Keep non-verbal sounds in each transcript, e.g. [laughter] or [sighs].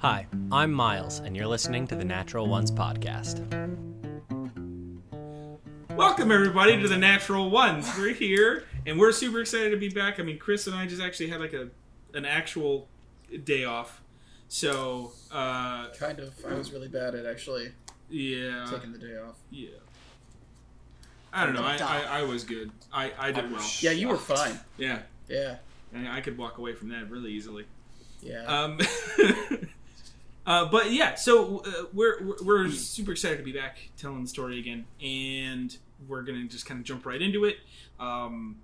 Hi, I'm Miles, and you're listening to the Natural Ones Podcast. Welcome everybody to the Natural Ones. We're here, and we're super excited to be back. I mean, Chris and I just actually had like a an actual day off, so uh, Kind of. I was really bad at actually yeah, taking the day off. yeah. I don't know. I, I, I was good. I, I did well. Yeah, you were fine. Yeah, Yeah, and I could walk away from that really easily. yeah. Um, [laughs] uh, but yeah, so uh, we're, we're super excited to be back telling the story again, and we're gonna just kind of jump right into it. Um,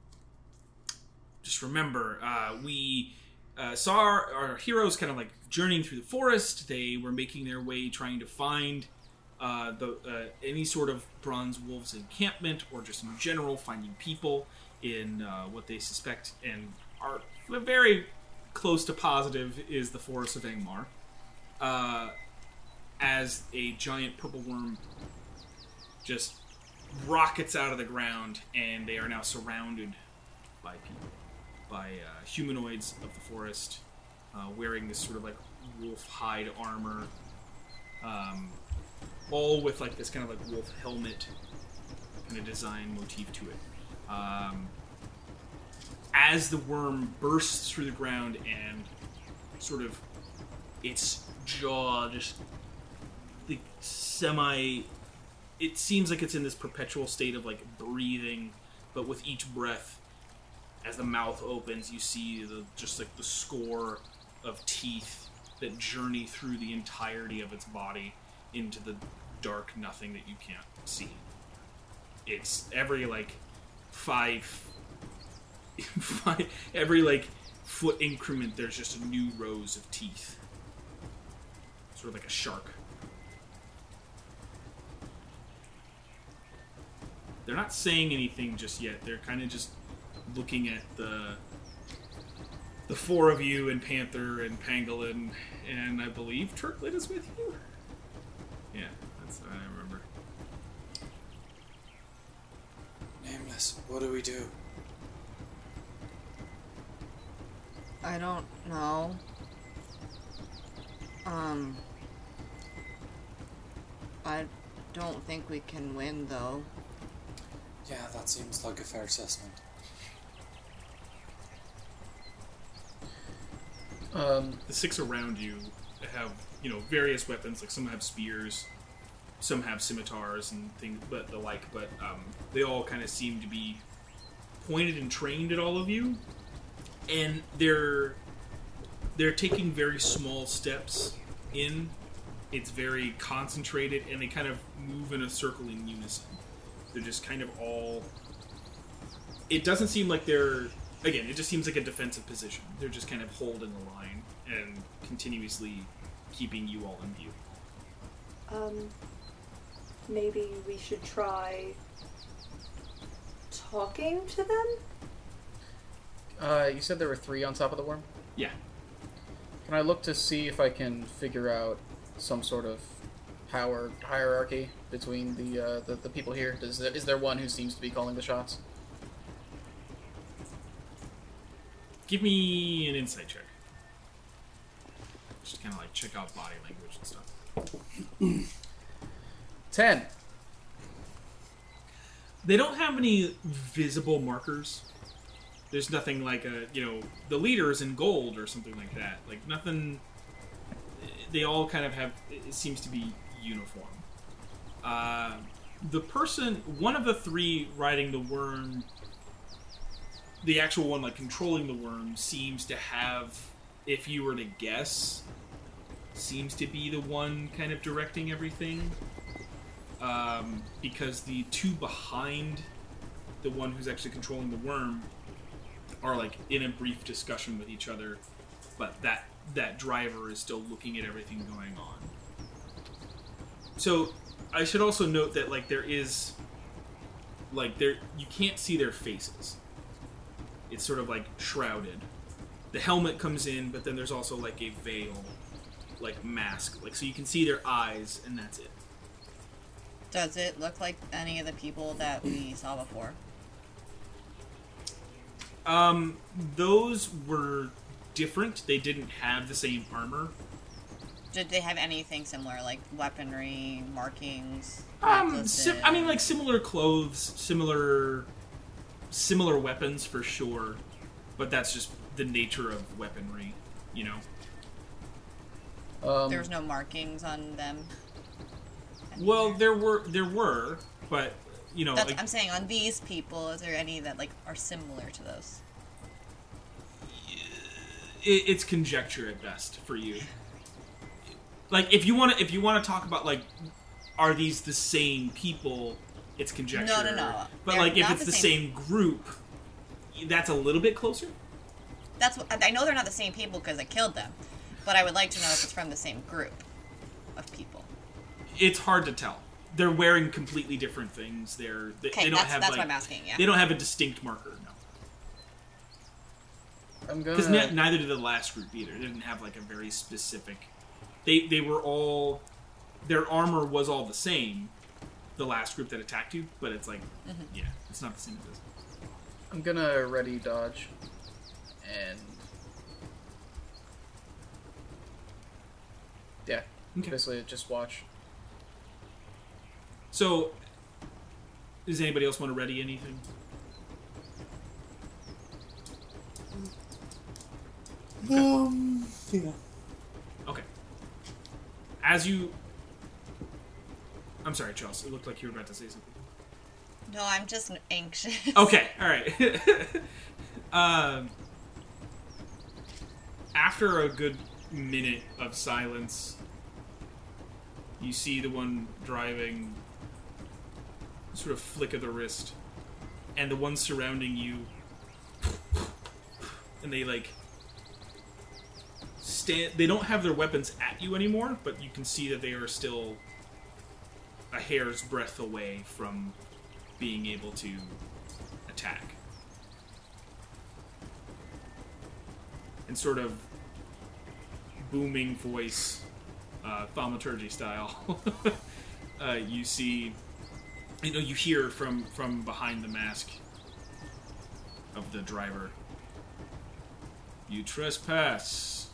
just remember, uh, we uh, saw our, our heroes kind of like journeying through the forest. They were making their way, trying to find uh, the any sort of bronze wolves encampment, or just in general finding people in what they suspect and are very close to positive is the forest of Engmar. Uh, as a giant purple worm just rockets out of the ground, and they are now surrounded by people, by uh, humanoids of the forest, uh, wearing this sort of like wolf hide armor, um, all with like this kind of like wolf helmet kind of design motif to it. Um, as the worm bursts through the ground and sort of its jaw just the semi it seems like it's in this perpetual state of like breathing but with each breath as the mouth opens you see the just like the score of teeth that journey through the entirety of its body into the dark nothing that you can't see. It's every like five five [laughs] every like foot increment there's just a new rows of teeth sort of like a shark they're not saying anything just yet they're kind of just looking at the the four of you and panther and pangolin and i believe turklet is with you yeah that's what i remember Nameless, what do we do? I don't know. Um. I don't think we can win though. Yeah, that seems like a fair assessment. Um, the six around you have you know various weapons like some have spears some have scimitars and things but the like but um, they all kind of seem to be pointed and trained at all of you and they're they're taking very small steps in it's very concentrated and they kind of move in a circle in unison they're just kind of all it doesn't seem like they're again it just seems like a defensive position they're just kind of holding the line and continuously keeping you all in view Um, maybe we should try talking to them? uh, you said there were three on top of the worm. yeah Can I look to see if I can figure out some sort of power hierarchy between the uh, the, the people here? Does there, is there one who seems to be calling the shots? give me an insight check just kind of like check out body language and stuff [clears throat] Ten. they don't have any visible markers. There's nothing like a you know the leader is in gold or something like that. Like nothing. They all kind of have. It seems to be uniform. Uh, the person, one of the three riding the worm, the actual one like controlling the worm, seems to have. If you were to guess, seems to be the one kind of directing everything um, because the two behind the one who's actually controlling the worm are like in a brief discussion with each other, but that that driver is still looking at everything going on. So I should also note that like there is like there you can't see their faces. It's sort of like shrouded. The helmet comes in, but then there's also like a veil, like mask, like so you can see their eyes, and that's it. Does it look like any of the people that we saw before? Um, those were different. They didn't have the same armor. Did they have anything similar, like weaponry, markings? Um, sim- I mean, like similar clothes, similar, similar weapons for sure, but that's just the nature of weaponry, you know. Um, there was no markings on them. Well, there were there were, but you know, like, I'm saying on these people, is there any that like are similar to those? It, it's conjecture at best for you. Like, if you want to, if you want to talk about like, are these the same people? It's conjecture. No, no, no. But They're like, if it's the same- same group, that's a little bit closer. That's what, I know they're not the same people because I killed them, but I would like to know if it's from the same group of people. It's hard to tell. They're wearing completely different things. They're they, Okay, they don't that's have that's like what I'm asking. Yeah. they don't have a distinct marker. No, I'm because gonna. neither did the last group either. They didn't have like a very specific. They they were all their armor was all the same. The last group that attacked you, but it's like Mm-hmm. yeah, it's not the same as this. I'm gonna ready dodge, and yeah, Okay. basically just watch. So, does anybody else want to ready anything? Um, yeah. Okay. As you, I'm sorry, Charles. It looked like you were about to say something. no, I'm just anxious. [laughs] Okay, all right. [laughs] um, after a good minute of silence, you see the one driving sort of flick of the wrist, and the ones surrounding you, and they like stand. They don't have their weapons at you anymore, but you can see that they are still a hair's breadth away from being able to attack. And sort of booming voice, uh, thaumaturgy style, [laughs] uh, you see, you know, you hear from from behind the mask of the driver. You trespass.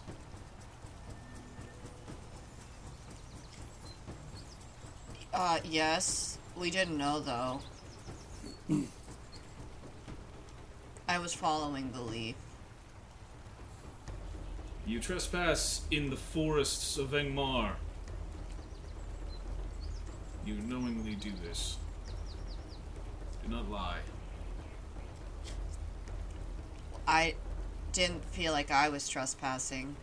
Uh, yes. We didn't know though. I was following the leaf. You trespass in the forests of Engmar. You knowingly do this. Do not lie. I didn't feel like I was trespassing.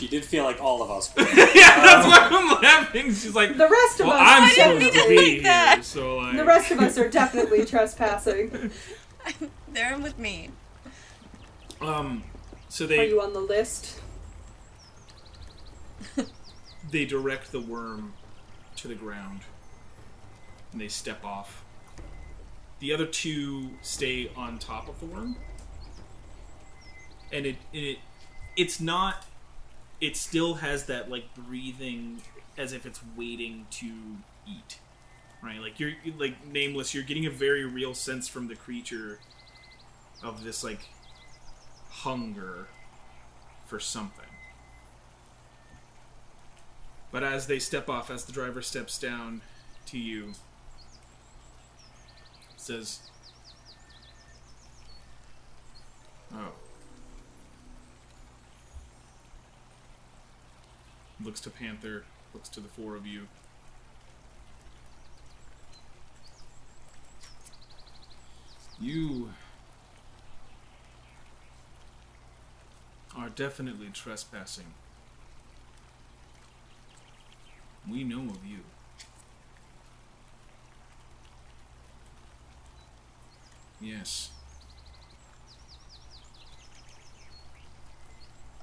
She did feel like all of us. [laughs] yeah, that's why I'm laughing. She's like, The rest of well, us, I'm I didn't supposed mean to to be think here, that. so like, the rest of us are definitely [laughs] trespassing. [laughs] They're with me. um, so they. Are you on the list? they direct the worm to the ground, and they step off. The other two stay on top of the worm, and it it it's not. It still has that like breathing as if it's waiting to eat, right? Like you're like nameless. You're getting a very real sense from the creature of this like hunger for something. But as they step off, as the driver steps down to you, says, "Oh." Looks to Panther, looks to the four of you. You are definitely trespassing. We know of you. Yes.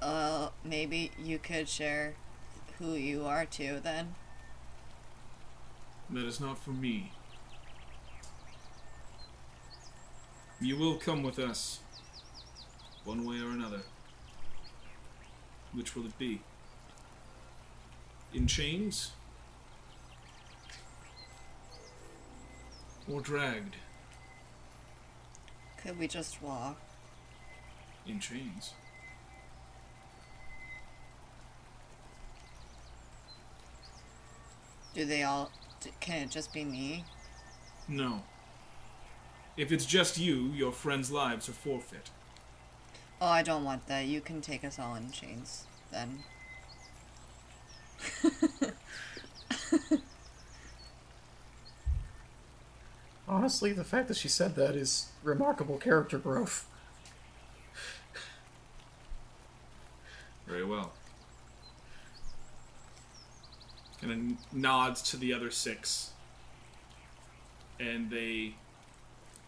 Uh, maybe you could share who you are to then. That is not for me. You will come with us. One way or another. Which will it be? In chains? Or dragged? Could we just walk? in chains. Do they all? Can it just be me? No. If it's just you, your friends' lives are forfeit. Oh, I don't want that. You can take us all in chains then. [laughs] Honestly, the fact that she said that is remarkable character growth. Very well. Kind of nods to the other six, and they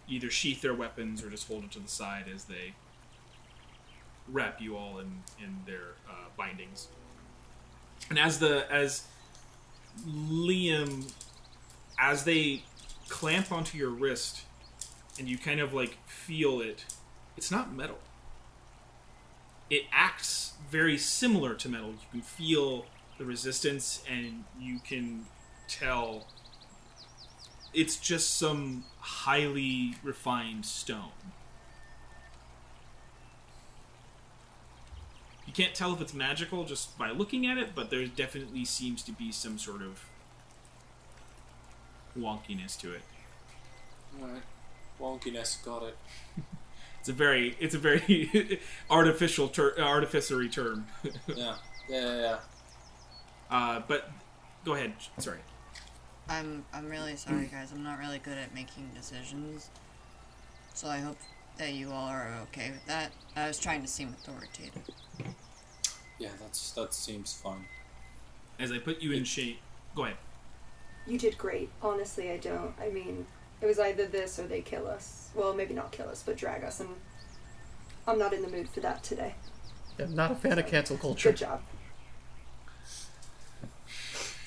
either sheath their weapons or just hold it to the side as they wrap you all in in their uh, bindings. And as the as Liam, as they clamp onto your wrist, and you kind of like feel it, it's not metal it acts very similar to metal. You can feel the resistance, and you can tell it's just some highly refined stone. You can't tell if it's magical just by looking at it, but there definitely seems to be some sort of wonkiness to it. Alright. Wonkiness, got it. [laughs] It's a very, it's a very [laughs] artificial, ter- artificery term. [laughs] Yeah. Yeah, yeah, yeah. Uh, but go ahead. Sorry. I'm I'm really sorry, guys. I'm not really good at making decisions. So I hope that you all are okay with that. I was trying to seem authoritative. Yeah, that's that seems fine. As I put you in shape, go ahead. You did great. Honestly, I don't. I mean, it was either this or they kill us. Well, maybe not kill us, but drag us, and I'm not in the mood for that today. I'm not a fan of cancel culture. Good job.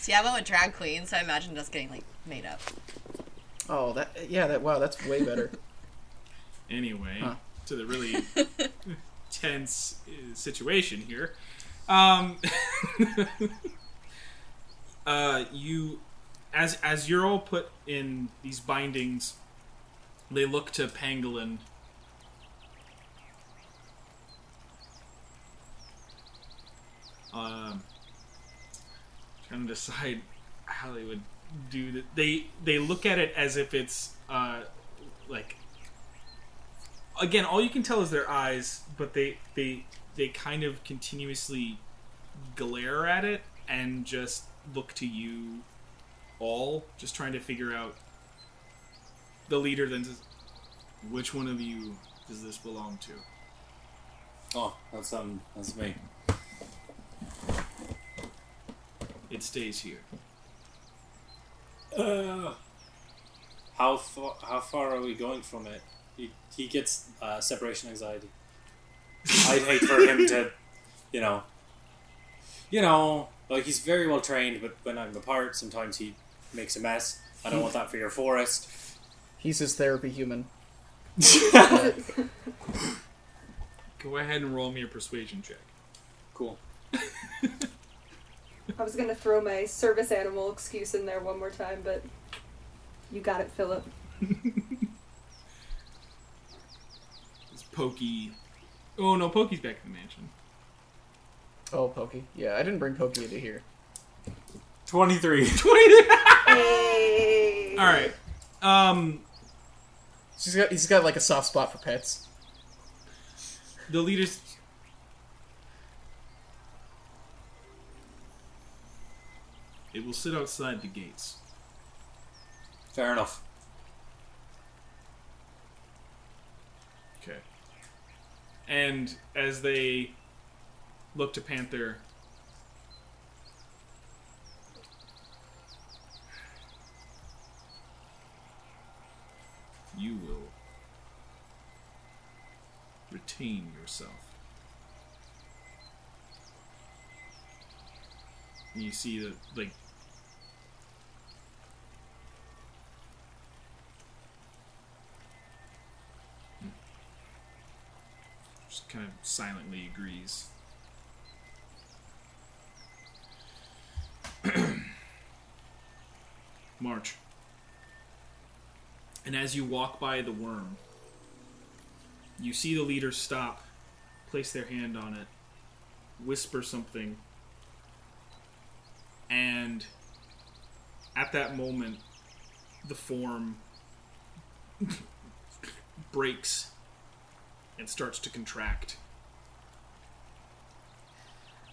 See, I went with drag queen, so I imagined us getting like made up. Oh, that yeah, that wow, that's way better. [laughs] Anyway, Huh. to the really [laughs] tense uh, situation here. Um, [laughs] uh, you, as as you're all put in these bindings, they look to Pangolin. Um, trying to decide how they would do that. They they look at it as if it's uh, like again, all you can tell is their eyes, but they they they kind of continuously glare at it and just look to you all, just trying to figure out. The leader then says, "Which one of you does this belong to?" Oh, that's um that's me. It stays here. Uh, how far how far are we going from it? He he gets uh, separation anxiety. I'd hate for him to, you know, you know, like he's very well trained, but when I'm apart, sometimes he makes a mess. I don't want that for your forest. He's his therapy human. [laughs] Go ahead and roll me a persuasion check. Cool. [laughs] I was gonna throw my service animal excuse in there one more time, but you got it, Philip. [laughs] It's Pokey. Oh no, Pokey's back in the mansion. Oh, Pokey. Yeah, I didn't bring Pokey into here. Twenty three. [laughs] Hey. All right. Um, He's got he's got like a soft spot for pets. the leaders. It will sit outside the gates. Fair enough. Okay. And as they look to Panther, you will retain yourself. And you see that, like, just kind of silently agrees. [clears throat] March. And as you walk by the worm, You see the leader stop, place their hand on it, whisper something, and at that moment, the form [laughs] breaks and starts to contract.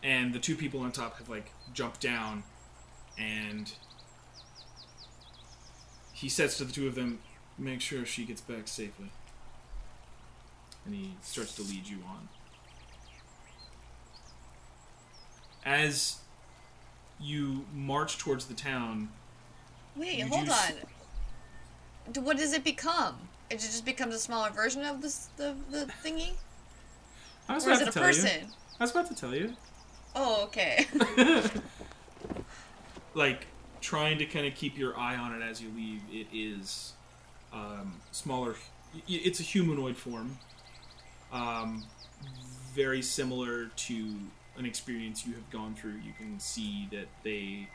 And the two people on top have like jumped down, and he says to the two of them, "Make sure she gets back safely." And he starts to lead you on. As you march towards the town, Wait, hold do s- on. What does it become? It just becomes a smaller version of this the the thingy, I was or is about it a to tell you. person? I was about to tell you. Oh, okay. [laughs] [laughs] like trying to kind of keep your eye on it as you leave. It is um, smaller. It's a humanoid form, um, very similar to an experience you have gone through. You can see that they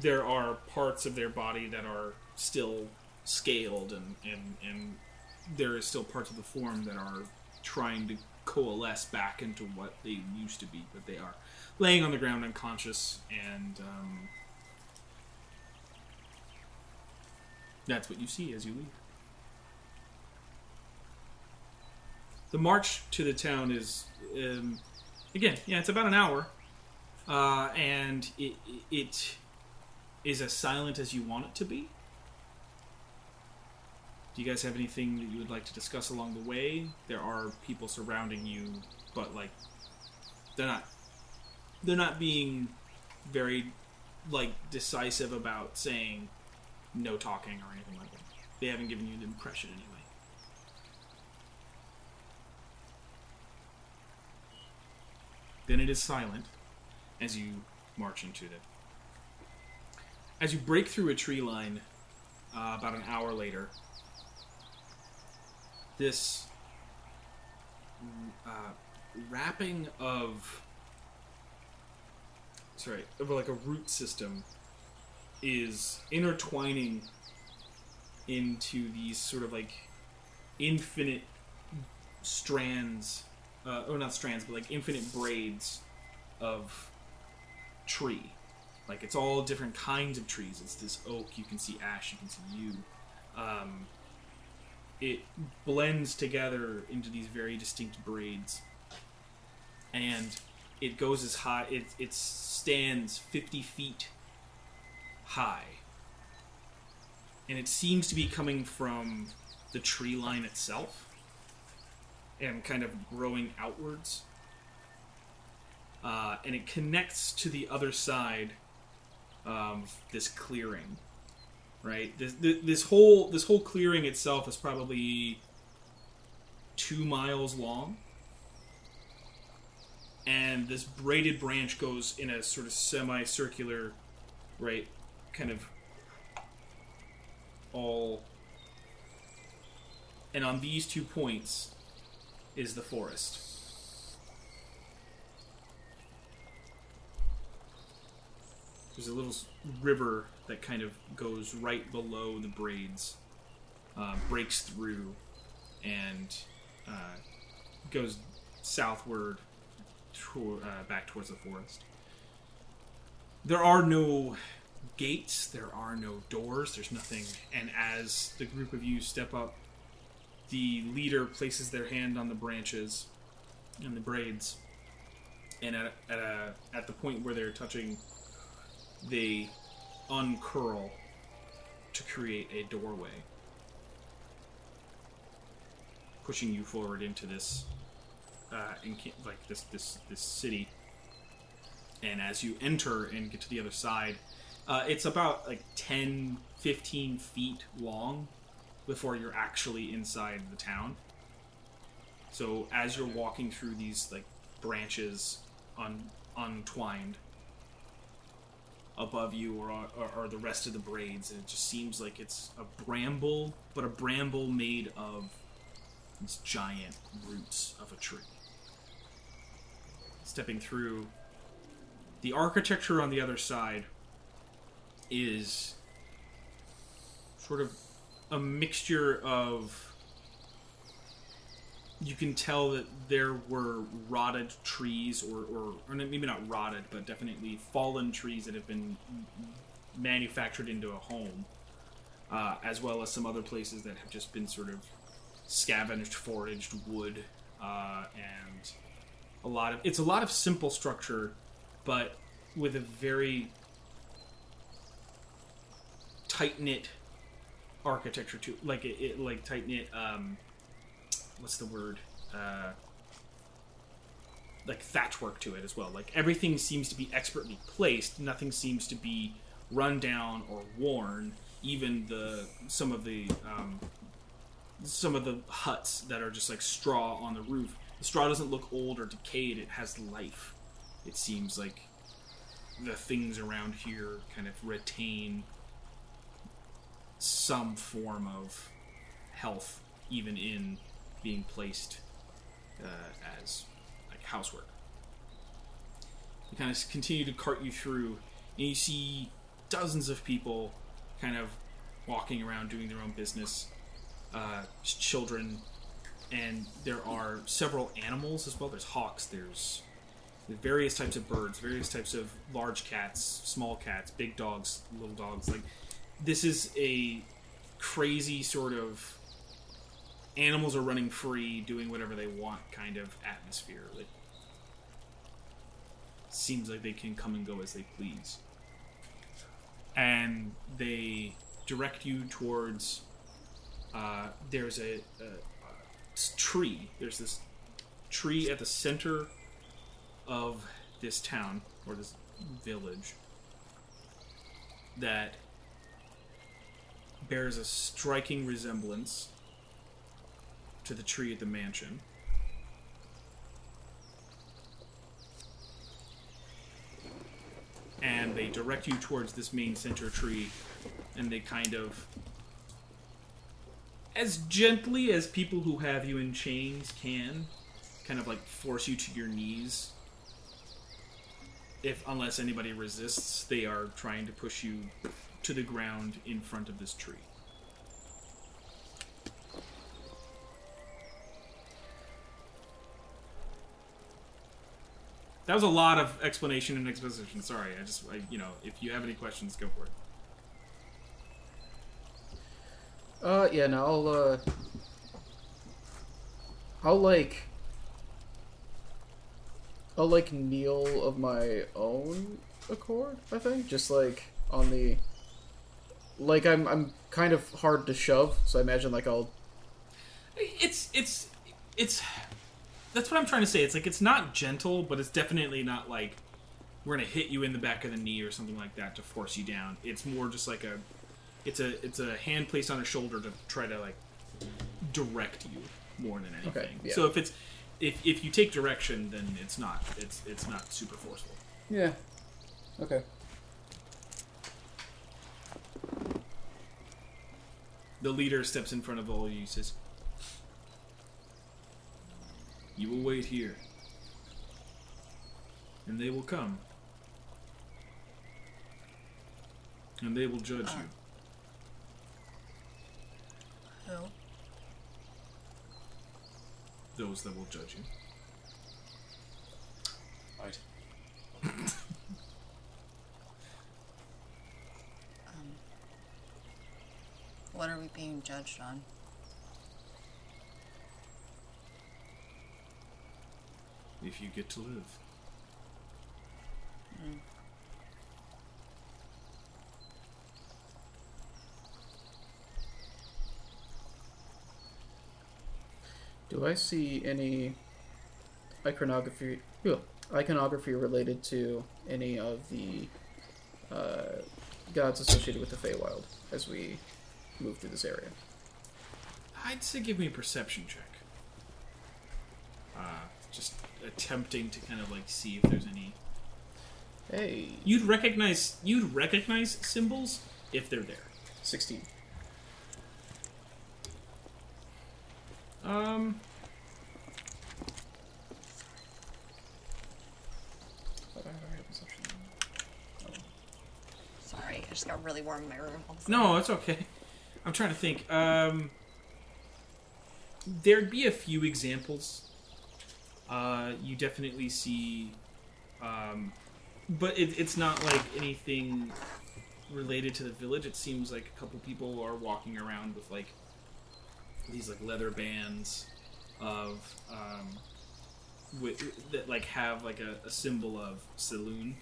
there are parts of their body that are still scaled, and and and there is still parts of the form that are trying to coalesce back into what they used to be, but they are laying on the ground unconscious, and um, that's what you see as you leave. The march to the town is, um, again, yeah, it's about an hour, uh, and it, it is as silent as you want it to be. Do you guys have anything that you would like to discuss along the way? There are people surrounding you, but like they're not they're not being very like decisive about saying no talking or anything like that. They haven't given you the impression anyway. Then it is silent as you march into it. As you break through a tree line, uh, about an hour later, this uh, wrapping of sorry of like a root system is intertwining into these sort of like infinite strands uh, or not strands but like infinite braids of tree. Like it's all different kinds of trees. It's this oak you can see ash you can see yew. Um, it blends together into these very distinct braids and it goes as high it, it stands 50 feet high. And it seems to be coming from the tree line itself and kind of growing outwards. Uh, and it connects to the other side of this clearing right? This, this whole this whole clearing itself is probably two miles long. And this braided branch goes in a sort of semicircular right kind of all. And on these two points is the forest. There's a little river that kind of goes right below the braids uh, breaks through and uh, goes southward to, uh, back towards the forest. There are no gates there are no doors there's nothing and as the group of you step up the leader places their hand on the branches and the braids and at, at, a, at the point where they're touching they uncurl to create a doorway pushing you forward into this uh, like this this this city. And as you enter and get to the other side uh, it's about like 10 15 feet long before you're actually inside the town. So as you're walking through these like branches un- untwined above you or, or, or the rest of the braids and it just seems like it's a bramble but a bramble made of these giant roots of a tree. Stepping through the architecture on the other side is sort of a mixture of you can tell that there were rotted trees, or, or, or maybe not rotted, but definitely fallen trees that have been manufactured into a home, uh, as well as some other places that have just been sort of scavenged, foraged wood, uh, and a lot of it's a lot of simple structure, but with a very tight knit architecture too, like it, it like tight knit. Um, what's the word? Uh, like thatch work to it as well. Like everything seems to be expertly placed. Nothing seems to be run down or worn. Even the some of the um, some of the huts that are just like straw on the roof. The straw doesn't look old or decayed. It has life. It seems like the things around here kind of retain some form of health, even in being placed uh, as like housework. They kind of continue to cart you through, and you see dozens of people kind of walking around doing their own business, uh, children, and there are several animals as well. There's hawks, there's various types of birds, various types of large cats, small cats, big dogs, little dogs. Like this is a crazy sort of animals are running free, doing whatever they want kind of atmosphere. Like seems like they can come and go as they please. And they direct you towards uh, there's a, a, a tree. There's this tree at the center of this town or this village that bears a striking resemblance to the tree at the mansion. And they direct you towards this main center tree, and they kind of, as gently as people who have you in chains can, kind of like force you to your knees. If unless anybody resists, they are trying to push you to the ground in front of this tree. That was a lot of explanation and exposition. Sorry, I just, I, you know, if you have any questions, go for it. Uh, yeah, no, I'll, uh... I'll, like... I'll, like, kneel of my own accord, I think. Just, like, on the... Like, I'm, I'm kind of hard to shove, so I imagine, like, I'll... It's, it's, it's. That's what I'm trying to say. It's like it's not gentle, but it's definitely not like we're gonna hit you in the back of the knee or something like that to force you down. It's more just like a, it's a, it's a hand placed on a shoulder to try to like direct you more than anything. yeah. So if it's, if if you take direction, then it's not, it's it's not super forceful. Yeah. Okay. The leader steps in front of all of you, says, "You will wait here, and they will come, and they will judge you." Who? Those that will judge you. Right. Um, what are we being judged on? If you get to live. Do I see any iconography ugh, iconography related to any of the uh, gods associated with the Feywild as we move through this area? I'd say give me a perception check. Uh, just attempting to kind of like see if there's any. Hey, You'd recognize you'd recognize symbols if they're there. 16. Um, Sorry, I just got really warm in my room. all of a sudden. no, it's okay. I'm trying to think. Um, there'd be a few examples. Uh, you definitely see, um, but it, it's not like anything related to the village. It seems like a couple people are walking around with like these like leather bands of um, with, that like have like a, a symbol of Selûne,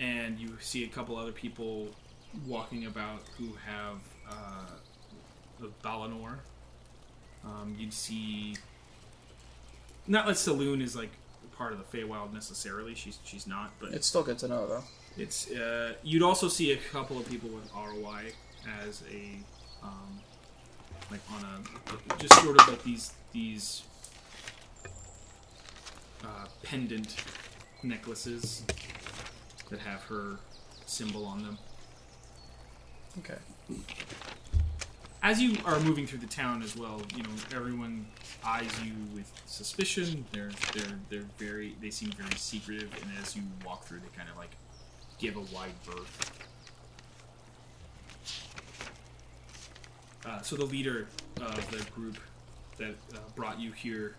and you see a couple other people walking about who have uh, the Balinor. Um, you'd see not that Selûne is like part of the Feywild necessarily. She's she's not, but It's still good to know, though. it's uh, you'd also see a couple of people with ROI as a um, like on a just sort of like these these uh, pendant necklaces that have her symbol on them. Okay. As you are moving through the town as well, you know everyone eyes you with suspicion. They're they're they're very they seem very secretive, and as you walk through, they kind of like give a wide berth. Uh, so the leader of the group that uh, brought you here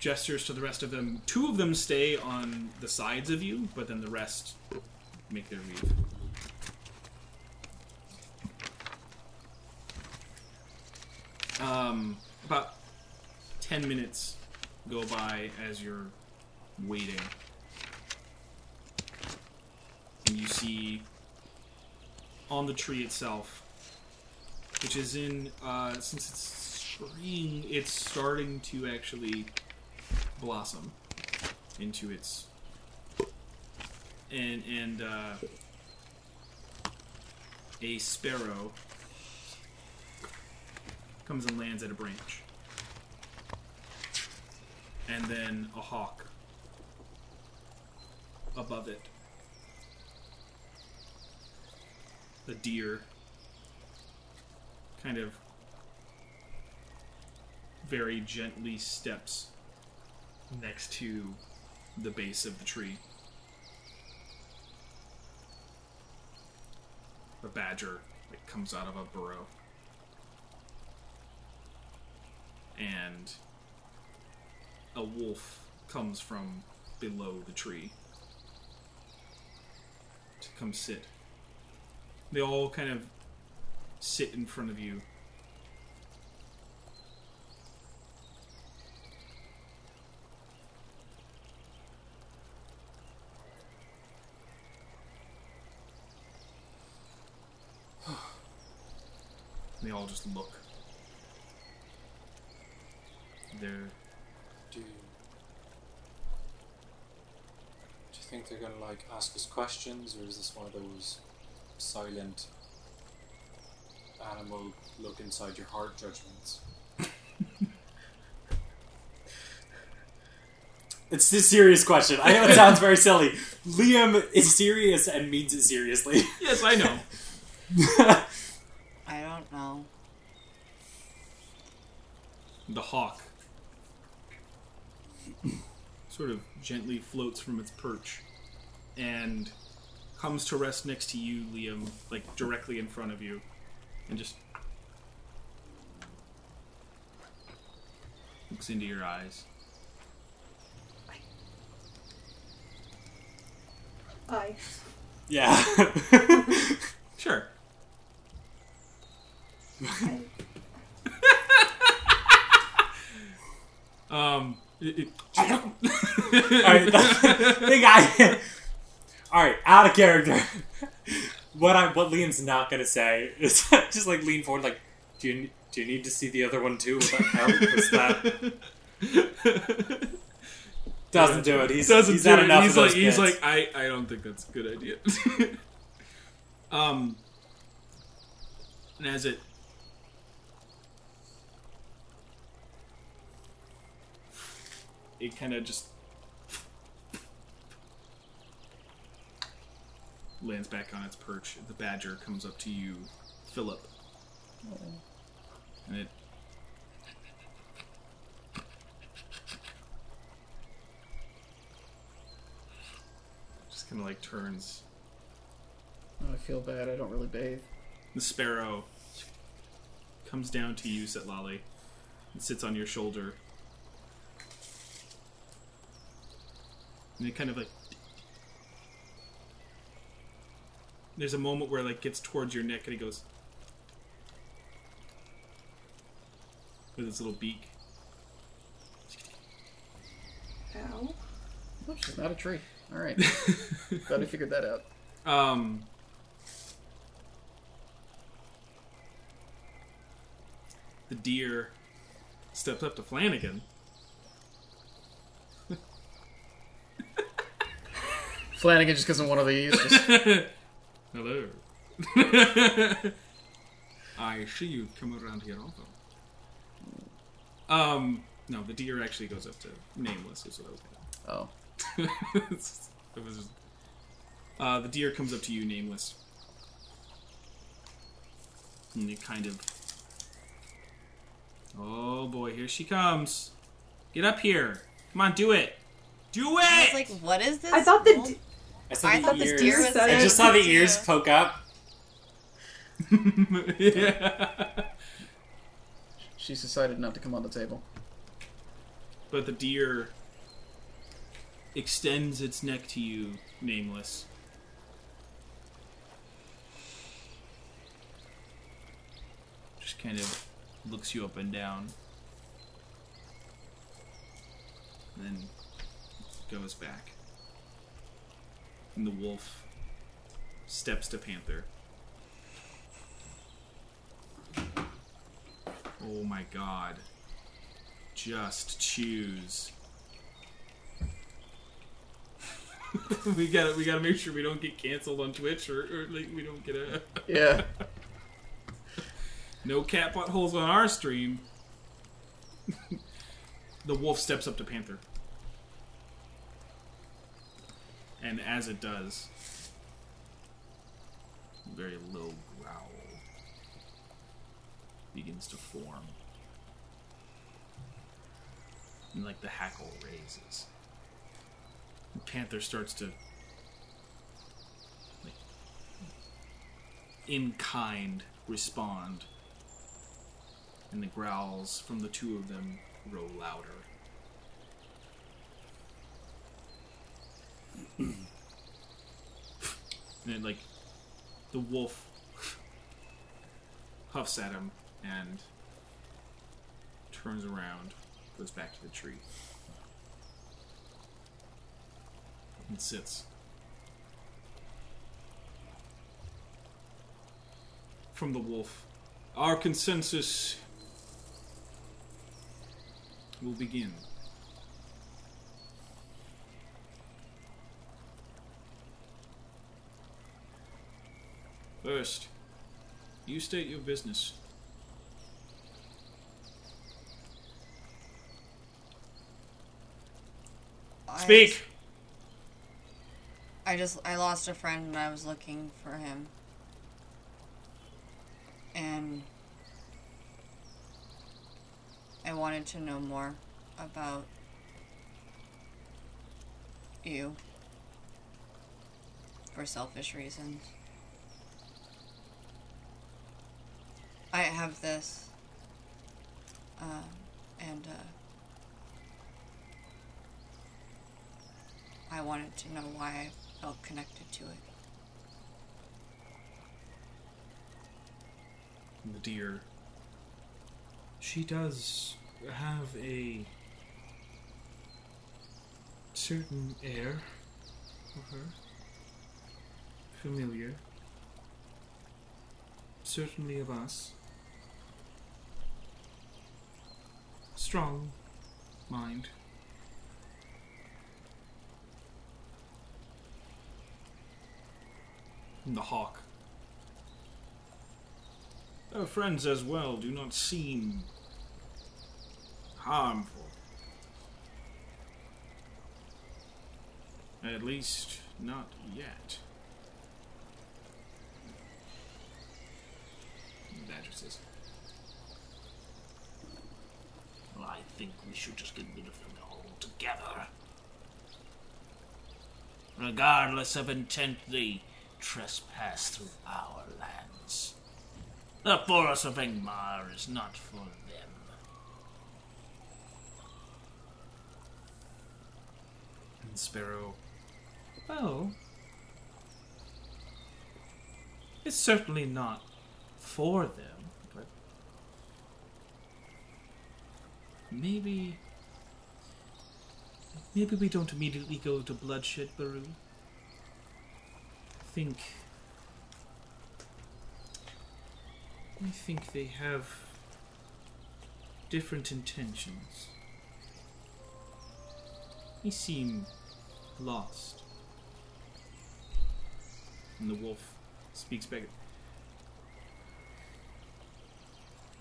gestures to the rest of them. Two of them stay on the sides of you, but then the rest make their leave. Um, about 10 minutes go by as you're waiting. And you see on the tree itself, which is in, uh, since it's spring, it's starting to actually blossom into its. And, and, uh, a sparrow comes and lands at a branch. And then a hawk above it. A deer kind of very gently steps next to the base of the tree. A badger that comes out of a burrow. And a wolf comes from below the tree to come sit. They all kind of sit in front of you. [sighs] They all just look. They're Do you, do you think they're gonna like ask us questions, or is this one of those silent animal look inside your heart judgments? [laughs] it's the serious question. I know it sounds very silly. [laughs] Liam is serious and means it seriously. yes, I know. [laughs] I don't know. the hawk sort of gently floats from its perch and comes to rest next to you, Liam, like directly in front of you, and just looks into your eyes. I. yeah. [laughs] Sure. I [laughs] Um. Alright, the guy. Alright, out of character. What I what Liam's not gonna say is [laughs] just like lean forward, like, do you do you need to see the other one too? Will that help? Is that doesn't do it? He's doesn't he's do had it. enough He's like he's like I I don't think that's a good idea. [laughs] um, and as it it kind of just lands back on its perch. The badger comes up to you, Philip, and it just kind of like turns. Oh, I feel bad. I don't really bathe. The sparrow comes down to you, Setlali, and sits on your shoulder. And it kind of like There's a moment where it like gets towards your neck and it goes with its little beak. Ow. Oh, she's not a tree. All right. [laughs] Glad we figured that out. Um, the deer steps up to Flanagan. Flanagan just gives him one of these. Just, [laughs] Hello. [laughs] I see you've come around here also. Um, no, the deer actually goes up to Nameless, is what I was oh, gonna. [laughs] it was just, uh, the deer comes up to you, Nameless. And it kind of. Oh boy, here she comes. Get up here. Come on, do it. Do it! I was like, what is this? I thought the wolf? d- I saw I the thought this deer was. I I just saw the too. ears poke up. [laughs] yeah. she's decided not to come on the table. But the deer extends its neck to you, nameless. Just kind of looks you up and down. And then goes back. The wolf steps to Panther. Oh my god. Just choose. [laughs] we gotta we gotta make sure we don't get canceled on Twitch or, or like we don't get a [laughs] Yeah. no cat buttholes on our stream. [laughs] the wolf steps up to Panther. And as it does, a very low growl begins to form. And like the hackle raises. And Panther starts to like in kind respond. And the growls from the two of them grow louder. And it, like the wolf huffs at him and turns around, goes back to the tree, and sits. From the wolf, our consensus will begin. First, you state your business. Speak! I just I lost a friend and I was looking for him. And I wanted to know more about you for selfish reasons. I have this um, and uh, I wanted to know why I felt connected to it. And the deer. She does have a certain air of her. Familiar. Certainly of us. Strong mind. And the hawk. Her friends as well do not seem harmful. At least, not yet. Badger think we should just get rid of them altogether. Regardless of intent, they trespass through our lands. The Forest of Engmar is not for them. And Sparrow. Oh. It's certainly not for them. Maybe. Maybe we don't immediately go to bloodshed, Baru. I think. I think they have different intentions. They seem lost. And the wolf speaks back.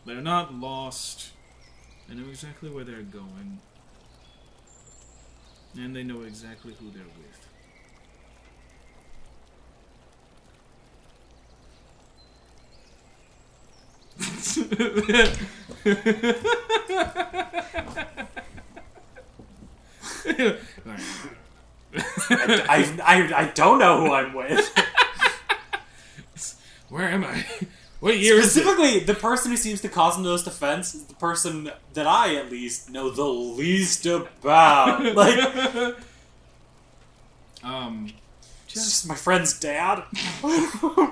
They're not lost. They know exactly where they're going. And they know exactly who they're with. I, I, I don't know who I'm with. [laughs] Where am I? What year is it? Specifically, the person who seems to cause the most offense is the person that I, at least, know the least about. [laughs] Like, Um, it's just my friend's dad. [laughs]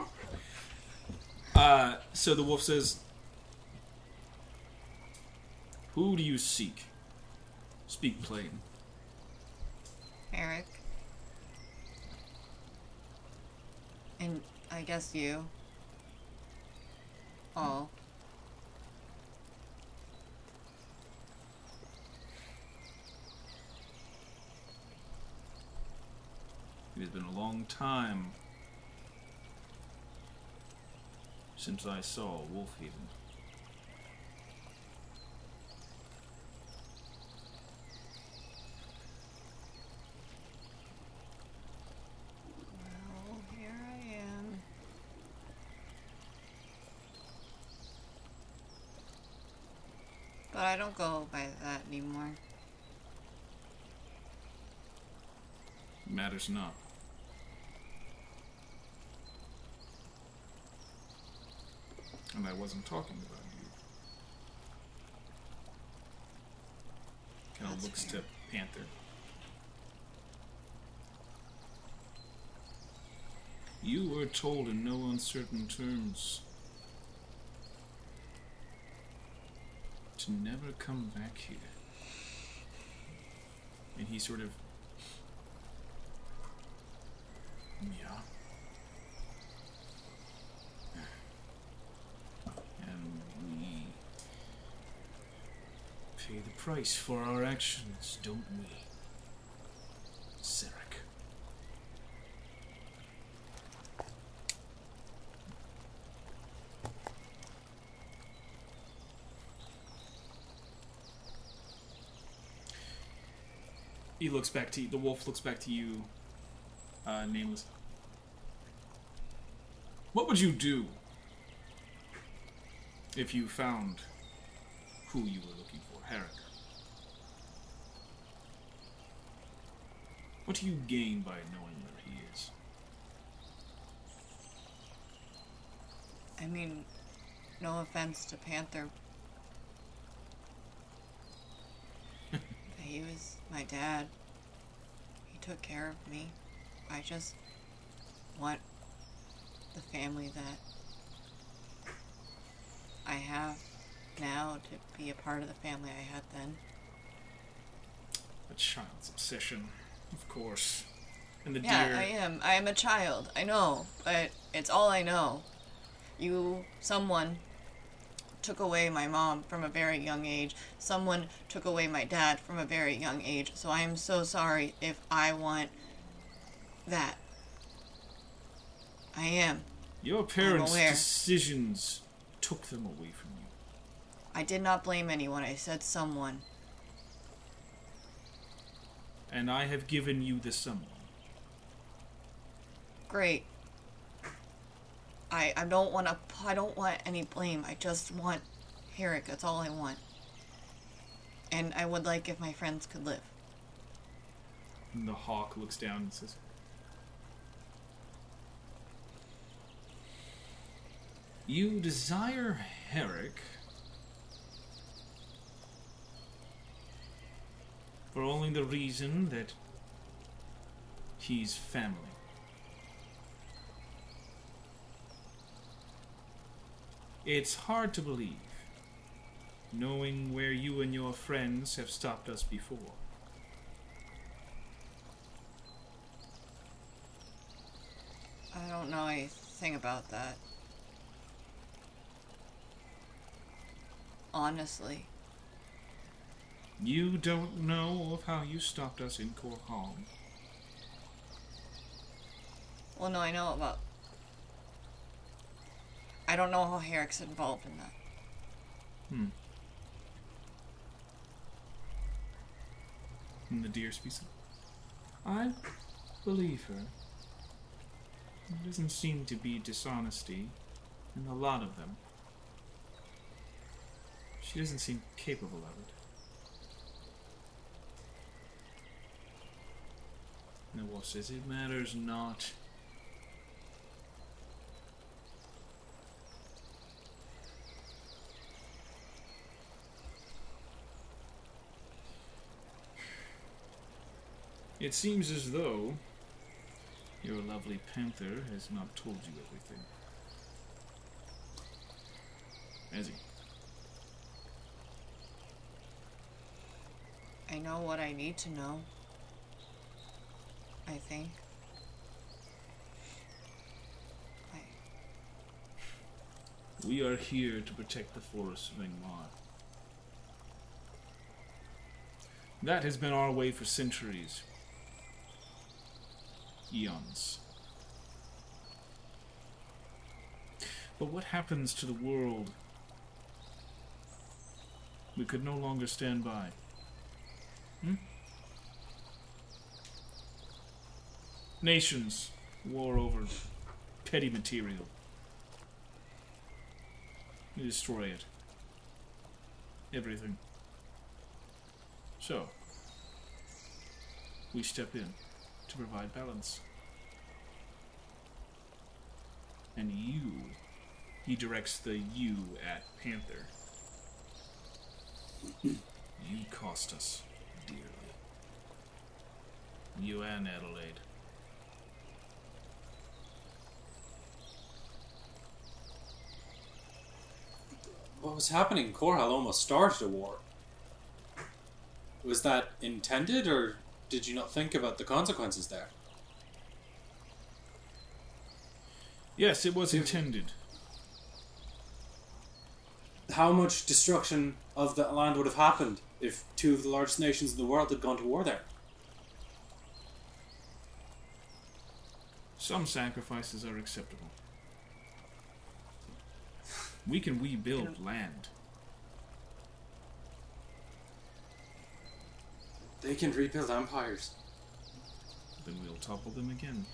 uh, so the wolf says, Who do you seek? Speak plain. Herrick. And I guess you. It has been a long time since I saw Wolfhaven. Well, here I am. But I don't go by that anymore. Matters not. And I wasn't talking about you. Kind of That's looks fair. to Panther. You were told in no uncertain terms never come back here. And he sort of yeah. And we pay the price for our actions, don't we? Sarek. He looks back to you. The wolf looks back to you, uh, nameless. What would you do if you found who you were looking for, Herrick? What do you gain by knowing where he is? I mean, no offense to Panther. [laughs] he was my dad. Took care of me. I just want the family that I have now to be a part of the family I had then. A child's obsession, of course. And the Yeah, deer. I am. I am a child. I know, but it's all I know. You, someone, took away my mom from a very young age. Someone took away my dad from a very young age. So I am so sorry if I want that. I am. Your parents' decisions took them away from you. I did not blame anyone. I said someone. And I have given you the someone. Great. I I don't want to. I don't want any blame. I just want Herrick. That's all I want. And I would like if my friends could live. And the hawk looks down and says, You desire Herrick for only the reason that He's family. It's hard to believe, knowing where you and your friends have stopped us before. I don't know anything about that. Honestly. You don't know of how you stopped us in Korham. Well, no, I know about. I don't know how Herrick's involved in that. Hmm. And the deer speaks. I believe her. There doesn't seem to be dishonesty in a lot of them. She doesn't seem capable of it. Noah says it matters not. It seems as though your lovely panther has not told you everything. Has he? I know what I need to know. I think. I. We are here to protect the forests of Engmar. That has been our way for centuries. Eons. But what happens to the world? We could no longer stand by. Hmm? Nations war over petty material. You destroy it. Everything. So, we step in to provide balance. And you, he directs the you at Panther. you cost us dearly. You and Adelaide. What was happening? Korhal almost started a war. Was that intended, or did you not think about the consequences there? Yes, it was intended. How much destruction of the land would have happened if two of the largest nations in the world had gone to war there? Some sacrifices are acceptable. We can rebuild land. They can rebuild empires. Then we'll topple them again.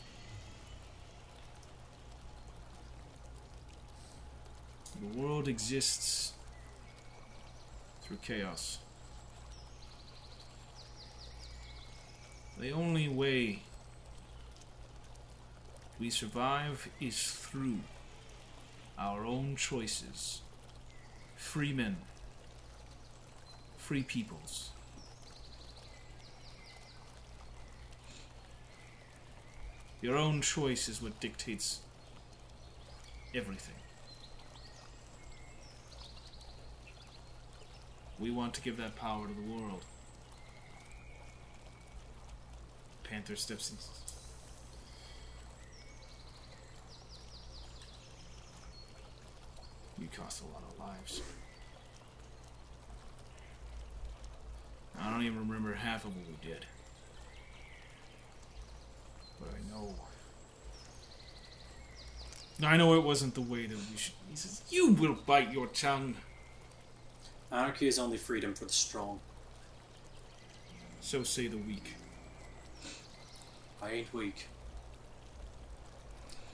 The world exists through chaos. The only way we survive is through our own choices. Free men. Free peoples. Your own choice is what dictates everything. We want to give that power to the world. Panther steps in. You cost a lot of lives. I don't even remember half of what we did. But I know. I know it wasn't the way that we should. He says, You will bite your tongue. Anarchy is only freedom for the strong. So say the weak. I ain't weak.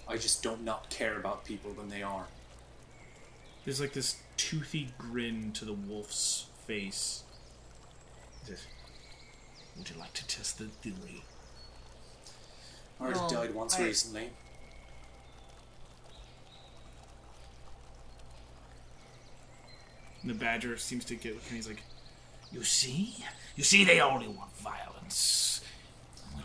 I just don't not care about people when they are. There's like this toothy grin to the wolf's face. He says, Would you like to test the theory? I already No, died once I- recently. And the badger seems to get, and he's like, You see? You see, they only want violence.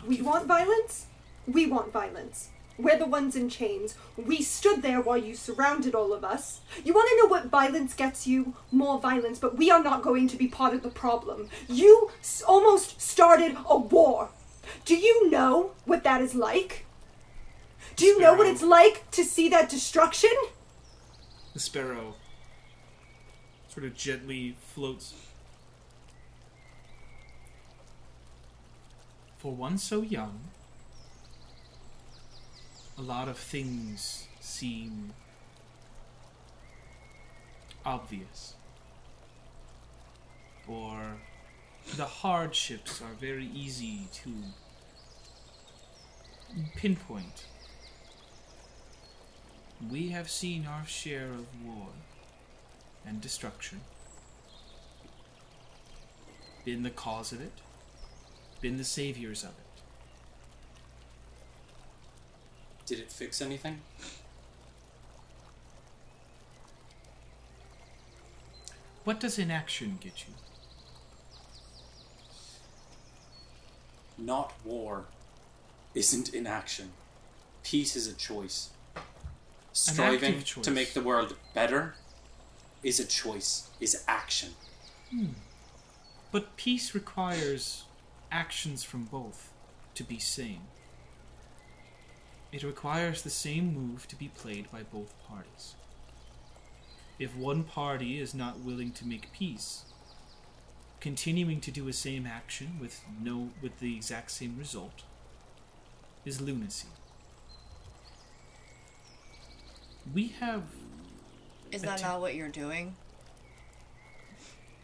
We want violence? We want violence. We're the ones in chains. We stood there while you surrounded all of us. You want to know what violence gets you? More violence, but we are not going to be part of the problem. You s- almost started a war. Do you know what that is like? Do you know what it's like to see that destruction? The sparrow sort of gently floats. For one so young, a lot of things seem obvious. Or the hardships are very easy to pinpoint. We have seen our share of war and destruction. Been the cause of it, been the saviors of it. Did it fix anything? What does inaction get you? Not war isn't inaction. Peace is a choice. Striving choice. to make the world better is a choice, is action. Hmm. But peace requires actions from both to be sane. It requires the same move to be played by both parties. If one party is not willing to make peace, continuing to do a same action with no with the exact same result is lunacy. We have Is that not what you're doing?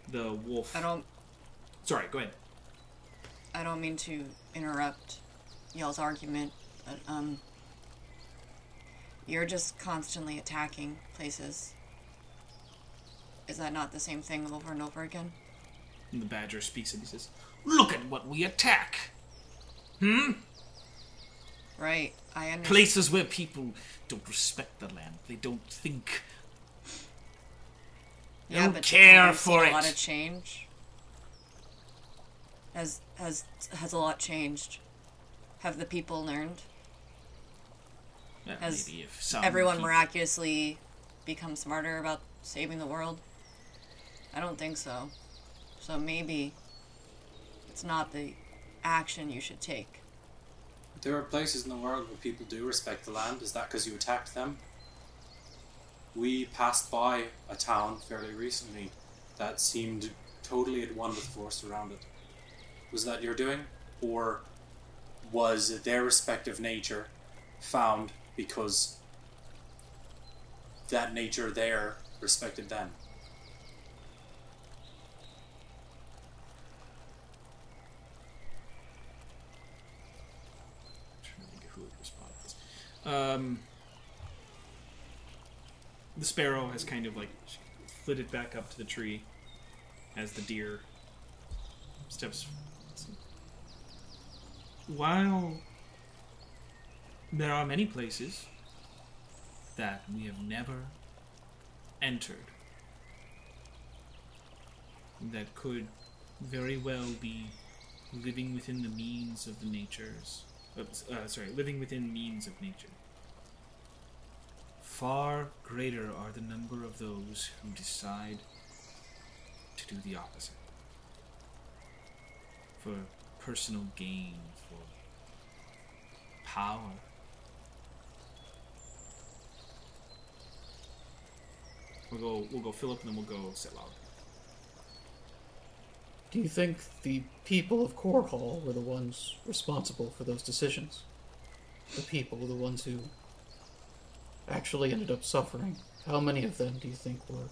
the wolf. I don't Sorry, go ahead. I don't mean to interrupt y'all's argument, but um you're just constantly attacking places. Is that not the same thing over and over again? And the badger speaks and he says, "Look at what we attack." Hmm. Right. I understand. places where people don't respect the land. They don't think. They yeah, don't but care for seen a lot of change. Has has has a lot changed? Have the people learned? Well, Has maybe if some Everyone people- miraculously become smarter about saving the world? I don't think so. So maybe it's not the action you should take. There are places in the world where people do respect the land. Is that because you attacked them? We passed by a town fairly recently that seemed totally at one with the forest around it. Was that your doing? Or was their respective nature found because that nature there respected them? trying to think of who would respond to this. Um, the sparrow has kind of like flitted back up to the tree as the deer steps. While there are many places that we have never entered that could very well be living within the means of the natures uh, uh, sorry, living within means of nature. Far greater are the number of those who decide to do the opposite. For personal gain, for power. We'll go. We'll go Philip, and then we'll go Setlog. Do you think the people of Core Hall were the ones responsible for those decisions? The people, the ones who actually ended up suffering. How many of them do you think were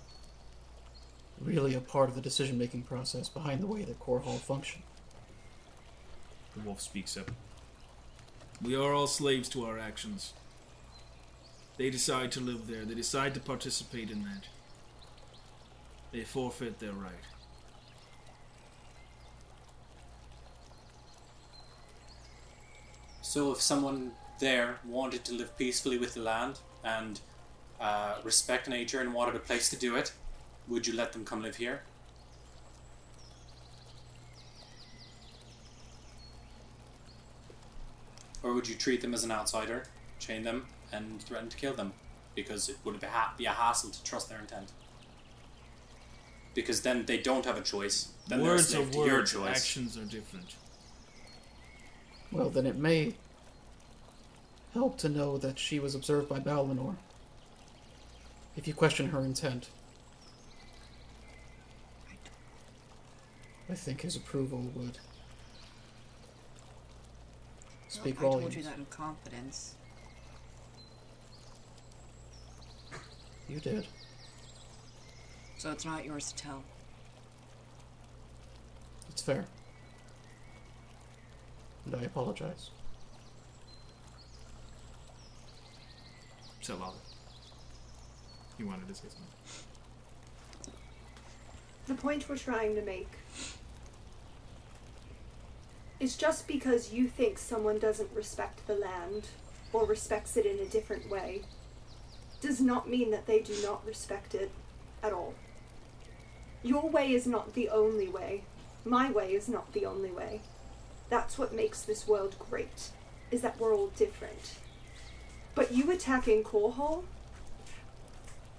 really a part of the decision making process behind the way that Core Hall functioned? The wolf speaks up. We are all slaves to our actions. They decide to live there. They decide to participate in that. They forfeit their right. So, if someone there wanted to live peacefully with the land and uh, respect nature and wanted a place to do it, would you let them come live here? Or would you treat them as an outsider, chain them, and threaten to kill them? Because it would be, ha- be a hassle to trust their intent. Because then they don't have a choice. Then words they're a slave to your words, choice. actions are different. Well, then it may help to know that she was observed by Ballinor. If you question her intent, I think his approval would speak I told you that in confidence. You did. So it's not yours to tell. It's fair. And I apologize. So Lolly. You wanted to say something. The point we're trying to make is just because you think someone doesn't respect the land or respects it in a different way does not mean that they do not respect it at all. Your way is not the only way. My way is not the only way. That's what makes this world great, is that we're all different. But you attacking Core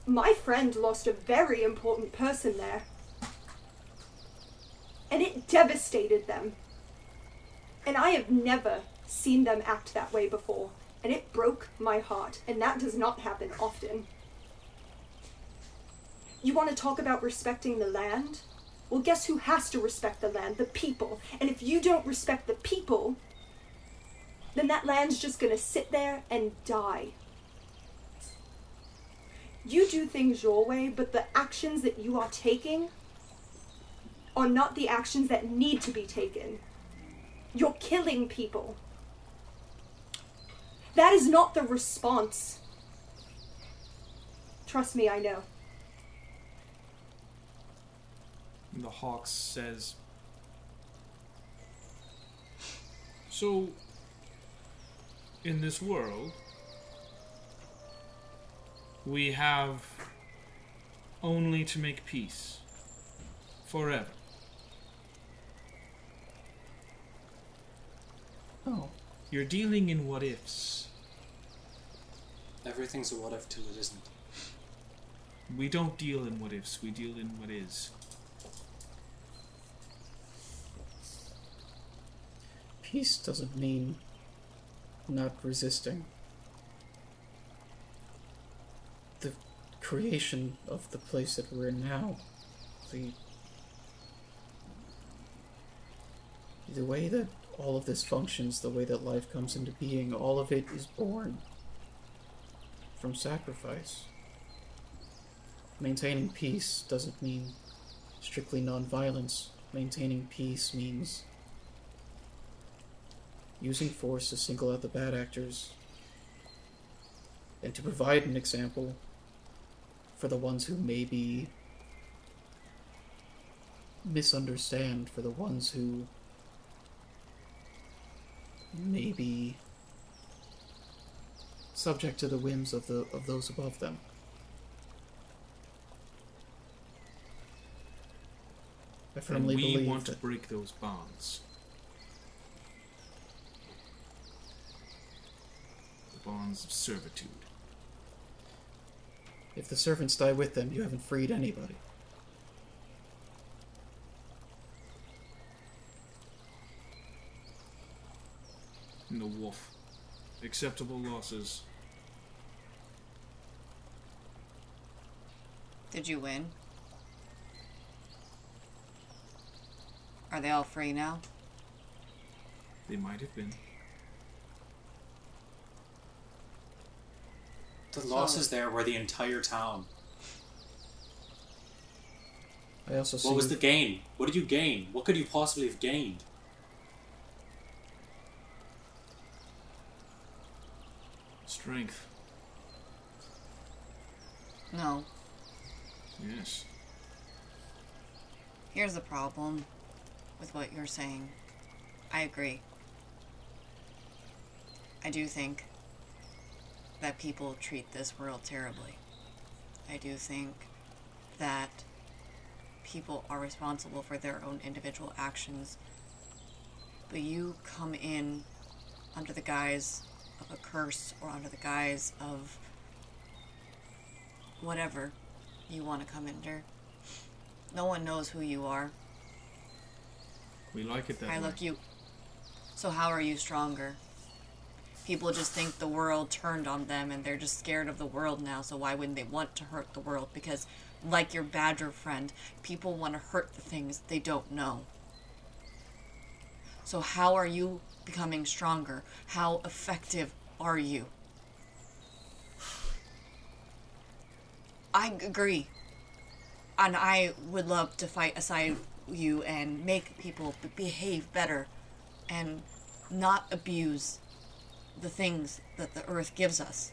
My friend lost a very important person there. And it devastated them. And I have never seen them act that way before. And it broke my heart. And that does not happen often. You want to talk about respecting the land? Well, guess who has to respect the land? The people. And if you don't respect the people, then that land's just gonna sit there and die. You do things your way, but the actions that you are taking are not the actions that need to be taken. You're killing people. That is not the response. Trust me, I know. And the hawk says, So, in this world, we have only to make peace forever. Oh, You're dealing in what ifs. Everything's a what if till it isn't. We don't deal in what ifs, we deal in what is. Peace doesn't mean not resisting. The creation of the place that we're in now, the the way that all of this functions, the way that life comes into being, all of it is born from sacrifice. Maintaining peace doesn't mean strictly nonviolence. Maintaining peace means using force to single out the bad actors and to provide an example for the ones who maybe misunderstand, for the ones who may be subject to the whims of the of those above them. I firmly And we believe want to break those bonds. Bonds of servitude. if the servants die with them, you haven't freed anybody. And the wolf. Acceptable losses. Did you win? Are they all free now? They might have been. The losses there were the entire town. I also see What was the gain? What did you gain? What could you possibly have gained? Strength. No. Yes. Here's the problem with what you're saying. I agree. I do think that people treat this world terribly. I do think that people are responsible for their own individual actions. But you come in under the guise of a curse or under the guise of whatever you want to come under. No one knows who you are. We like it that I way. look you. So how are you stronger? People just think the world turned on them and they're just scared of the world now, so why wouldn't they want to hurt the world? Because, like your badger friend, people want to hurt the things they don't know. So, how are you becoming stronger? How effective are you? I agree. And I would love to fight aside you and make people behave better and not abuse the things that the earth gives us,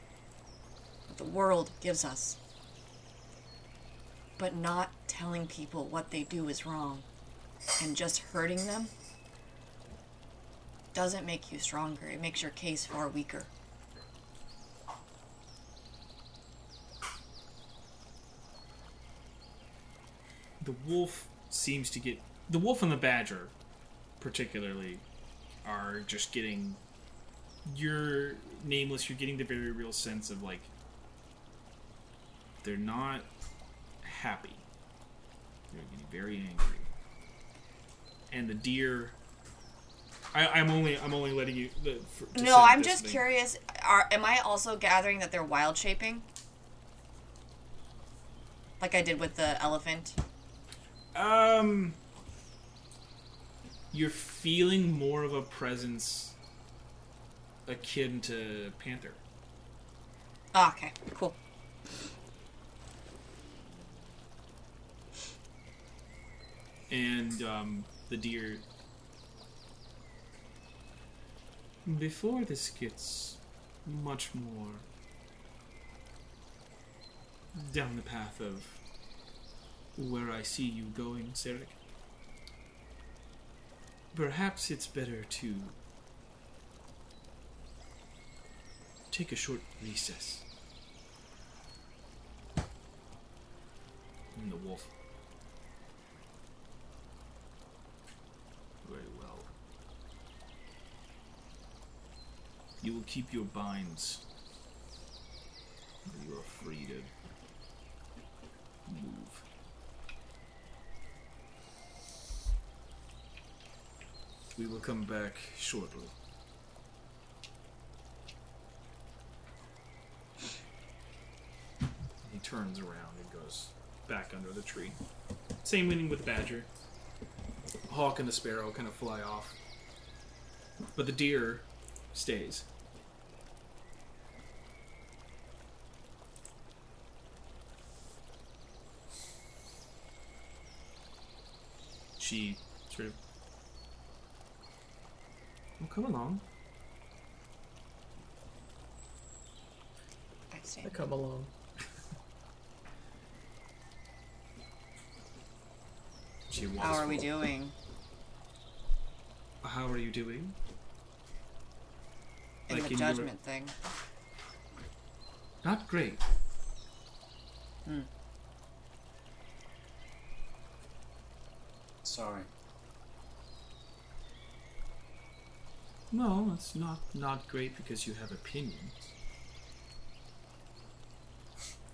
that the world gives us. But not telling people what they do is wrong and just hurting them doesn't make you stronger. It makes your case far weaker. the wolf seems to get the wolf and the badger particularly are just getting you're nameless you're getting the very real sense of like they're not happy they're getting very angry and the deer I, I'm only I'm only letting you the, for, No, I'm just thing. curious. Are am I also gathering that they're wild shaping? Like I did with the elephant. Um, you're feeling more of a presence akin to Panther. Oh, okay, cool. And um, the deer. Before this gets much more down the path of where I see you going, Sarek, perhaps it's better to take a short recess. And the wolf. Very well. You will keep your binds. You are free to move. We will come back shortly. Turns around and goes back under the tree. Same meaning with Badger. Hawk and the sparrow kind of fly off. But the deer stays. She sort of. Well, come along. I come along. She walks How are we forward. doing? How are you doing? In Like the in your- judgment thing. Not great. Hmm. Sorry. No, it's not not great because you have opinions.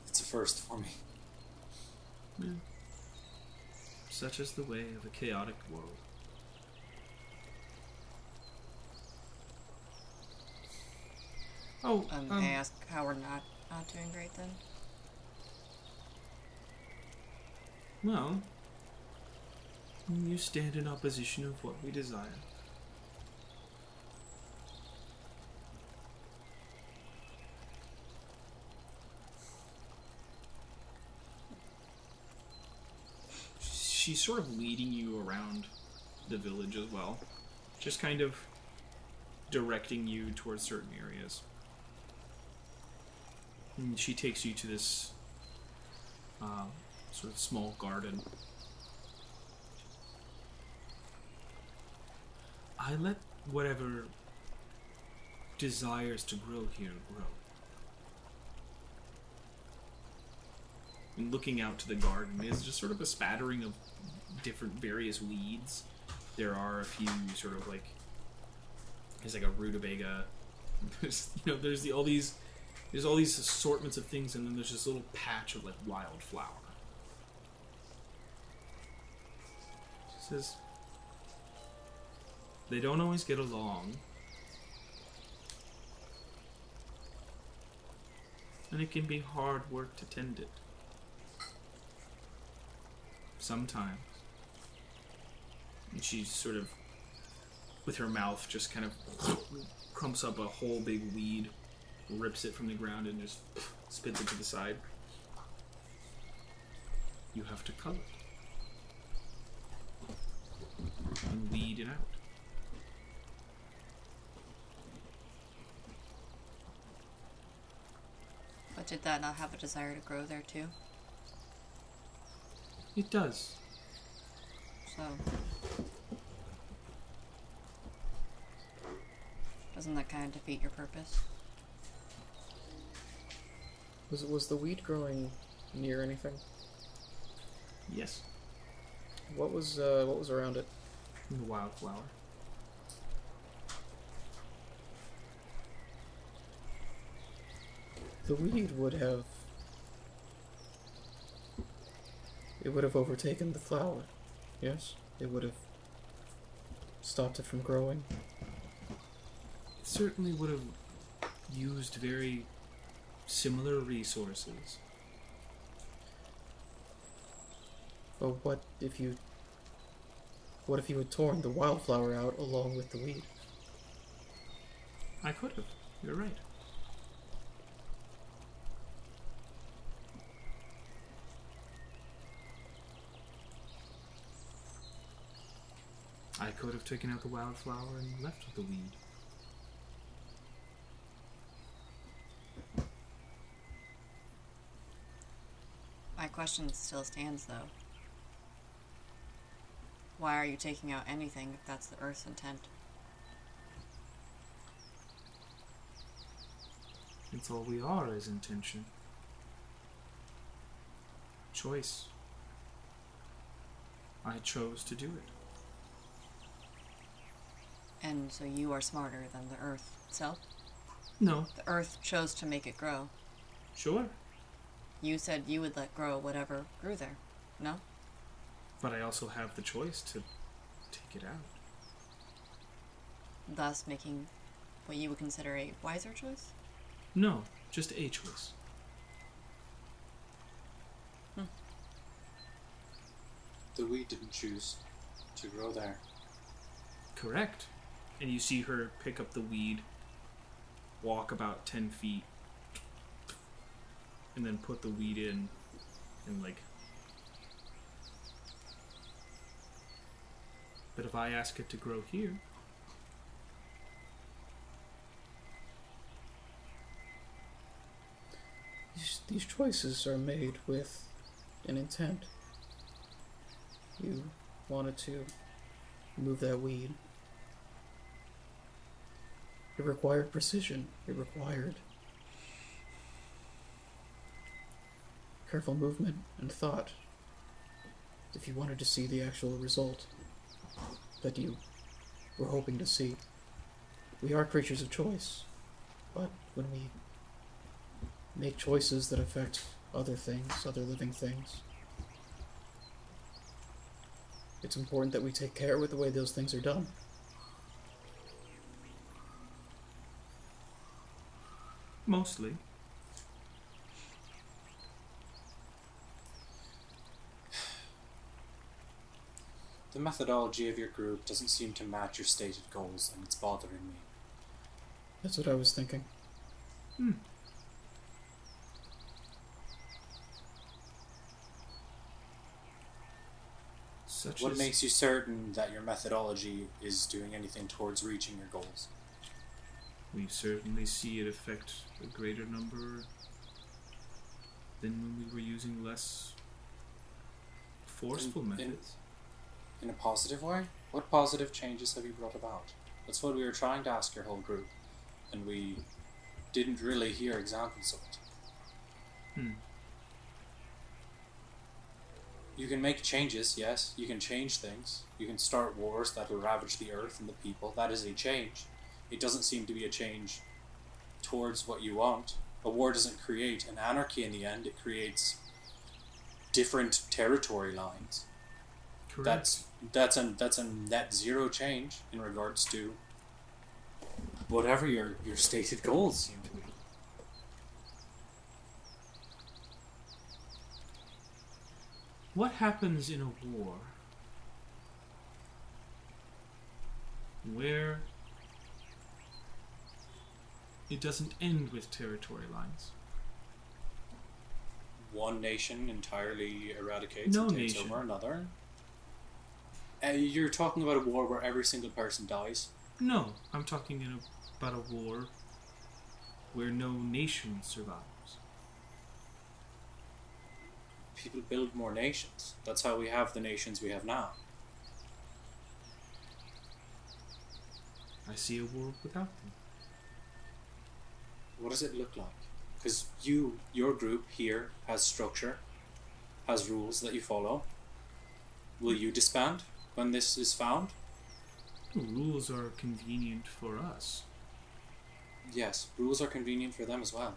It's a first for me. Yeah. Such is the way of a chaotic world. Oh, Um, um, I ask how we're not not doing great then. well, you stand in opposition of what we desire. She's sort of leading you around the village as well, just kind of directing you towards certain areas. And she takes you to this um, sort of small garden. I let whatever desires to grow here grow. Looking out to the garden is just sort of a spattering of different various weeds. There are a few sort of like There's like a rutabaga. [laughs] There's you know there's the all these there's all these assortments of things, and then there's this little patch of like wildflower. She says they don't always get along. And it can be hard work to tend it. Sometimes. And she sort of, with her mouth, just kind of crumps up a whole big weed, rips it from the ground, and just spits it to the side. You have to cut it. And weed it out. But did that not have a desire to grow there too? It does. So. Doesn't that kind of defeat your purpose? Was was the weed growing near anything? Yes. What was uh, what was around it? The wildflower. The weed would have. It would have overtaken the flower. Yes, it would have stopped it from growing. It certainly would have used very similar resources. But what if you. What if you had torn the wildflower out along with the weed? I could have. You're right. Could have taken out the wildflower and left with the weed. My question still stands though. Why are you taking out anything if that's the Earth's intent? It's all we are is intention. Choice. I chose to do it. And so you are smarter than the Earth itself? No, The Earth chose to make it grow. sure. You said you would let grow whatever grew there. No? But I also have the choice to take it out. Thus making what you would consider a wiser choice? No, just a choice. Hmm. The weed didn't choose to grow there. Correct. And you see her pick up the weed, walk about 10 feet, and then put the weed in, and like. But if I ask it to grow here, These, these choices are made with an intent. You wanted to move that weed. It required precision. It required careful movement and thought. If you wanted to see the actual result that you were hoping to see. We are creatures of choice, but when we make choices that affect other things, other living things. It's important that we take care with the way those things are done. Mostly. The methodology of your group doesn't seem to match your stated goals, and it's bothering me. That's what I was thinking. Hmm. Such What as makes you certain that your methodology is doing anything towards reaching your goals? We certainly see it affect a greater number than when we were using less forceful In- in- methods. In a positive way? What positive changes have you brought about? That's what we were trying to ask your whole group, and we didn't really hear examples of it. Hmm. You can make changes, yes. You can change things. You can start wars that will ravage the earth and the people. That is a change. It doesn't seem to be a change towards what you want. A war doesn't create an anarchy in the end, it creates different territory lines. Correct. That's that's a that's a net zero change in regards to whatever your your stated goals seem to be. What happens in a war where it doesn't end with territory lines? One nation entirely eradicates No and takes nation. over another. Uh, you're talking about a war where every single person dies. No, I'm talking in a, about a war where no nation survives. People build more nations. That's how we have the nations we have now. I see a world without them. What does it look like? Because you, your group here has structure, has rules that you follow. Will you disband when this is found? The rules are convenient for us. Yes, rules are convenient for them as well.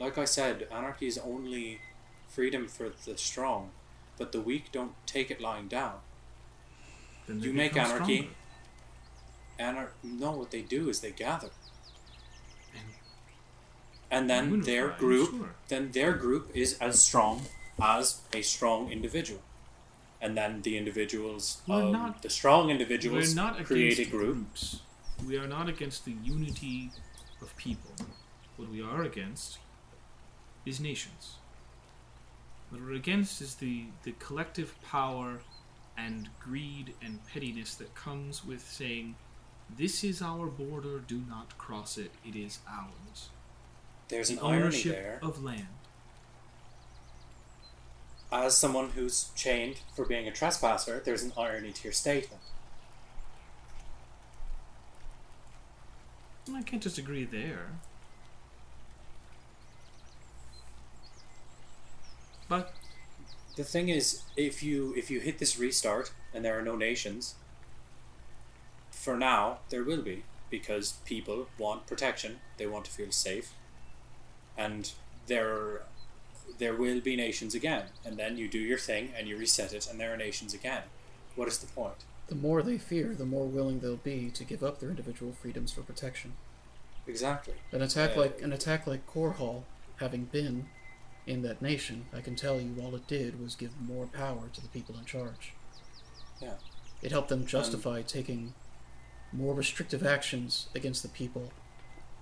Like I said, anarchy is only freedom for the strong, but the weak don't take it lying down. You make anarchy. Anar- no, what they do is they gather. And then their group sure. then their group is as strong as a strong individual. And then the individuals, um, not- the strong individuals not create a group. groups. We are not against the unity of people. What we are against is nations. What we're against is the, the collective power and greed and pettiness that comes with saying, This is our border, do not cross it, it is ours. There's an The irony there. of land. As someone who's chained for being a trespasser, there's an irony to your statement. I can't disagree there. But The thing is, if you if you hit this restart and there are no nations, for now there will be because people want protection. They want to feel safe, and there there will be nations again. And then you do your thing and you reset it, and there are nations again. What is the point? The more they fear, the more willing they'll be to give up their individual freedoms for protection. Exactly. An attack Uh, like an attack like Korhal, having been in that nation, I can tell you all it did was give more power to the people in charge. Yeah. It helped them justify taking more restrictive actions against the people.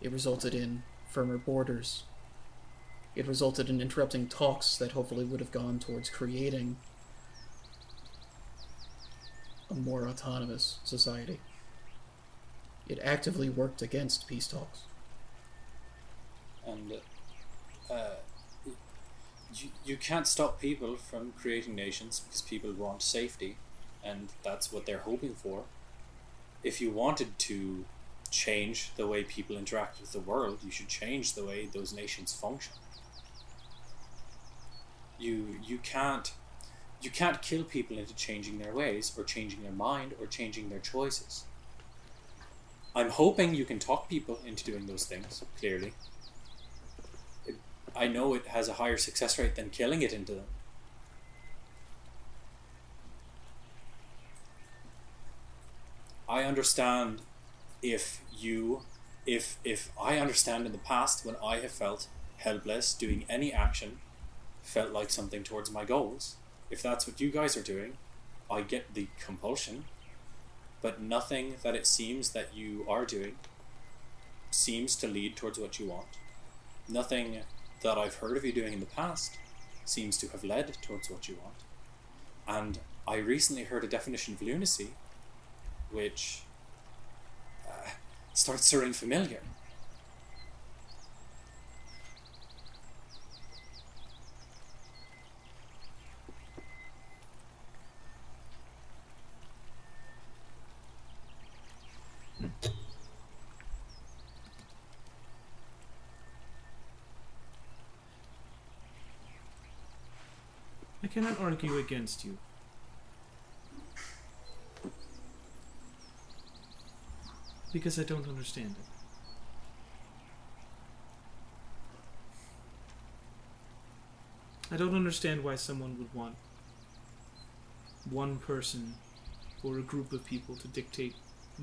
It resulted in firmer borders. It resulted in interrupting talks that hopefully would have gone towards creating a more autonomous society. It actively worked against peace talks. and uh, you, you can't stop people from creating nations because people want safety and that's what they're hoping for if you wanted to change the way people interact with the world you should change the way those nations function you you can't you can't kill people into changing their ways or changing their mind or changing their choices i'm hoping you can talk people into doing those things clearly I know it has a higher success rate than killing it into them. I understand if you if if I understand in the past when I have felt helpless doing any action felt like something towards my goals. If that's what you guys are doing, I get the compulsion, but nothing that it seems that you are doing seems to lead towards what you want. Nothing that I've heard of you doing in the past seems to have led towards what you want. And I recently heard a definition of lunacy which uh, starts to ring familiar. Cannot argue against you. Because I don't understand it. I don't understand why someone would want one person or a group of people to dictate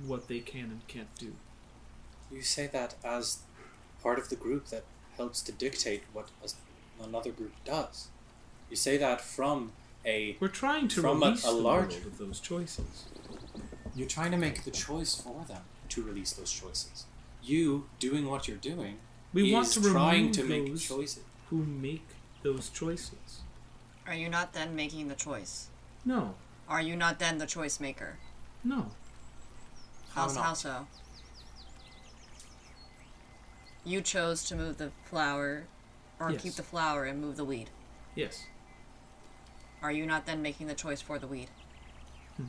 what they can and can't do. You say that as part of the group that helps to dictate what another group does. You say that from a. We're trying to From a- release a the large- world of those choices. You're trying to make the choice for them to release those choices. You doing what you're doing We is want to trying to make those choices. who make those choices. Are you not then making the choice? No, Are you not then the choice maker? no. How How, not? how so? You chose to move the flower, or Yes. keep the flower and move the weed. Yes. Are you not then making the choice for the weed? Hmm.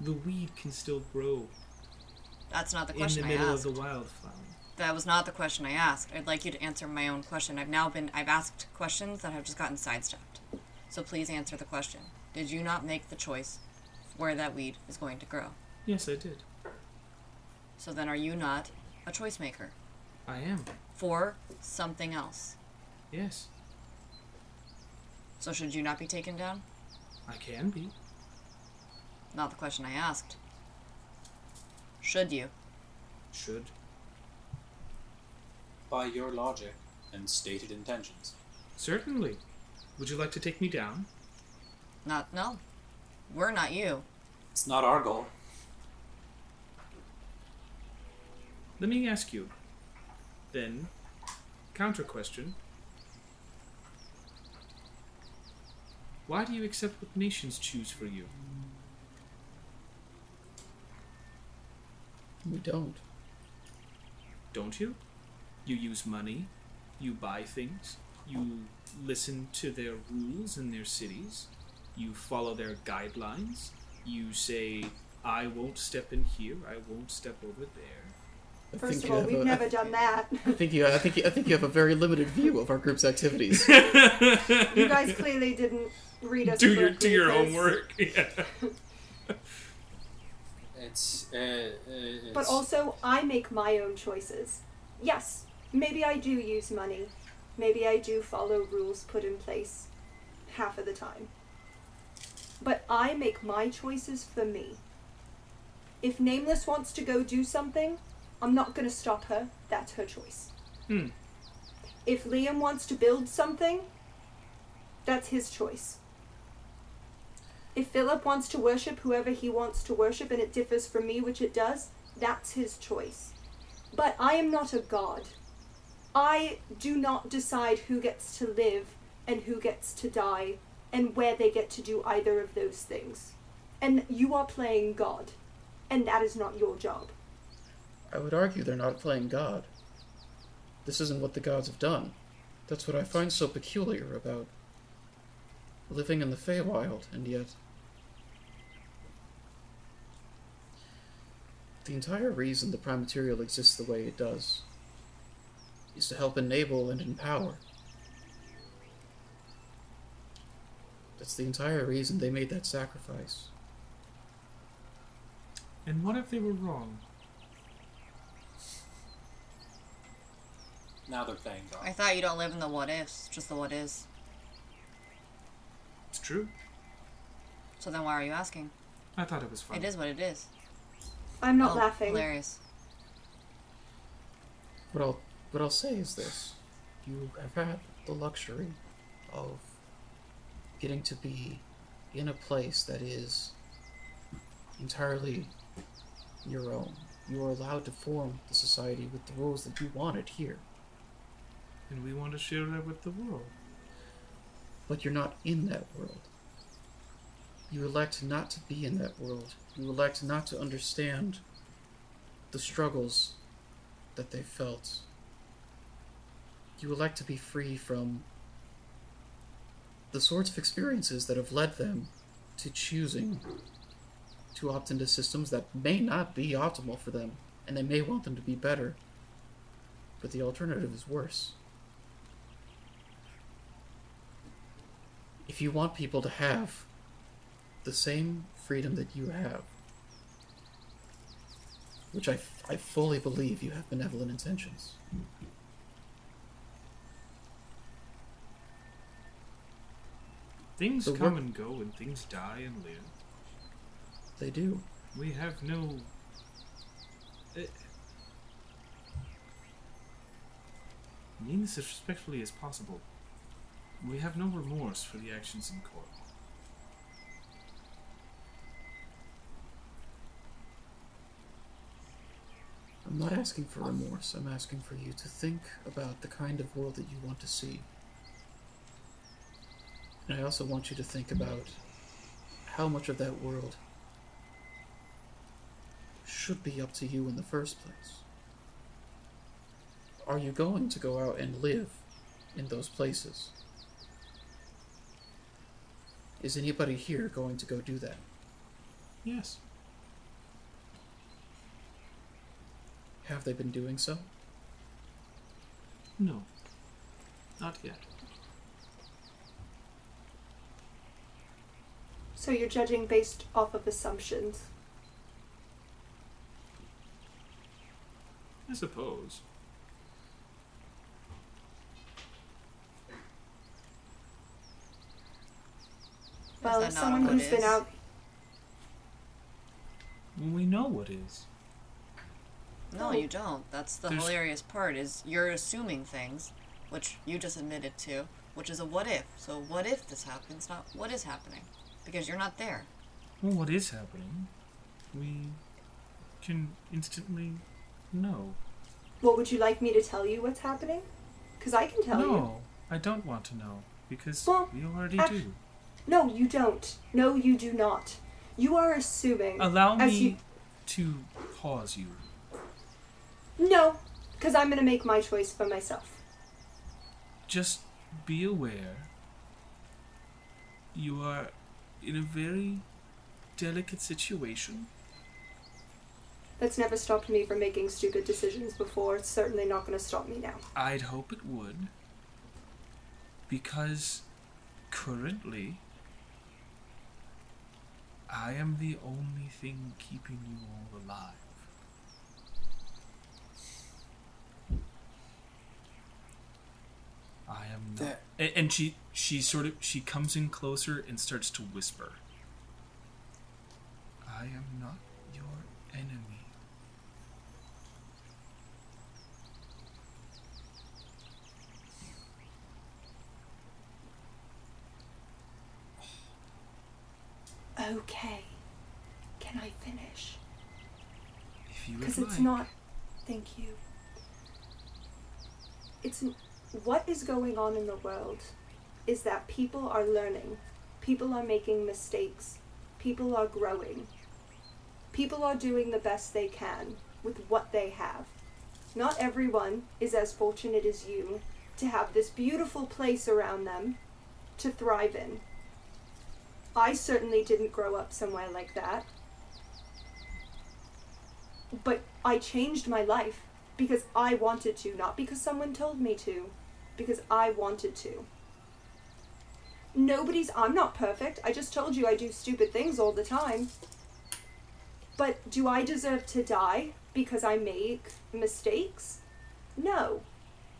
The weed can still grow That's not the question in the I middle asked. of the wildflower. That was not the question I asked. I'd like you to answer my own question. I've now been I've asked questions that have just gotten sidestepped. So please answer the question. Did you not make the choice where that weed is going to grow? Yes, I did. So then are you not a choice maker I am. for something else? Yes, So should you not be taken down? I can be. Not the question I asked. Should you? Should. By your logic and stated intentions. Certainly. Would you like to take me down? Not no. We're not you. It's not our goal. Let me ask you. Then, counter question. Why do you accept what nations choose for you? We don't. Don't you? You use money, you buy things, you listen to their rules in their cities, you follow their guidelines, you say, I won't step in here, I won't step over there. I First of all, we've a- never done that. I think you. I think. You, I think you have a very limited view of our group's activities. You guys clearly didn't read us. do your do correctly, your 'cause- homework. [laughs] Yeah. It's. Uh, uh, it's But also, I make my own choices. Yes, maybe I do use money. Maybe I do follow rules put in place half of the time. But I make my choices for me. If Nameless wants to go do something, I'm not going to stop her. That's her choice. Hmm. If Liam wants to build something, that's his choice. If Philip wants to worship whoever he wants to worship and it differs from me, which it does, that's his choice. But I am not a god. I do not decide who gets to live and who gets to die and where they get to do either of those things. And you are playing God, and that is not your job. I would argue they're not playing God. This isn't what the gods have done. That's what I find so peculiar about living in the Feywild, and yet. The entire reason the Prime Material exists the way it does is to help enable and empower. That's the entire reason they made that sacrifice. And what if they were wrong? now they're playing God. I thought you don't live in the what ifs, just the what is. It's true. So then why are you asking? I thought it was funny. It is what it is. I'm not Oh, laughing. Hilarious. What I'll what I'll say is this: you have had the luxury of getting to be in a place that is entirely your own. You are allowed to form the society with the rules that you wanted here, And we want to share that with the world. But you're not in that world. You elect not to be in that world. You elect not to understand the struggles that they felt. You elect to be free from the sorts of experiences that have led them to choosing to opt into systems that may not be optimal for them, and they may want them to be better, but the alternative is worse. If you want people to have the same freedom that you have, which I, I fully believe you have benevolent intentions. Things come and go, and things die and live. They do. We have no. Eh, I mean this as respectfully as possible. We have no remorse for the actions in court. I'm not asking for remorse. I'm asking for you to think about the kind of world that you want to see. And I also want you to think about how much of that world should be up to you in the first place. Are you going to go out and live in those places? Is anybody here going to go do that? Yes. Have they been doing so? No. Not yet. So you're judging based off of assumptions. I suppose. Well, that as someone who's been is? out We know what is. No, you don't. That's the There's- hilarious part is you're assuming things, which you just admitted to, which is a what if. So what if this happens, not what is happening. Because you're not there. Well, what is happening? We can instantly know. What would you like me to tell you what's happening? Because I can tell you. no, I don't want to know because Well, we already act- do. No, you don't. No, you do not. You are assuming. Allow as me you- to pause you. No, because I'm going to make my choice for myself. Just be aware you are in a very delicate situation. That's never stopped me from making stupid decisions before. It's certainly not going to stop me now. I'd hope it would. Because currently, I am the only thing keeping you all alive. I am not. That- And she, she sort of, she comes in closer and starts to whisper. I am not your enemy. Okay. Can I finish? If you Because it's like. not. Thank you. It's. What is going on in the world is that people are learning, people are making mistakes, people are growing, people are doing the best they can with what they have. Not everyone is as fortunate as you to have this beautiful place around them to thrive in. I certainly didn't grow up somewhere like that. But I changed my life because I wanted to, not because someone told me to, because I wanted to. Nobody's, I'm not perfect. I just told you I do stupid things all the time. But do I deserve to die because I make mistakes? No.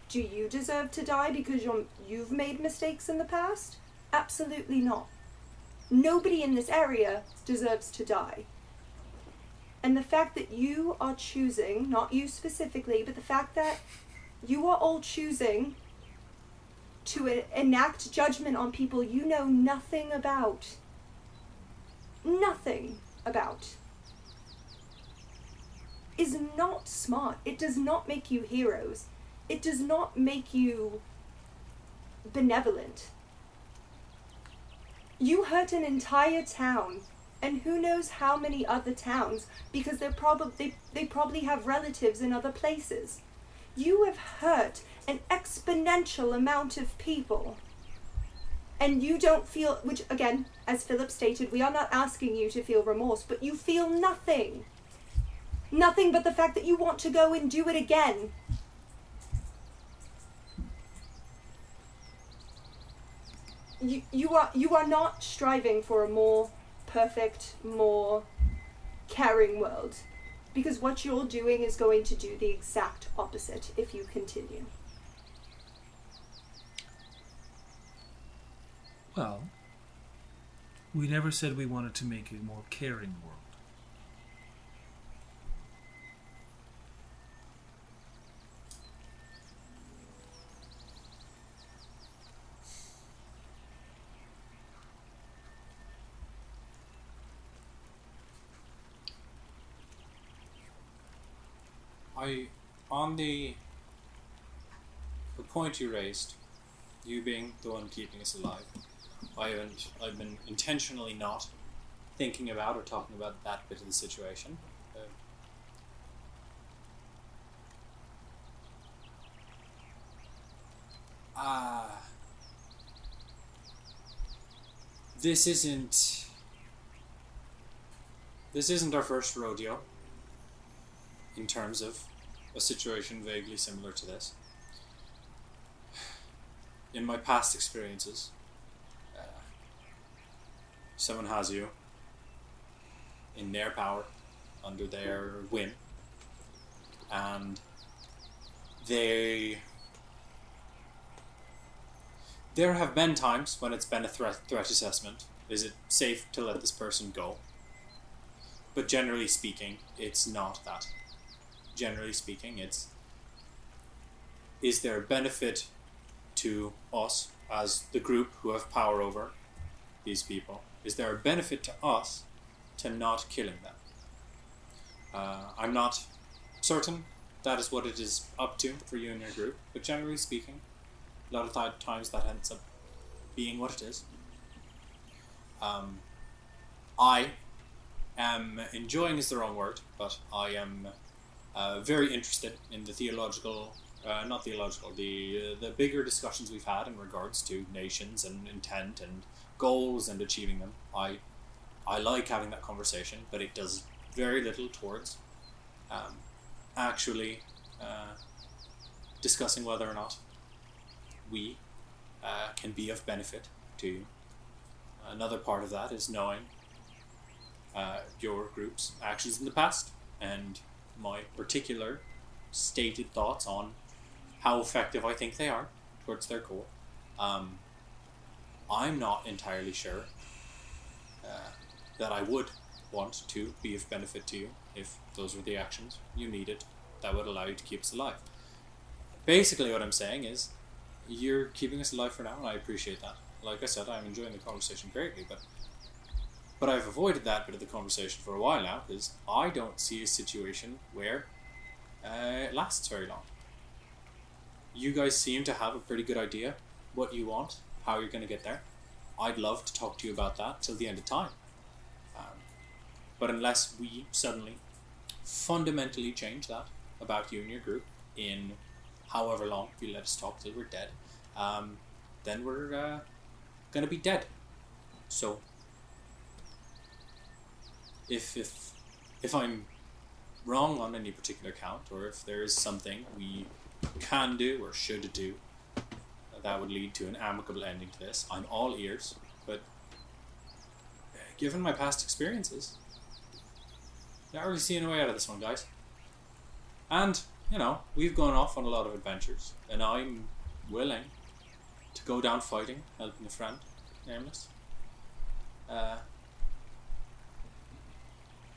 Do you deserve to die because you're, you've made mistakes in the past? Absolutely not. Nobody in this area deserves to die. And the fact that you are choosing, not you specifically, but the fact that you are all choosing to enact judgment on people you know nothing about. Nothing about. Is not smart. It does not make you heroes. It does not make you benevolent. You hurt an entire town and who knows how many other towns because they're probably they, they probably have relatives in other places. You have hurt an exponential amount of people. And you don't feel which again, as Philip stated, we are not asking you to feel remorse, but you feel nothing. Nothing but the fact that you want to go and do it again. You, you are you are not striving for a more perfect, more caring world. Because what you're doing is going to do the exact opposite if you continue. Well, we never said we wanted to make a more caring world. I, on the the point you raised, you being the one keeping us alive, I haven't. I've been intentionally not thinking about or talking about that bit of the situation. Uh, Ah. this isn't. This isn't our first rodeo in terms of a situation vaguely similar to this. In my past experiences, uh, someone has you in their power, under their whim, and they. There have been times when it's been a threat threat assessment. Is it safe to let this person go? But generally speaking, it's not that generally speaking, it's is there a benefit to us as the group who have power over these people? Is there a benefit to us to not killing them? Uh, I'm not certain that is what it is up to for you and your group, but generally speaking, a lot of times that ends up being what it is. Um, I am enjoying is the wrong word, but I am uh, very interested in the theological, uh, not theological, the uh, the bigger discussions we've had in regards to nations and intent and goals and achieving them. I I like having that conversation, but it does very little towards um, actually uh, discussing whether or not we can be of benefit to you. Another part of that is knowing uh, your group's actions in the past and my particular stated thoughts on how effective I think they are towards their goal. Um, I'm not entirely sure uh, that I would want to be of benefit to you if those were the actions you needed that would allow you to keep us alive. Basically, what I'm saying is you're keeping us alive for now, and I appreciate that. Like I said, I'm enjoying the conversation greatly, but but I've avoided that bit of the conversation for a while now because I don't see a situation where uh, it lasts very long. You guys seem to have a pretty good idea what you want, how you're going to get there. I'd love to talk to you about that till the end of time. Um, but unless we suddenly fundamentally change that about you and your group in however long you let us talk till we're dead, um, then we're uh, going to be dead. So if if if I'm wrong on any particular count, or if there is something we can do or should do that would lead to an amicable ending to this, I'm all ears. But given my past experiences, not really seeing a way out of this one, guys. And you know, we've gone off on a lot of adventures, and I'm willing to go down fighting, helping a friend, nameless. Uh,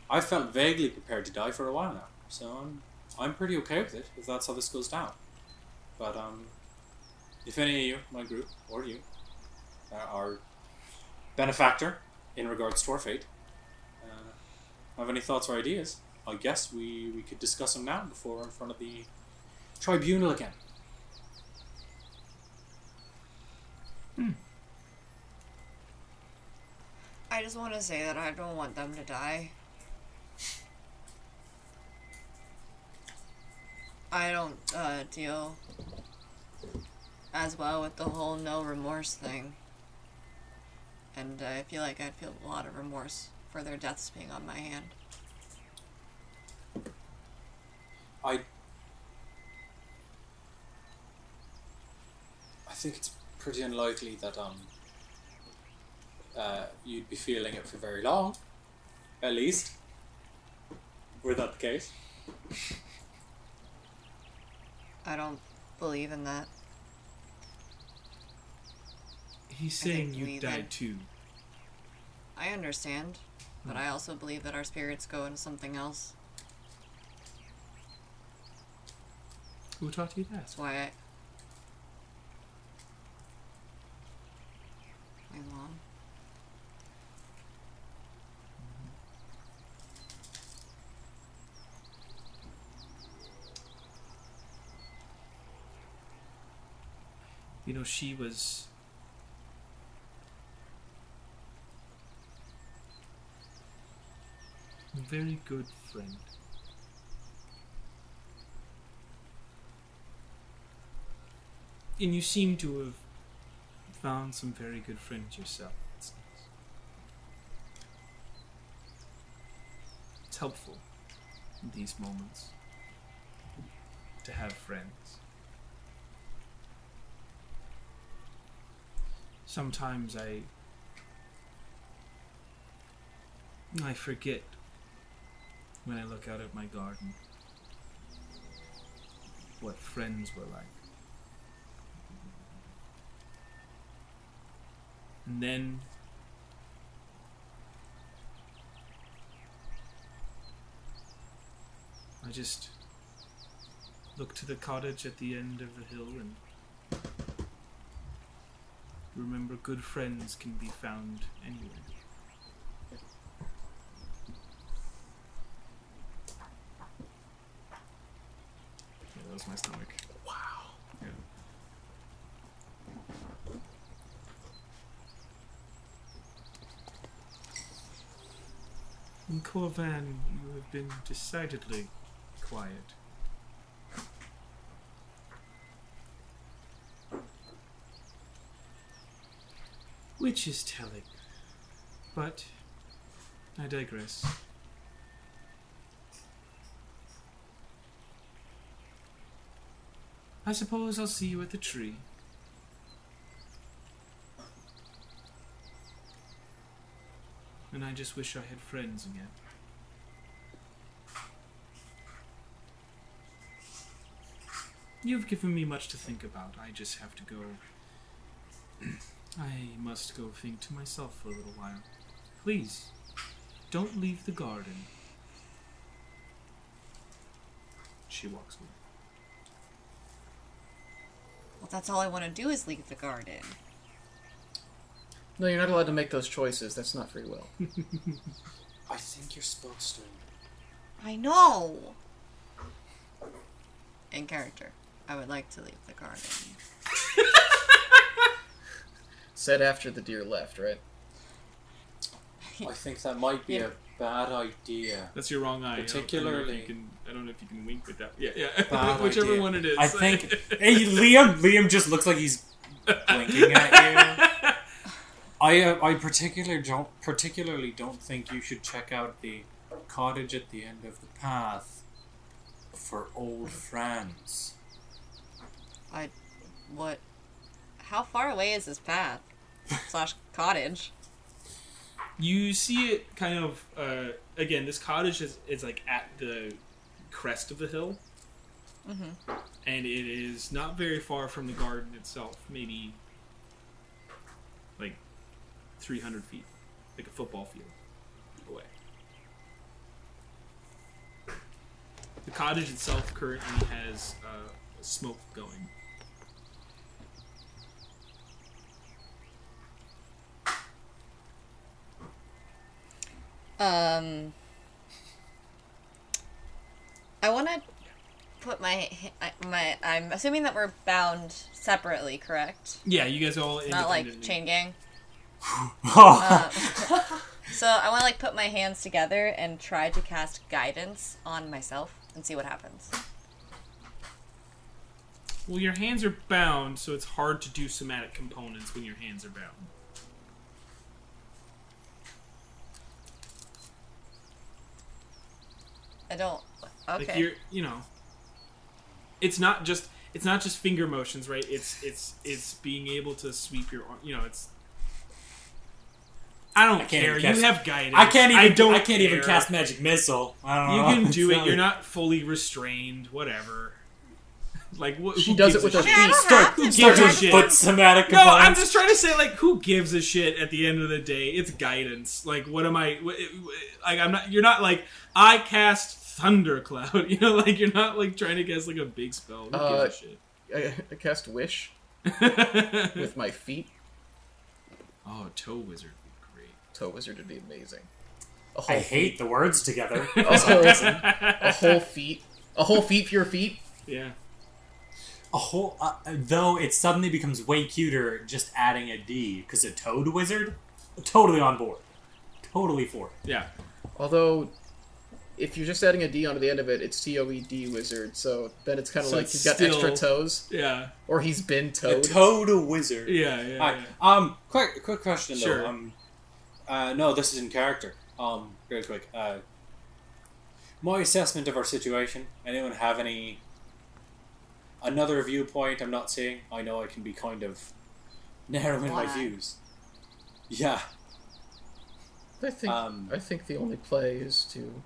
I felt vaguely prepared to die for a while now, so I'm I'm pretty okay with it if that's how this goes down. But um, if any of you, my group, or you, uh, are benefactor in regards to our fate, uh, have any thoughts or ideas, I guess we, we could discuss them now before in front of the tribunal again. I just want to say that I don't want them to die. I don't uh, deal as well with the whole no remorse thing. And uh, I feel like I'd feel a lot of remorse for their deaths being on my hand. I I think it's pretty unlikely that um uh, you'd be feeling it for very long, at least. Were that the case? [laughs] I don't believe in that. He's saying you died then- too. I understand, but I also believe that our spirits go into something else. Who taught you that? That's why I. My mom. You know, she was. A very good friend. And you seem to have found some very good friends yourself. It's nice. It's helpful in these moments to have friends. Sometimes I I forget when I look out at my garden what friends were like. And then I just look to the cottage at the end of the hill and remember good friends can be found anywhere. Yeah, that was my stomach. Wow. Yeah. In Corvan, you have been decidedly quiet. Which is telling. But I digress. I suppose I'll see you at the tree. And I just wish I had friends again. You've given me much to think about. I just have to go. [clears throat] I must go think to myself for a little while. Please, don't leave the garden. She walks away. Well, that's all I want to do is leave the garden. No, you're not allowed to make those choices. That's not free will. [laughs] I think you're supposed to. I know! In character, I would like to leave the garden. Said after the deer left, right? I think that might be Yeah. a bad idea. That's your wrong eye. I don't- I don't, Particularly- can, I don't know if you can wink with that. Yeah, yeah. [laughs] Whichever idea. one it is. I think [laughs] hey, Liam. Liam just looks like he's blinking at you. [laughs] I uh, I particularly don't particularly don't think you should check out the cottage at the end of the path for old friends. I. What. How far away is this path? Slash cottage. you see it kind of uh, again. This cottage is, is like at the crest of the hill, Mm-hmm. and it is not very far from the garden itself. Maybe like three hundred feet, like a football field away. The cottage itself currently has uh, smoke going. Um. I want to put my my. I'm assuming that we're bound separately, correct? Yeah, you guys are all Not like independently- chain gang. Um, [laughs] [laughs] so I want to like put my hands together and try to cast guidance on myself and see what happens. Well, your hands are bound, so it's hard to do somatic components when your hands are bound. I don't. Like Okay. you're, you know, it's not just it's not just finger motions, right? It's it's it's being able to sweep your, arm- you know, it's I don't I can't care. cast- you have guidance. I can't even. I don't. I can't even cast magic missile. I don't You know. can [laughs] do it. You're not fully restrained. Whatever. Like what? She who does it with a her shit? I mean, feet. don't Start, to. start do doing shit. foot somatic No, I'm just trying to say, like, who gives a shit at the end of the day? It's guidance. Like, what am I? Like, I'm not. You're not like I cast thundercloud. [laughs] You know, like you're not like trying to cast like a big spell. Who Uh, gives a I, I cast wish [laughs] with my feet. oh, toe wizard would be great. Toe wizard would be amazing. A whole I hate the words together. [laughs] a whole, a whole feet. A whole feet for your feet. Yeah. a whole uh, though it suddenly becomes way cuter just adding a D because a toad wizard, totally on board, totally for it. Yeah. Although, if you're just adding a D onto the end of it, it's T O E D wizard. So then it's kind of So like he's got still- extra toes, Yeah. or he's been A toed. toad wizard. Yeah. Yeah. Alright, yeah. um, quick, quick question Sure. though. Um, uh, no, this is in character. Um, real quick. Uh, my assessment of our situation. Anyone have any another viewpoint I'm not seeing? I know I can be kind of narrow in my views. Yeah. I think Um, I think the only play is to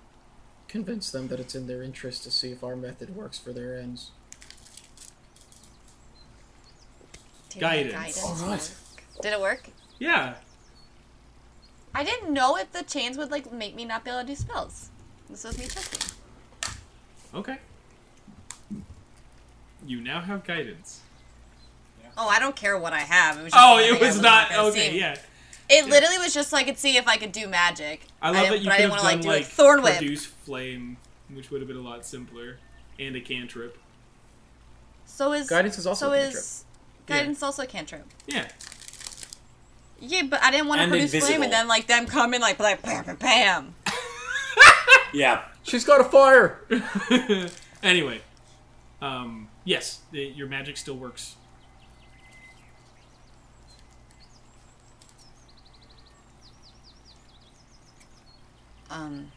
convince them that it's in their interest to see if our method works for their ends. Did Guidance. Guidance Alright. work? Did it work? Yeah. I didn't know if the chains would like make me not be able to do spells. This was me checking. Okay. You now have guidance. Oh, I don't care what I have. It was just Oh, it I was not okay. see. Yeah. It literally was just so I could see if I could do magic. I love that didn't- you but could have wanna, done do like thorn whip. produce flame, which would have been a lot simpler, and a cantrip. So is Guidance is also so a cantrip. is guidance also a cantrip. Yeah. Yeah, but I didn't want to And produce flame and then like them come in like like bam bam bam. [laughs] Yeah. She's got a fire. [laughs] anyway, um, yes, the, your magic still works. Um,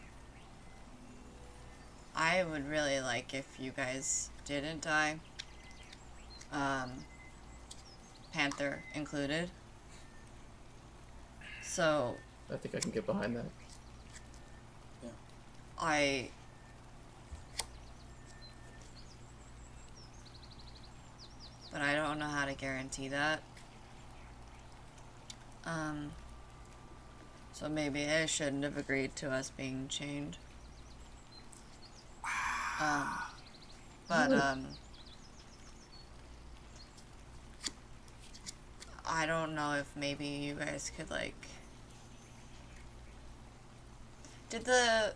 I would really like if you guys didn't die. Um, Panther included. So I think I can get behind that. Yeah. I. But I don't know how to guarantee that. Um. So maybe I shouldn't have agreed to us being chained. Um. [sighs] But, um. I don't know if maybe you guys could, like. Did the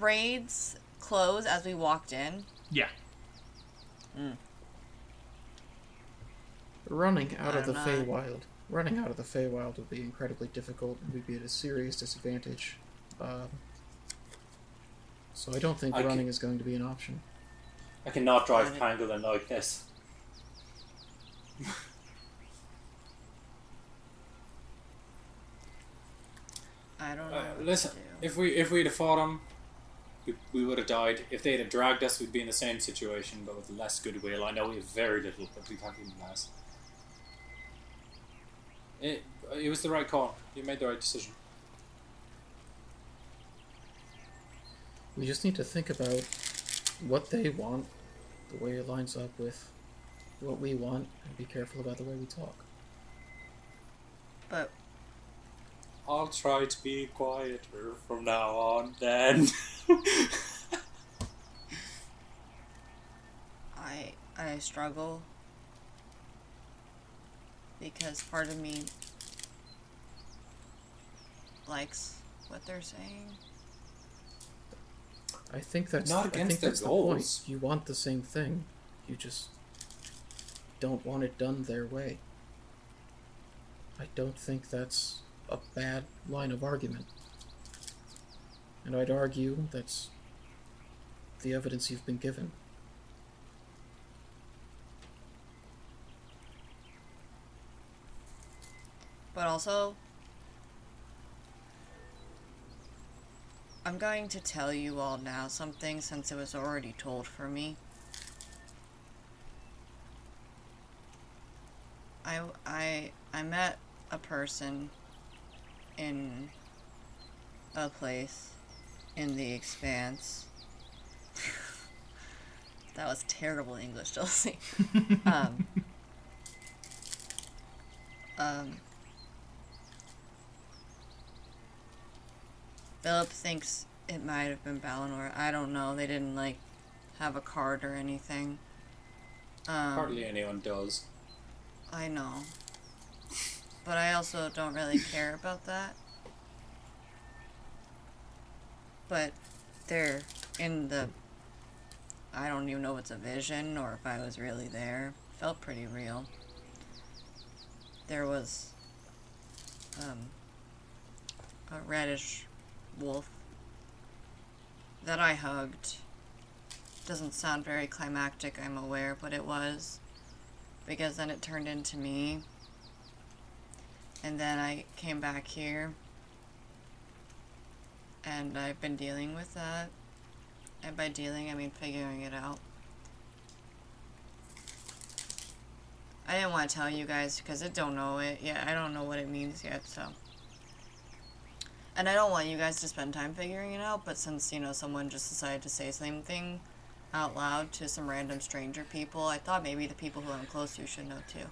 raids close as we walked in? Yeah. Running out of the don't know. Feywild. Running out of the Feywild would be incredibly difficult, and we'd be at a serious disadvantage. Um, so I don't think I running can- is going to be an option. I cannot drive Got it. pangolin like this. [laughs] I don't know. Uh, listen, do. if we if we'd have fought them, we, we would have died. If they'd have dragged us, we'd be in the same situation, but with less goodwill. I know we have very little, but we can't even less. It it was the right call. You made the right decision. We just need to think about what they want, the way it lines up with what we want, and be careful about the way we talk. But I'll try to be quieter from now on. Then. [laughs] I I struggle because part of me likes what they're saying. I think that's Not I against think their that's the goals. point. You want the same thing. You just don't want it done their way. I don't think that's a bad line of argument. And I'd argue that's the evidence you've been given. But also I'm going to tell you all now something since it was already told for me. I I I met a person in a place in the expanse. [laughs] that was terrible English, [laughs] Chelsea. [laughs] um, um, Philip thinks it might have been Balinor. I don't know. They didn't like have a card or anything. Um, Hardly anyone does. I know. But I also don't really [laughs] care about that. But they're in the. I don't even know if it's a vision or if I was really there. Felt pretty real. There was um, a reddish wolf that I hugged. Doesn't sound very climactic, I'm aware, but it was because then it turned into me. And then I came back here. And I've been dealing with that. And by dealing, I mean figuring it out. I didn't want to tell you guys because I don't know it yet. I don't know what it means yet, so. And I don't want you guys to spend time figuring it out, but since, you know, someone just decided to say the same thing out loud to some random stranger people, I thought maybe the people who I'm close to should know too.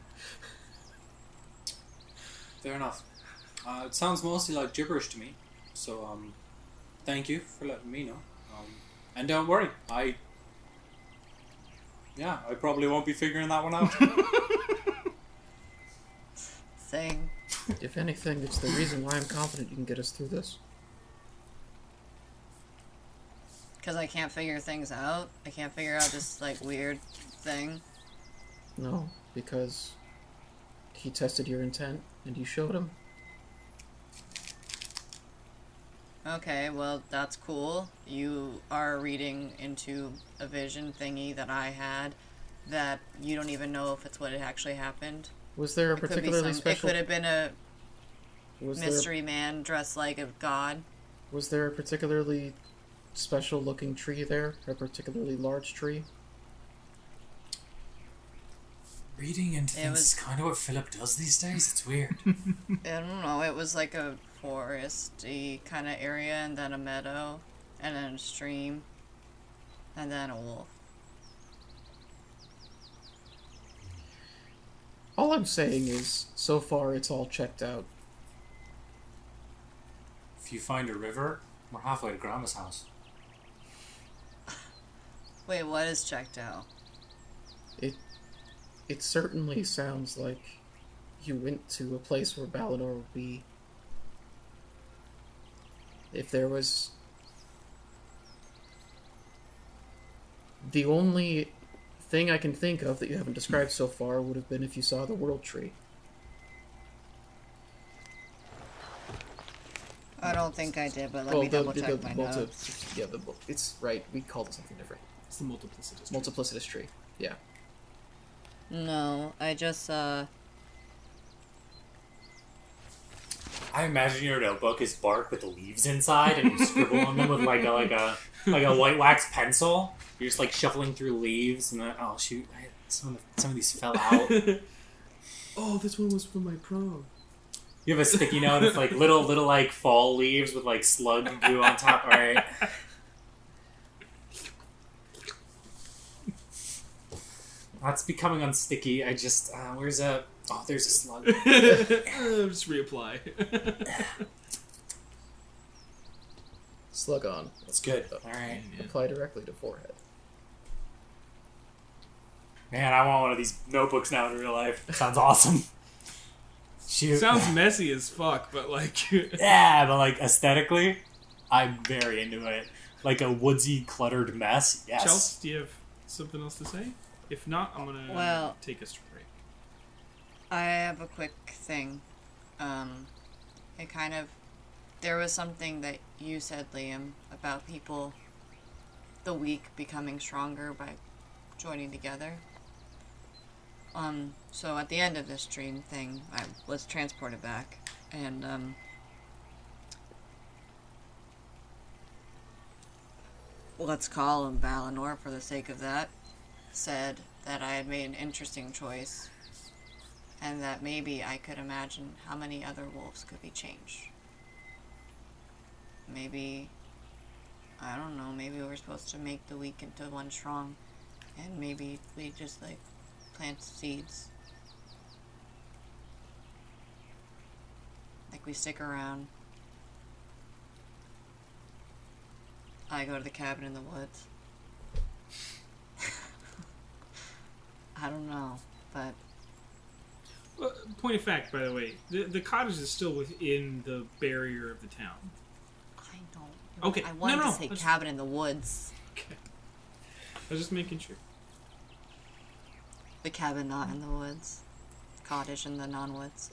Fair enough. Uh, it sounds mostly like gibberish to me. So, um, thank you for letting me know. Um, and don't worry, I. Yeah, I probably won't be figuring that one out. [laughs] Saying, If anything, it's the reason why I'm confident you can get us through this. because I can't figure things out. I can't figure out this, like, weird thing. No, because he tested your intent and you showed him. Okay, well, that's cool. You are reading into a vision thingy that I had that you don't even know if it's what it actually happened. Was there a It could particularly some, special? It could have been a was there mystery man dressed like a god. was there a particularly special looking tree there? A particularly large tree? Reading into It things was- is kind of what Philip does these days. It's weird. [laughs] I don't know. It was like a foresty kind of area, and then a meadow, and then a stream, and then a wolf. All I'm saying is, so far it's all checked out. if you find a river, we're halfway to Grandma's house. [laughs] Wait, what is checked out? It it certainly sounds like you went to a place where Balinor would be. If there was the only thing I can think of that you haven't described so far would have been if you saw the world tree. I don't think I did, but let Well, me the- double the- check the my multi- notes. Yeah, the, book. it's right. We called it something different. It's the multiplicitous. tree. Multiplicitous tree. Yeah. No, I just uh. I imagine your notebook is bark with the leaves inside, and you scribble on them with like a like a like a white wax pencil. You're just like shuffling through leaves, and then oh shoot, I, some of the, some of these fell [laughs] out. oh, this one was for my prom. You have a sticky note of like little little like fall leaves with like slug goo on top. All right. That's becoming unsticky. I just uh, where's a oh there's a slug. [laughs] Just reapply. Slug on. That's good. All right, Apply directly to forehead. Man. I want one of these notebooks now in real life. Sounds awesome. [laughs] Shoot. Sounds [laughs] messy as fuck, but like, [laughs] yeah, but like aesthetically, I'm very into it. Like a woodsy, cluttered mess. Yes. Chelsea, do you have something else to say? If not, I'm gonna Well- take us to break. I have a quick thing. Um, it kind of. There was something that you said, Liam, about people, the weak becoming stronger by joining together. Um, so at the end of this dream thing, I was transported back, and, um. Let's call him Balinor for the sake of that. Said that I had made an interesting choice and that maybe I could imagine how many other wolves could be changed. maybe I don't know, maybe we're supposed to make the weak into one strong and maybe we just like plant seeds. Like we stick around. I go to the cabin in the woods. [laughs] I don't know, but Uh, point of fact, by the way, the, the cottage is still within the barrier of the town. I don't. Okay, I no, wanted no, to say cabin in the woods. Okay. I was just making sure. The cabin not in the woods. Cottage in the non-woods.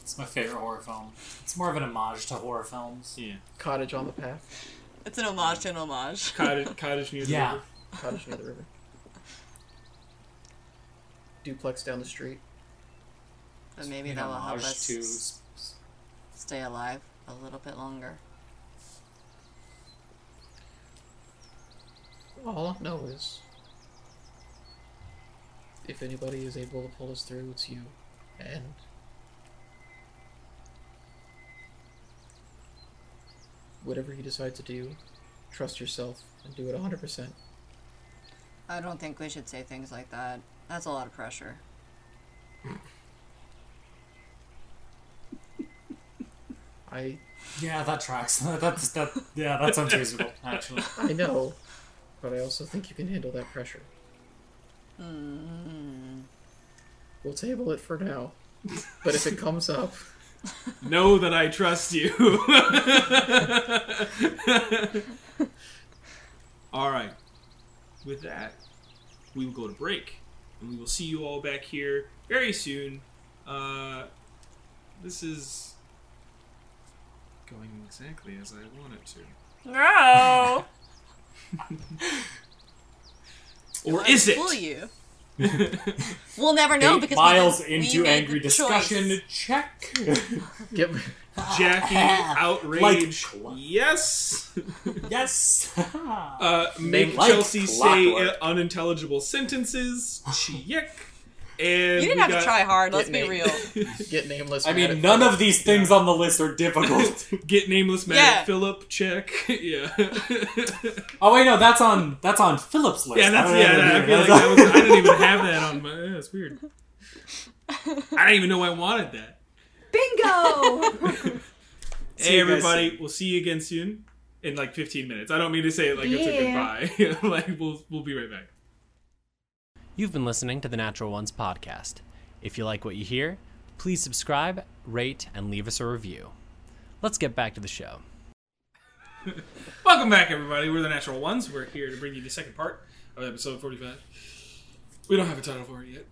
It's my favorite horror film. It's more of an homage to horror films. Yeah. Cottage on the path. It's an homage to an homage. [laughs] Cottage, cottage near the Yeah. river. [laughs] Cottage near the river. Duplex down the street. But maybe that will help us to stay alive a little bit longer. All I know is, if anybody is able to pull us through, it's you. And whatever you decide to do, trust yourself and do it 100%. I don't think we should say things like that. That's a lot of pressure. I Yeah, that tracks. [laughs] That's that. Yeah, that sounds reasonable. Actually, I know, but I also think you can handle that pressure. Mm. We'll table it for now. But if it comes up, [laughs] Know that I trust you. [laughs] all right. With that, we will go to break, and we will see you all back here very soon. Uh, this is going exactly as I want it to. No! [laughs] Or is it? Fool you. [laughs] we'll never know Eight because miles we, we into made angry the discussion. choice. Check. [laughs] get Jackie, [laughs] outrage. Like- yes. yes. Uh, make Like Chelsea say clockwork. uh, unintelligible sentences. Check. And You didn't have got- to try hard, let's Get be real. [laughs] get nameless. I mean, none Philip. of these things on the list are difficult. [laughs] Get nameless mad Yeah. Philip. Check. [laughs] yeah. oh wait, no, that's on that's on Philip's list. yeah, that's I yeah. have it I feel like that was. I didn't even have that on my. Yeah, it's weird. I didn't even know I wanted that. Bingo! Hey, you guys everybody. We'll see you again soon. In like 15 minutes. I don't mean to say it like it's a goodbye. like we'll we'll be right back. You've been listening to the Natural Ones podcast. If you like what you hear, please subscribe, rate, and leave us a review. Let's get back to the show. [laughs] Welcome back, everybody. We're the Natural Ones. We're here to bring you the second part of episode 45. We don't have a title for it yet.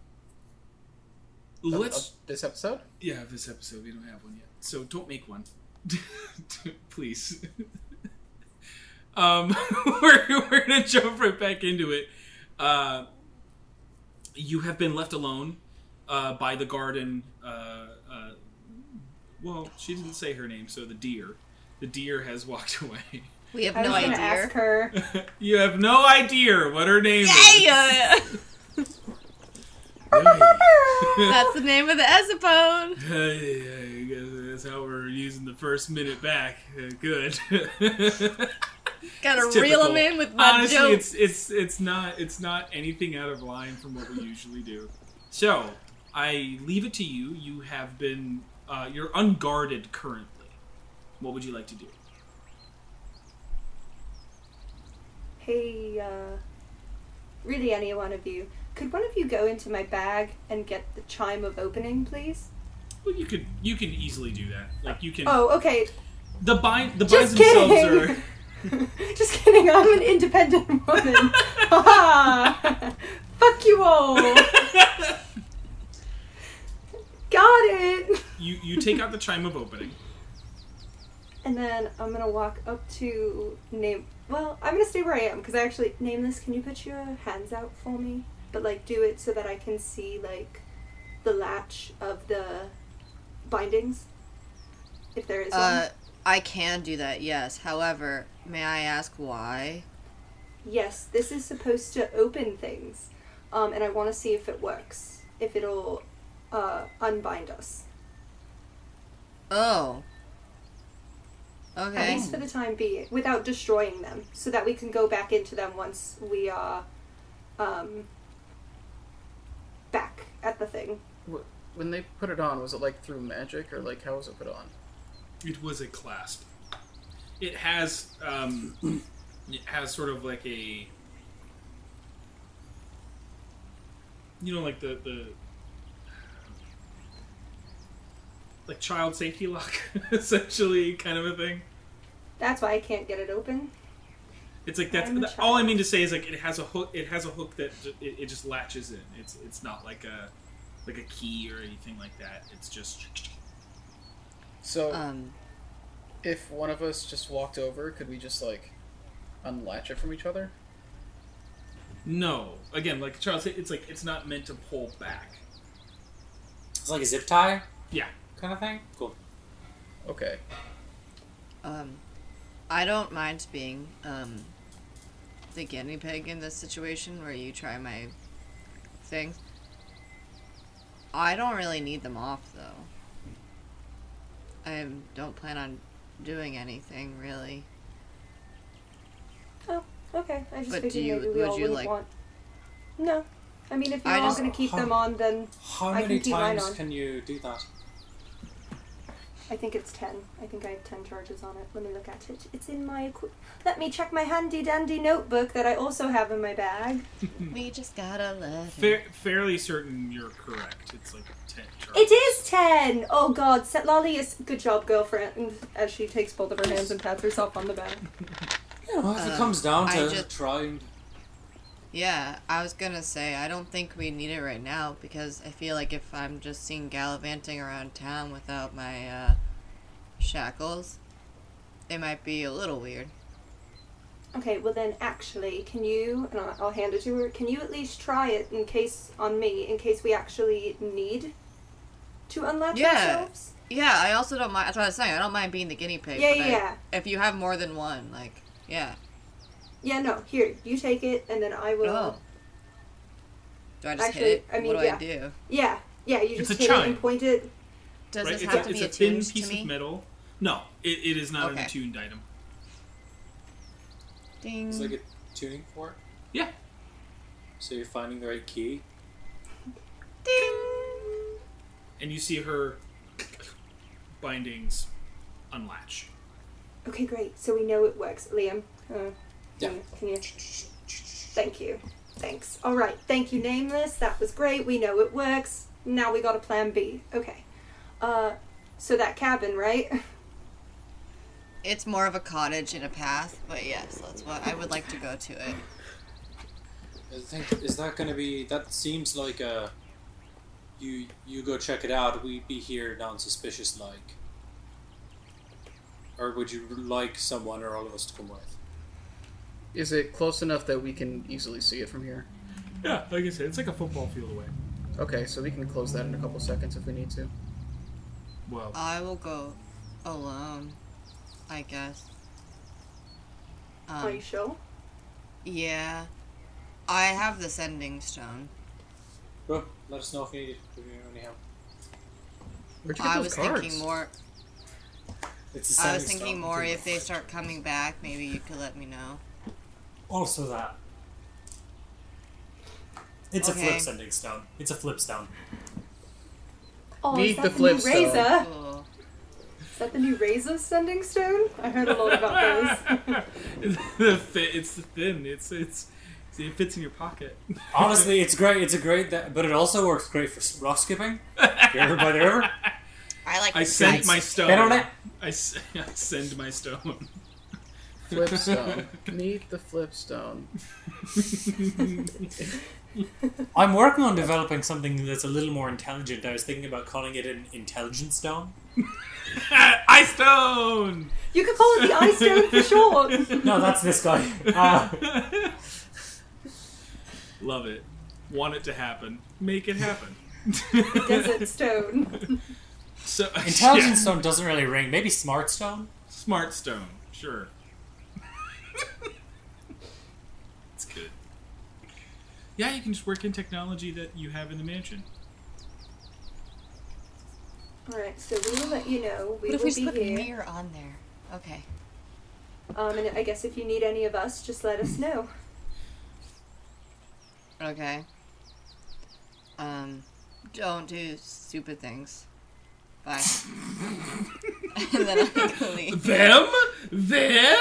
Of- Let's. of this episode. Yeah, this episode, we don't have one yet. So don't make one. [laughs] Please. [laughs] um, we're, we're going to jump right back into it. Uh, you have been left alone uh, by the garden. Uh, uh, well, she didn't say her name, so the deer. The deer has [laughs] walked away. We have I no gonna idea. ask her. [laughs] you have no idea what her name Yeah! is. [laughs] That's the name of the Ezapone. Hey, that's how we're using the first minute back. Uh, Good. Gotta It's reel typical. him in with my Honestly, jokes. it's it's it's not it's not anything out of line from what we usually do. So I leave it to you. You have been uh, you're unguarded currently. What would you like to do? Hey, uh, really any one of you, could one of you go into my bag and get the chime of opening, please? Well, you could you can easily do that. Like you can Oh, okay. the bind the binds Just themselves kidding. are [laughs] [laughs] Just kidding. I'm an independent woman. [laughs] Ha Fuck you all. Got it. you you take out the chime of opening. And then I'm gonna walk up to name. Well, I'm gonna stay where I am because I actually name this. Can you put your hands out for me? But like, do it so that I can see like the latch of the bindings, if there is Uh, I can do that, yes. However, may I ask why? Yes, this is supposed to open things, um, and I want to see if it works. If it'll uh, unbind us. Oh. Okay. At least for the time being, without destroying them, so that we can go back into them once we are um, back at the thing. When they put it on, was it like through magic or like how was it put on? It was a clasp. It has um, it has sort of like a you know like the the like child safety lock [laughs] essentially kind of a thing. That's why I can't get it open. It's like that's that- all I mean to say is like it has a hook. It has a hook that ju- it, it just latches in. It's it's not like a like a key or anything like that. It's just So Um. if one of us just walked over, could we just like unlatch it from each other? no. Again, like Charles said, it's like it's not meant to pull back. It's like a zip tie Yeah. kind of thing. Cool. Okay. Um, I don't mind being um the guinea pig in this situation where you try my things. I don't really need them off though. I don't plan on doing anything really. Oh, okay. I just But do figured you- maybe we would all you, wouldn't like- want. No, I mean if you're I all just- going to keep How- them on, then How I many can keep mine times on. can you do that? I think it's ten. I think I have ten charges on it. Let me look at it. It's in my. Equi- Let me check my handy dandy notebook that I also have in my bag. [laughs] We just gotta let it. Fair, fairly certain you're correct. It's like ten. Charges. It is ten. Oh God, Set Lolly is good job, girlfriend. As she takes both of her hands and pats herself on the back. [laughs] You know, if it Um, comes down to just- trying. Yeah, I was gonna say I don't think we need it right now because I feel like if I'm just seen gallivanting around town without my uh, shackles, it might be a little weird. Okay, well then, actually, can you? And I'll, I'll hand it to her. Can you at least try it in case on me, in case we actually need to unlatch Yeah. ourselves? Yeah, I also don't mind. That's what I was saying. I don't mind being the guinea pig. Yeah, yeah, I- yeah. If you have more than one, like, yeah. Yeah, no. Here, you take it, and then I will. Oh. Do I just Actually, hit it? I mean, what do yeah. I do? Yeah, yeah. You just a hit it and point it. Does right? it it's have a, to be it's a thin piece of metal. No, it, it is not an attuned item. Ding. It's like a tuning fork. Yeah. So you're finding the right key. Ding. And you see her bindings unlatch. Okay, great. So we know it works. Liam, uh, Yeah. can, can you? Thank you. Thanks. All right. Thank you, Nameless. That was great. We know it works. Now we got a plan B. Okay. Uh, so that cabin, right? It's more of a cottage in a path, but yes, that's what I would like to go to it. I think is that going to be? That seems like a. You you go check it out. We be here non-suspicious like. Or would you like someone or all of us to come with? Is it close enough that we can easily see it from here? Yeah, like I said, it's like a football field away. Okay, so we can close that in a couple seconds if we need to. Well, I will go alone, I guess. Are Um, you sure? yeah. I have the sending stone. Well, let us know if you need, if you need any help. Where'd you get I those was cards? thinking more. It's a I was thinking stone. more if they start coming back, maybe you could let me know. Also that. It's a flip sending stone. It's a flip stone. Oh, Meet is that the the, flip new stone. razor? Cool. Is that the new razor sending stone? I heard a lot about those. [laughs] the fit, it's thin. It's it's it fits in your pocket. [laughs] Honestly, it's great. It's a great, that, but it also works great for rock skipping. You ever by the river? [laughs] I like. I send kites. my stone. Bet on it. I, s- I send my stone. [laughs] Flip stone. Meet the flipstone. I'm working on developing something that's a little more intelligent. I was thinking about calling it an intelligent stone. [laughs] Ice stone. You could call it the ice stone for short. [laughs] No, that's this guy. Uh, Love it. Want it to happen. Make it happen. Desert stone. so intelligent yeah. stone doesn't really ring. Maybe smart stone. Smart stone. Sure. It's good. Yeah, you can just work in technology that you have in the mansion. All right, so we will let you know. We What if will we just be put here. mirror on there? Okay. Um, and I guess if you need any of us, just let us know. Okay. Um, don't do stupid things. Bye. [laughs] and then I go leave. Them? Them?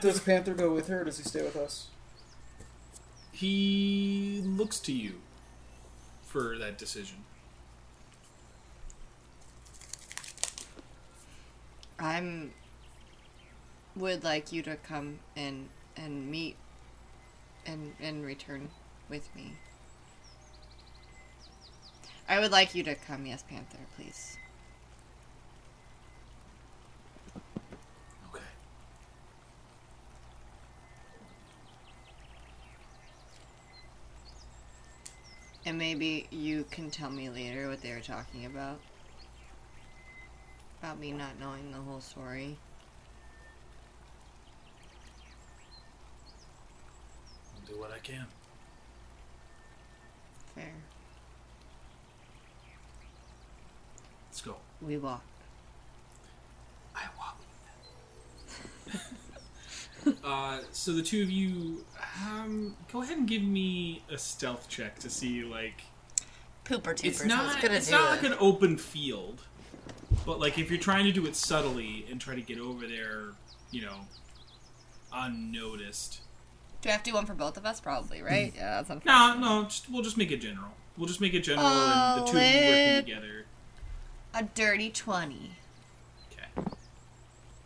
Does Panther go with her or does he stay with us? He looks to you for that decision. I'm would like you to come and and meet and and return with me. I would like you to come, yes, Panther, please. Okay. And maybe you can tell me later what they were talking about. About me not knowing the whole story. I'll do what I can. Fair. Let's go. We walk. I walk. [laughs] uh, so the two of you, um, go ahead and give me a stealth check to see like Pooper toopers. it's not was gonna it's not like an open field, but like if you're trying to do it subtly and try to get over there, you know, unnoticed. Do I have to do one for both of us? Probably, right? Yeah, that's No, unfortunate. no, just, we'll just make it general. We'll just make it general, Oh, and the two of you working together. A dirty 20. Okay.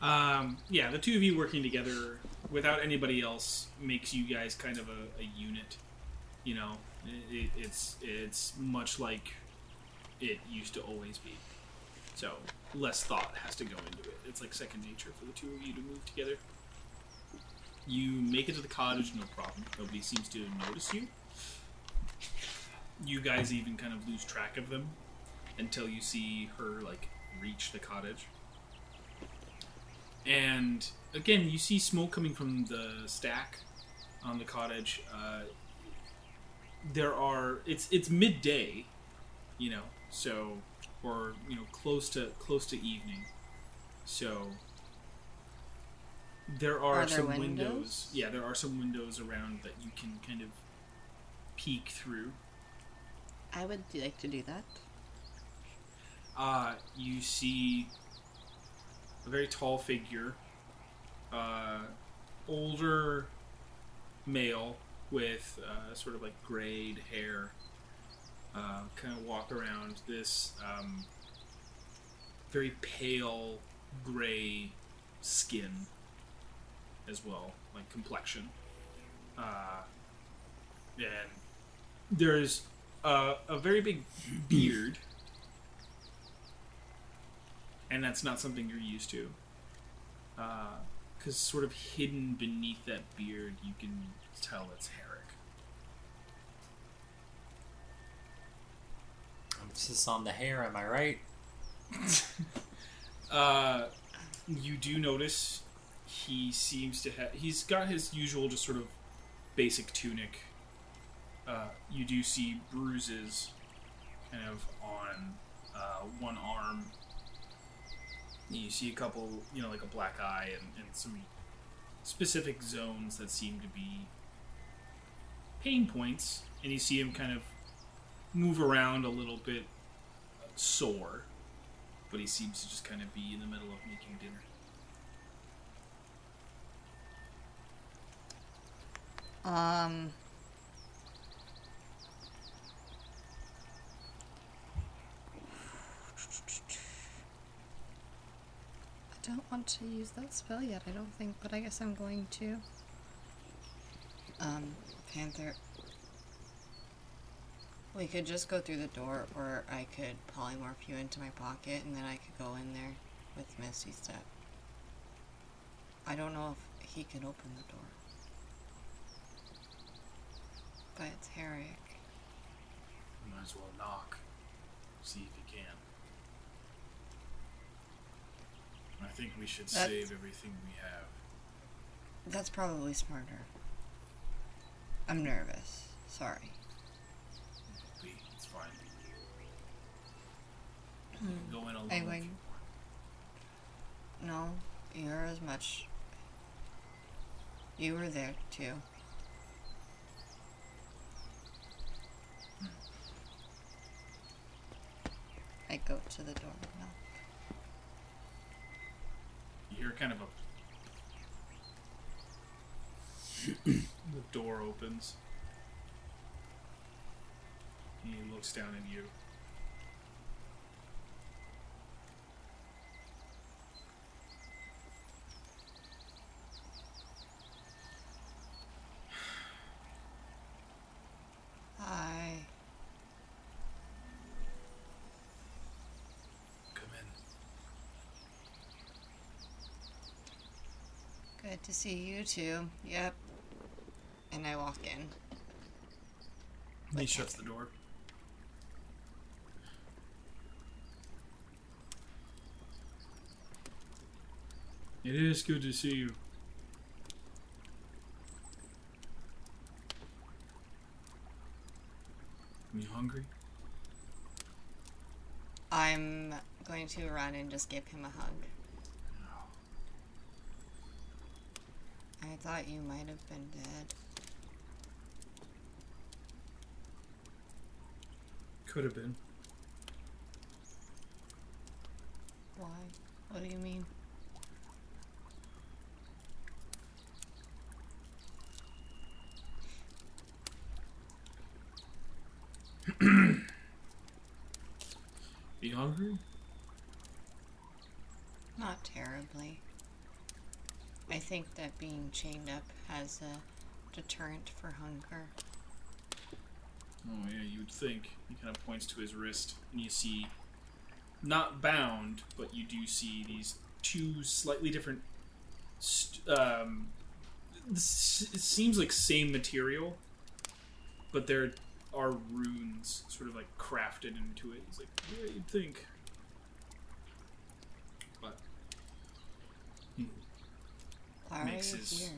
Um, yeah, the two of you working together without anybody else makes you guys kind of a, a unit. You know, it, it's it's much like it used to always be. So less thought has to go into it. It's like second nature for the two of you to move together. You make it to the cottage, no problem. Nobody seems to notice you. You guys even kind of lose track of them until you see her like reach the cottage. And again, you see smoke coming from the stack on the cottage. Uh, there are it's it's midday, you know, so or you know close to close to evening, so there are, Are there some windows? Yeah, there are some windows around that you can kind of peek through. I would like to do that. Uh, you see a very tall figure, uh, older male with uh, sort of like grayed hair, uh, kind of walk around this um, very pale gray skin as well, like complexion. Uh, and there's a, a very big beard and that's not something you're used to. Because sort of hidden beneath that beard, you can tell it's Herrick. Emphasis on the hair, am I right? [laughs] Uh, you do notice he seems to have. He's got his usual, just sort of basic tunic. Uh, you do see bruises kind of on uh, one arm. You see a couple, you know, like a black eye and, and some specific zones that seem to be pain points. And you see him kind of move around a little bit sore but he seems to just kind of be in the middle of making dinner. Um. Don't want to use that spell yet, I don't think, but I guess I'm going to. Um, Panther. We could just go through the door, or I could polymorph you into my pocket, and then I could go in there with Misty Step. I don't know if he can open the door. But it's Herrick. Might as well knock, see if he can. I think we should That's- save everything we have. That's probably smarter. I'm nervous. Sorry. It's fine. Hmm. You go in alone. I if wing. you no, you're as much. You were there too. Hmm. I go to the door. You hear kind of a. [coughs] the door opens. He looks down at you. Hi. Come in. Good to see you too. Yep. And I walk in. He Like- shuts the door. It is good to see you. Are you hungry? I'm going to run and just give him a hug. Thought you might have been dead. Could have been. Why? What do you mean? You hungry? Not terribly. I think that being chained up has a deterrent for hunger. Oh yeah, you'd think. He kind of points to his wrist, and you see, not bound, but you do see these two slightly different. St- um, it seems like same material, but there are runes sort of like crafted into it. He's like, yeah, you'd think. But he Why are you here?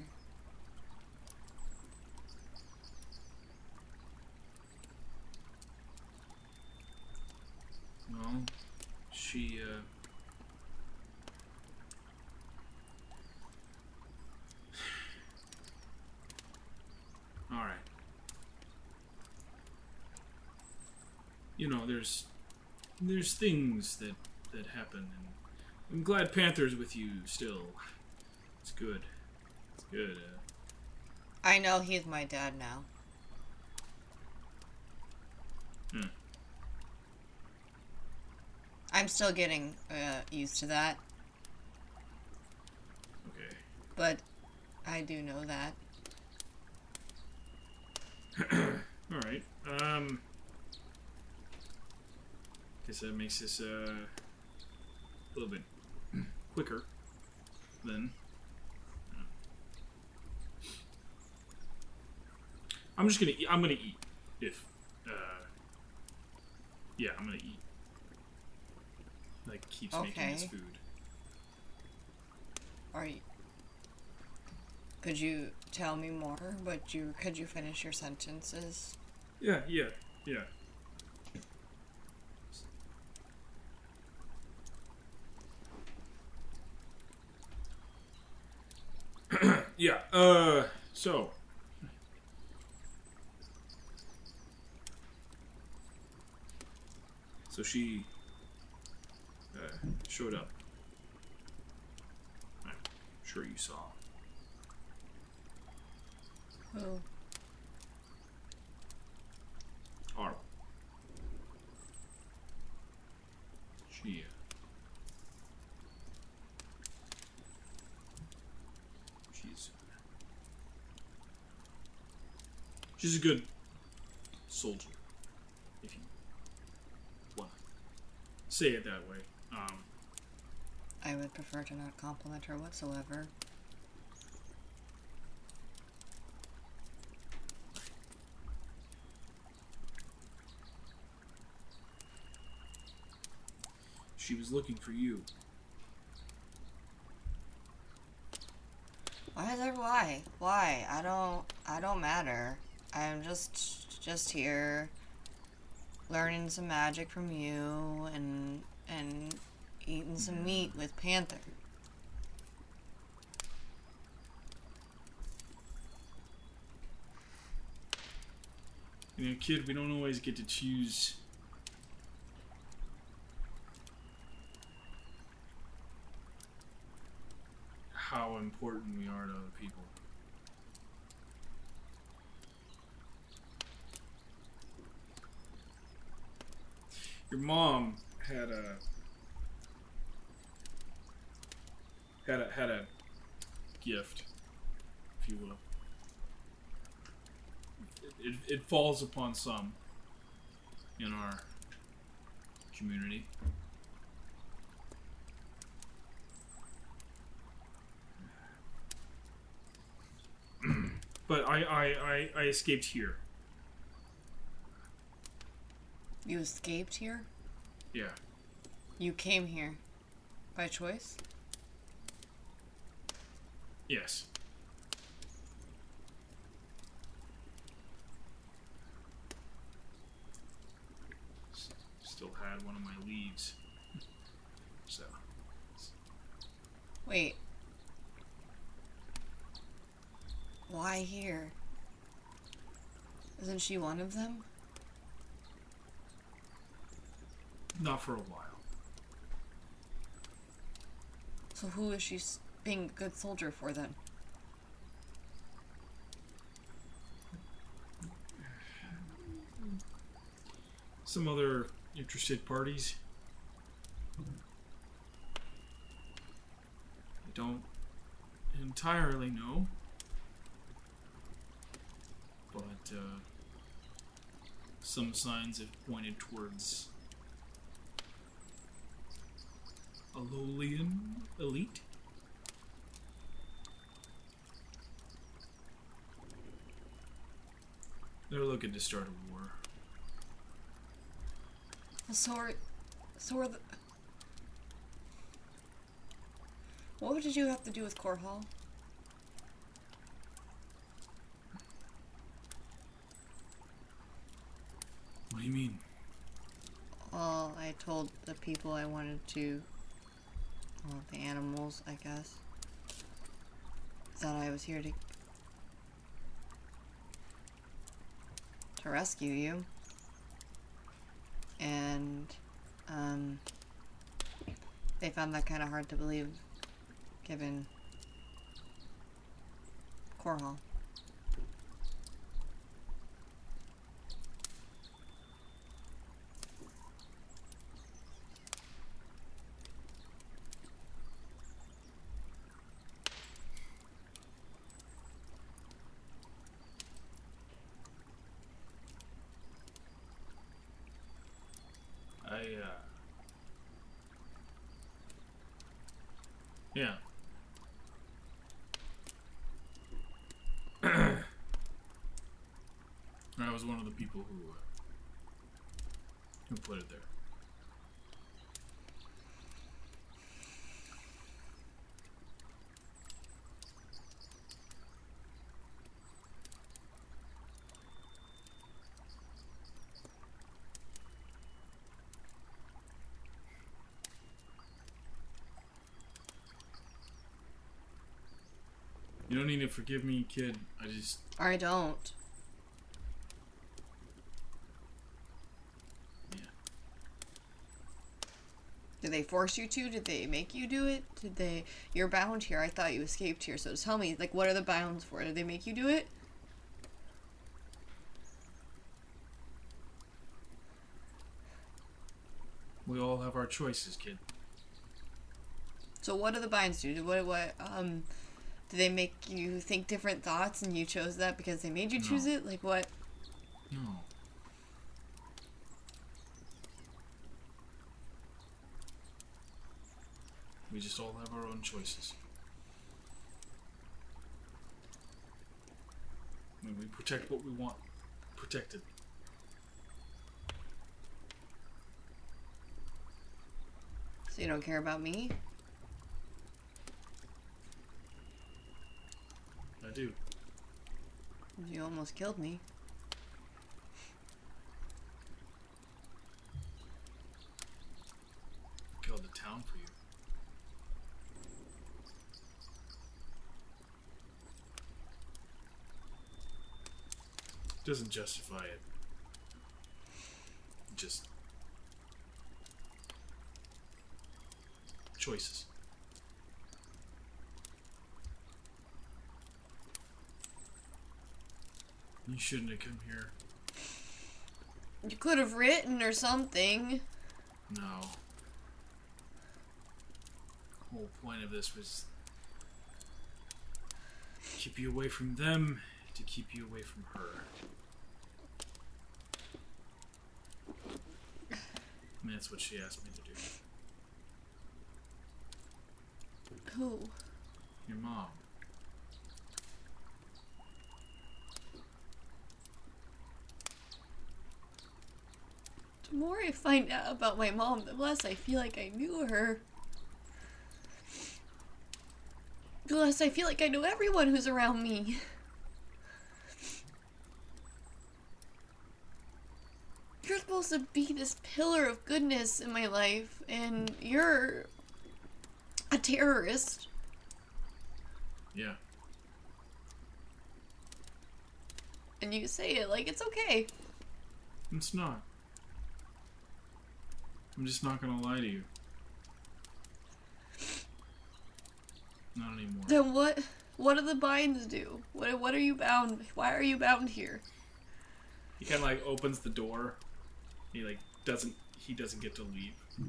Well, she, uh. [sighs] Alright. You know, there's. There's things that, that happen, and I'm glad Panther's with you still. It's good. It's good. Uh, I know he's my dad now. Hmm. I'm still getting uh, used to that, okay. but I do know that. [clears throat] Alright. Um. Guess that makes this uh, a little bit quicker then. I'm just gonna eat. I'm gonna eat. If. Uh, yeah, I'm gonna eat. Like, keeps making his food. Are you? Could you tell me more? But you could you finish your sentences? Yeah, yeah, yeah. [clears throat] yeah, uh, so. So she uh, showed up. I'm sure you saw. Who? Arl. She. uh, She's. She's a good soldier, if you want to say it that way. Um, I would prefer to not compliment her whatsoever. she was looking for you. Why is there why? Why? I don't I don't matter. I'm just just here learning some magic from you and and eating some meat with Panther. You know, kid, we don't always get to choose. how important we are to other people. Your mom had a had a had a gift, if you will. It, it, falls upon some in our community. [clears throat] but I, I, I, I escaped here. You escaped here? Yeah. You came here by choice? Yes. S- Still had one of my leaves. So. Wait. Why here? Isn't she one of them? Not for a while. So who is she being a good soldier for then? Some other interested parties. I don't entirely know. But uh, some signs have pointed towards a Lolian elite. They're looking to start a war. So are, so the... What did you have to do with Korhal? What do you mean? Well, I told the people I wanted to... Well, the animals, I guess. Thought I was here to... To rescue you. And, um... They found that kind of hard to believe, given... Korhal. I, uh. Yeah. I was one of the people who, uh, who put it there. You don't need to forgive me, kid. I just. I don't. Yeah. Did they force you to? Did they make you do it? Did they? You're bound here. I thought you escaped here. So tell me, like, what are the bounds for? Did they make you do it? We all have our choices, kid. So what do the binds do? What what um? Do they make you think different thoughts and you chose that because they made you choose No. it? Like what? No. We just all have our own choices. And we protect what we want protected. So you don't care about me? I do. You almost killed me. Killed the town for you. Doesn't justify it. just choices. You shouldn't have come here. You could have written or something. No. The whole point of this was keep you away from them, to keep you away from her. And that's what she asked me to do. Who? Your mom. The more I find out about my mom, the less I feel like I knew her. The less I feel like I know everyone who's around me. You're supposed to be this pillar of goodness in my life, and you're a terrorist. Yeah. And you say it like it's okay. It's not. I'm just not gonna lie to you. Not anymore. Then what? What do the binds do? What? What are you bound? Why are you bound here? He kind of like opens the door. He like doesn't. He doesn't get to leave. He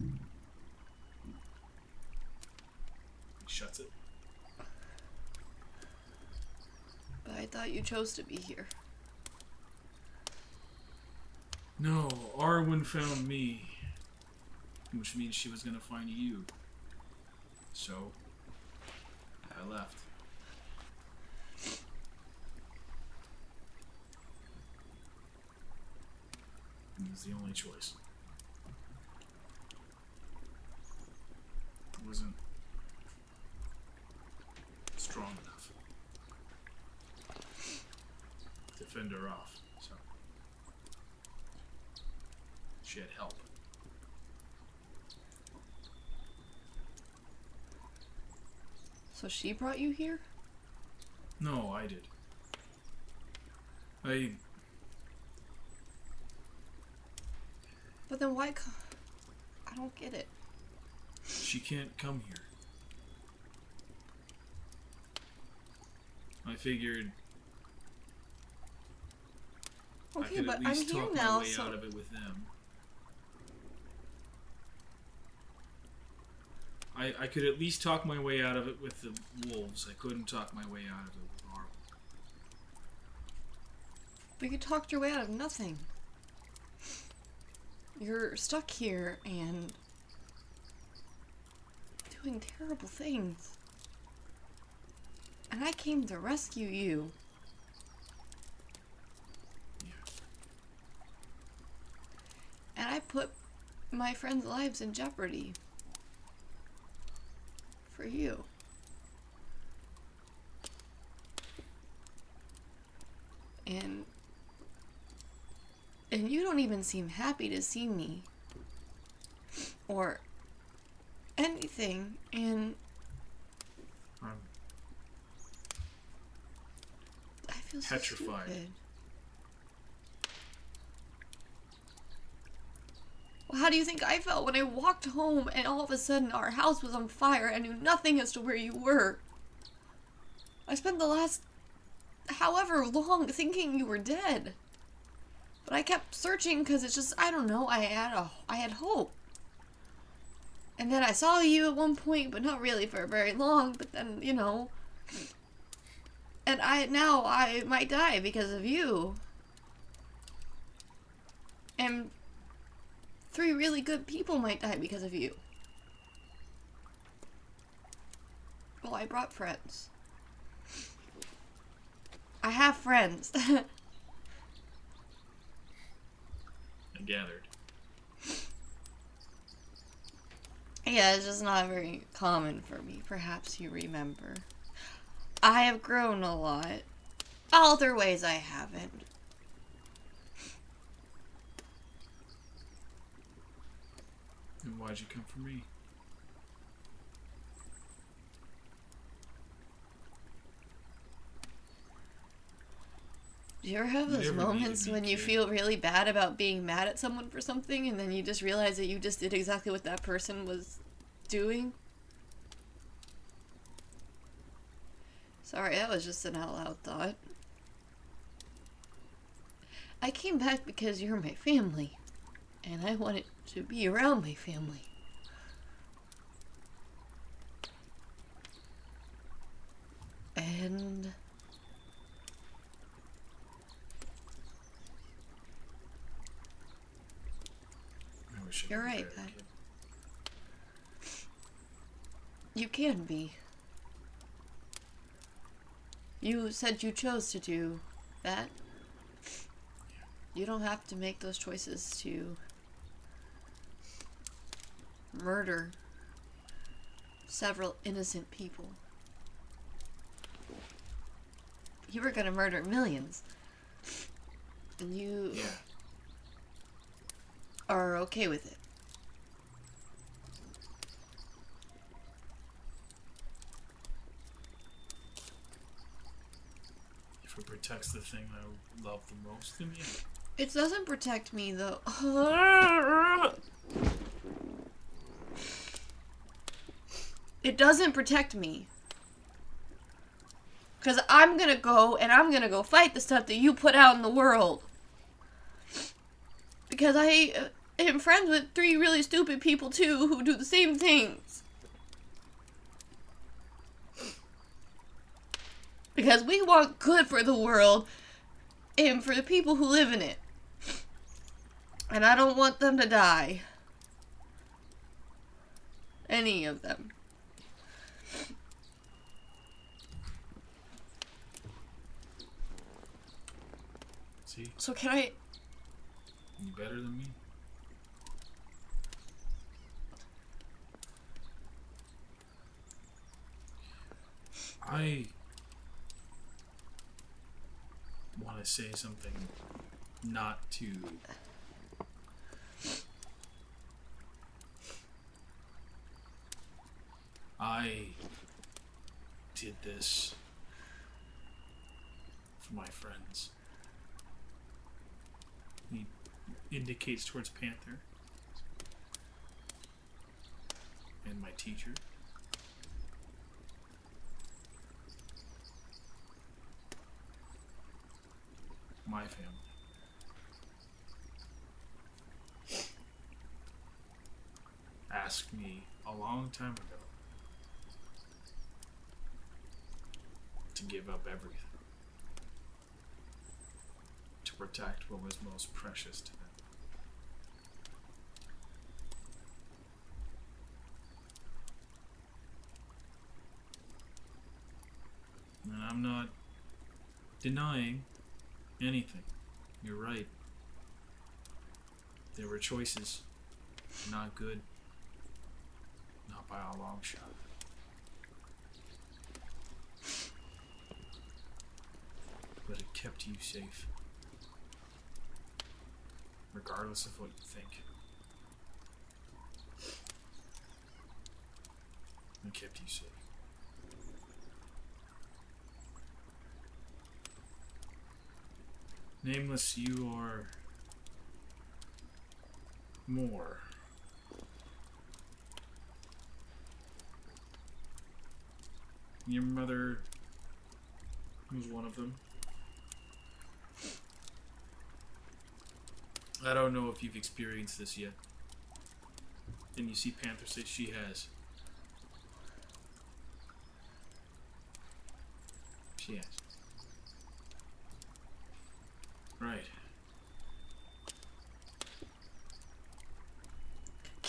shuts it. But I thought you chose to be here. No, Arwen found me. Which means she was gonna find you. So, I left. It was the only choice. It wasn't strong enough to fend her off, so she had help. So she brought you here? No, I did. I But then why? I don't get it. she can't come here. I figured I Okay, could but at I'm least here talk now, my way so out of it with them. I, I could at least talk my way out of it with the wolves. I couldn't talk my way out of it with Arwen. but you talked your way out of nothing. You're stuck here and doing terrible things. And I came to rescue you. Yeah. And I put my friends' lives in jeopardy. For you. And you don't even seem happy to see me or anything and I'm I feel so Petrified. stupid. Well, how do you think I felt when I walked home and all of a sudden our house was on fire? I knew nothing as to where you were. I spent the last however long thinking you were dead. But I kept searching because it's just I don't know, I had a I had hope. And then I saw you at one point, but not really for very long, but then, you know, and I now I might die because of you. And three really good people might die because of you. Well, I brought friends. I have friends. [laughs] I gathered. yeah, it's just not very common for me. Perhaps you remember. I have grown a lot. Other ways I haven't. And why'd you come for me? Do you ever have those moments when you feel really bad about being mad at someone for something and then you just realize that you just did exactly what that person was doing? Sorry, that was just an out loud thought. I came back because you're my family, and I wanted to be around my family. And Wish You're right. You can be. You said you chose to do that. You don't have to make those choices to murder several innocent people. You were gonna murder millions. And you Yeah. Are okay with it. If it protects the thing I love the most, then yeah. It doesn't protect me though. [laughs] It doesn't protect me. Because I'm gonna go and I'm gonna go fight the stuff that you put out in the world. Because I uh, am friends with three really stupid people too who do the same things. Because we want good for the world and for the people who live in it. And I don't want them to die. Any of them. See, So can I you better than me. I want to say something not to I did this for my friends. He indicates towards Panther and my teacher. My family. Asked me a long time ago to give up everything to protect what was most precious to them. And I'm not denying anything. You're right. There were choices. Not good. Not by a long shot. But it kept you safe. Regardless of what you think. It kept you safe. Nameless, you are more. Your mother was one of them. I don't know if you've experienced this yet. And you see Panther say she has. She has. Right.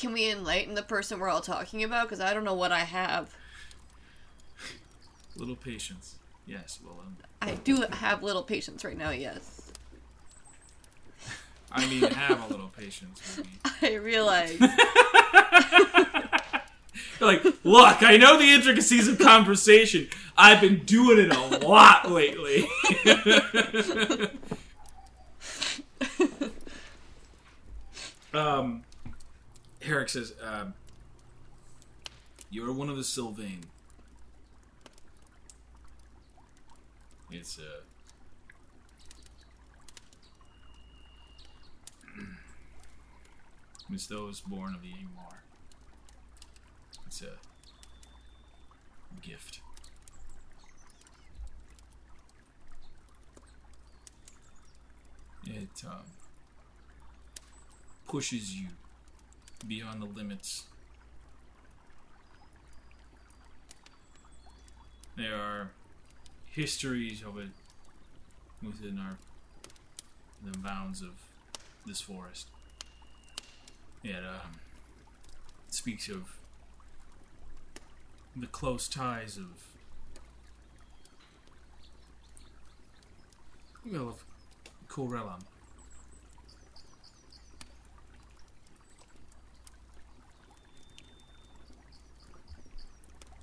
can we enlighten the person we're all talking about? Because I don't know what I have. Little patience. Yes, well, um, I do have little patience right now, yes. [laughs] I mean, have a little patience. [laughs] I realize. [laughs] Like, look, I know the intricacies of conversation. I've been doing it a lot lately. Um, Herrick says, uh, "You're one of the Sylvain." It's uh. [clears throat] It's those born of the Amar. It's a gift. It um, pushes you beyond the limits. There are histories of it within our the bounds of this forest. It um, speaks of the close ties of well of Corellon.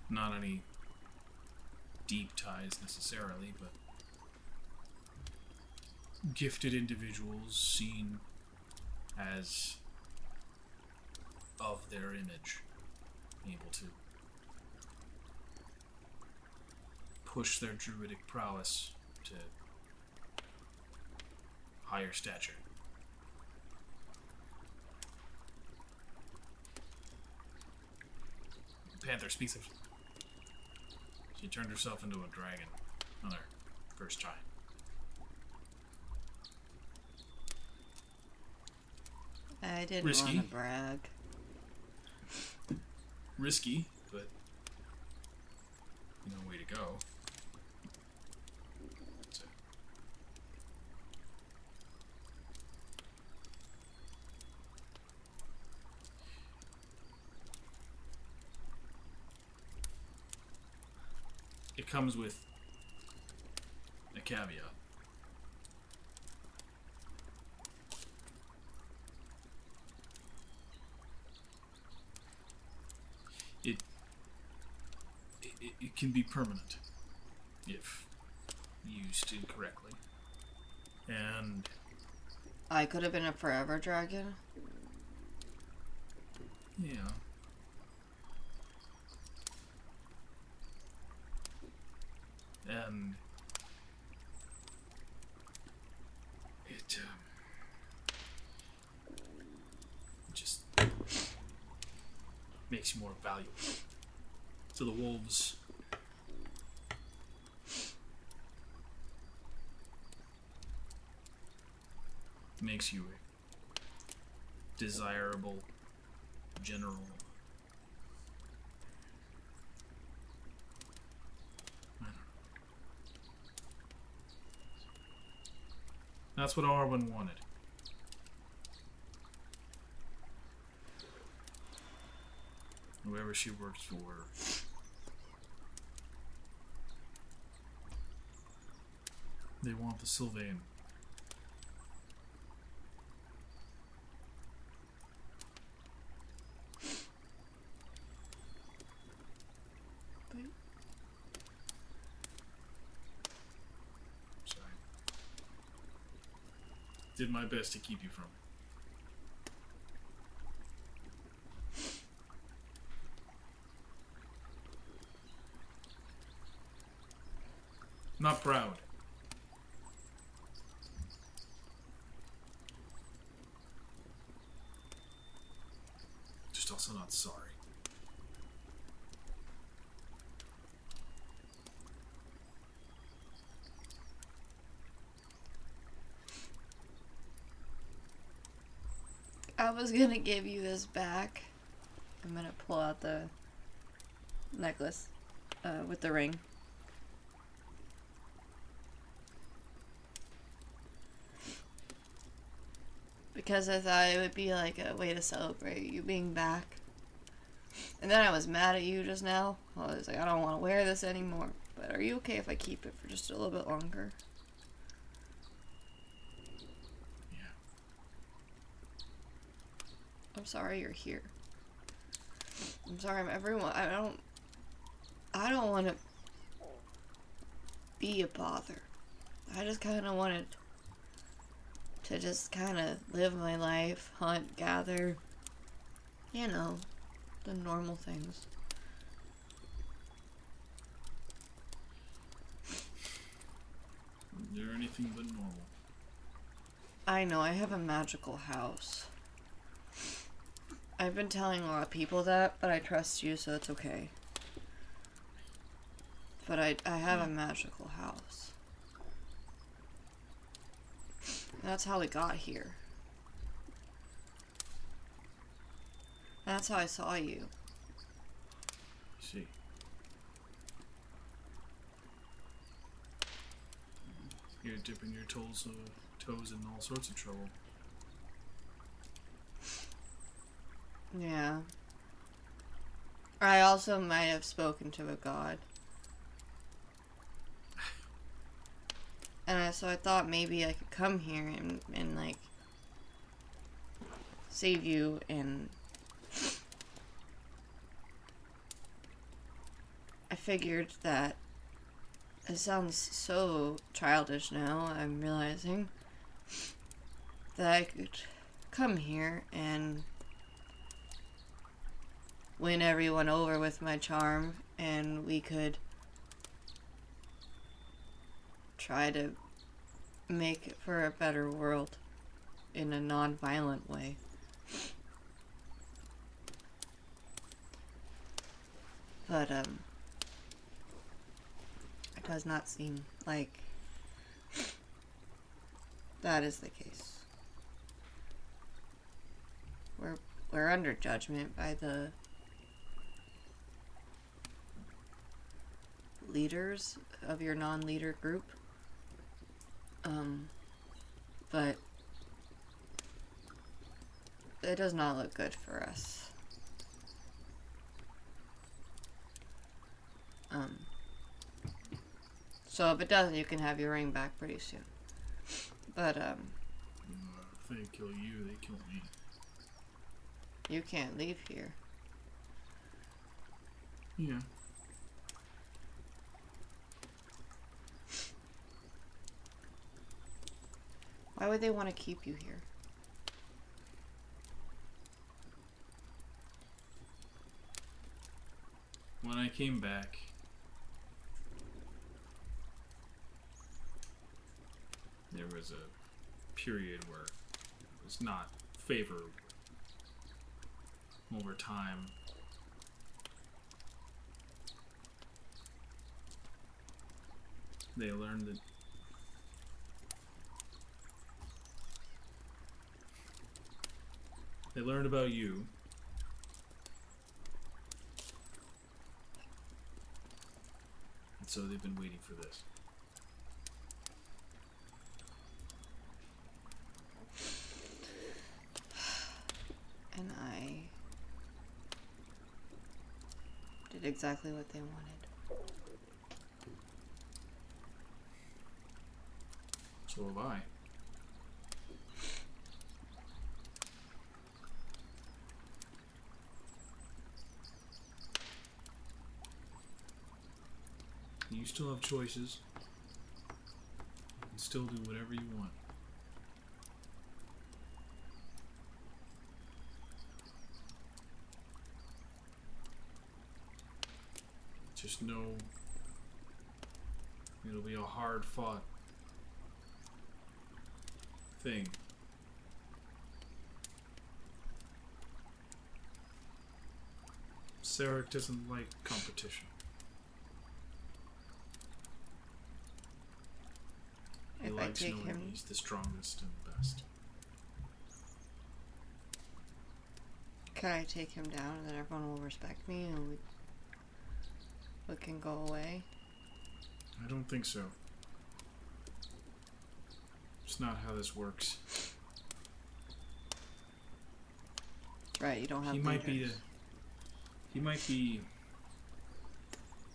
Not any deep ties necessarily, but gifted individuals seen as of their image, able to push their druidic prowess to higher stature. Panther speaks of. She turned herself into a dragon on her first try. I didn't Risky. want to brag. Risky, but no way to go. So, it comes with a caveat. It it, it- it can be permanent if used incorrectly. And I could have been a forever dragon. yeah. And it um, just makes you more valuable. So the wolves makes you a desirable general. I don't know. That's what Arwen wanted. Whoever she works for. They want the Sylvain. Sorry. Did my best to keep you from it. Not proud. Just also not sorry. I was gonna give you this back. I'm gonna pull out the necklace uh, with the ring. Because I thought it would be like a way to celebrate you being back. And then I was mad at you just now. I was like, I don't want to wear this anymore. But are you okay if I keep it for just a little bit longer? Yeah. I'm sorry you're here. I'm sorry, I'm everyone. I don't. I don't want to be a bother. I just kind of wanted to just kind of live my life, hunt, gather. You know, the normal things. You're anything but normal. I know, I have a magical house. I've been telling a lot of people that, but I trust you, so it's okay. But I, I have a magical house. That's how we got here. That's how I saw you. see. You're dipping your toes, uh, toes in all sorts of trouble. Yeah. I also might have spoken to a god. And I, so I thought maybe I could come here and, and like save you and I figured that it sounds so childish now, I'm realizing that I could come here and win everyone over with my charm and we could try to make for a better world in a non-violent way. But um it does not seem like that is the case. We're we're under judgment by the leaders of your non-leader group. Um, but it does not look good for us. Um, so if it doesn't, you can have your ring back pretty soon. But um, if they kill you, they kill me. you can't leave here. Yeah. Why would they want to keep you here? When I came back, there was a period where it was not favorable. Over time, they learned that they learned about you And so they've been waiting for this. And I did exactly what they wanted. So have I. You still have choices. You can still do whatever you want. Just know it'll be a hard fought thing. Sarek doesn't like competition. He If I take him, he's the strongest and best. can I take him down and then everyone will respect me and we, we can go away? I don't think so. It's not how this works. Right, you don't have to. He might be the he might be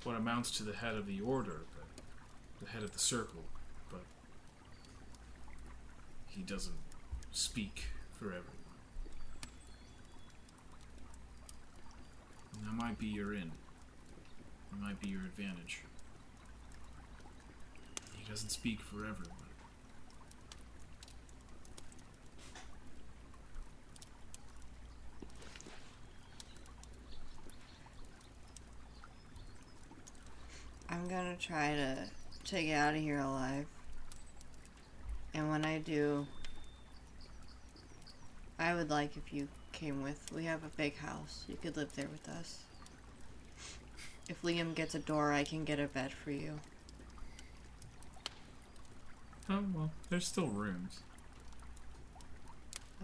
what amounts to the head of the order, but the head of the circle, he doesn't speak for everyone. And that might be your in. That might be your advantage. He doesn't speak for everyone. I'm gonna try to to get out of here alive. And when I do, I would like if you came with. We have a big house. You could live there with us. If Liam gets a door, I can get a bed for you. Oh well, there's still rooms.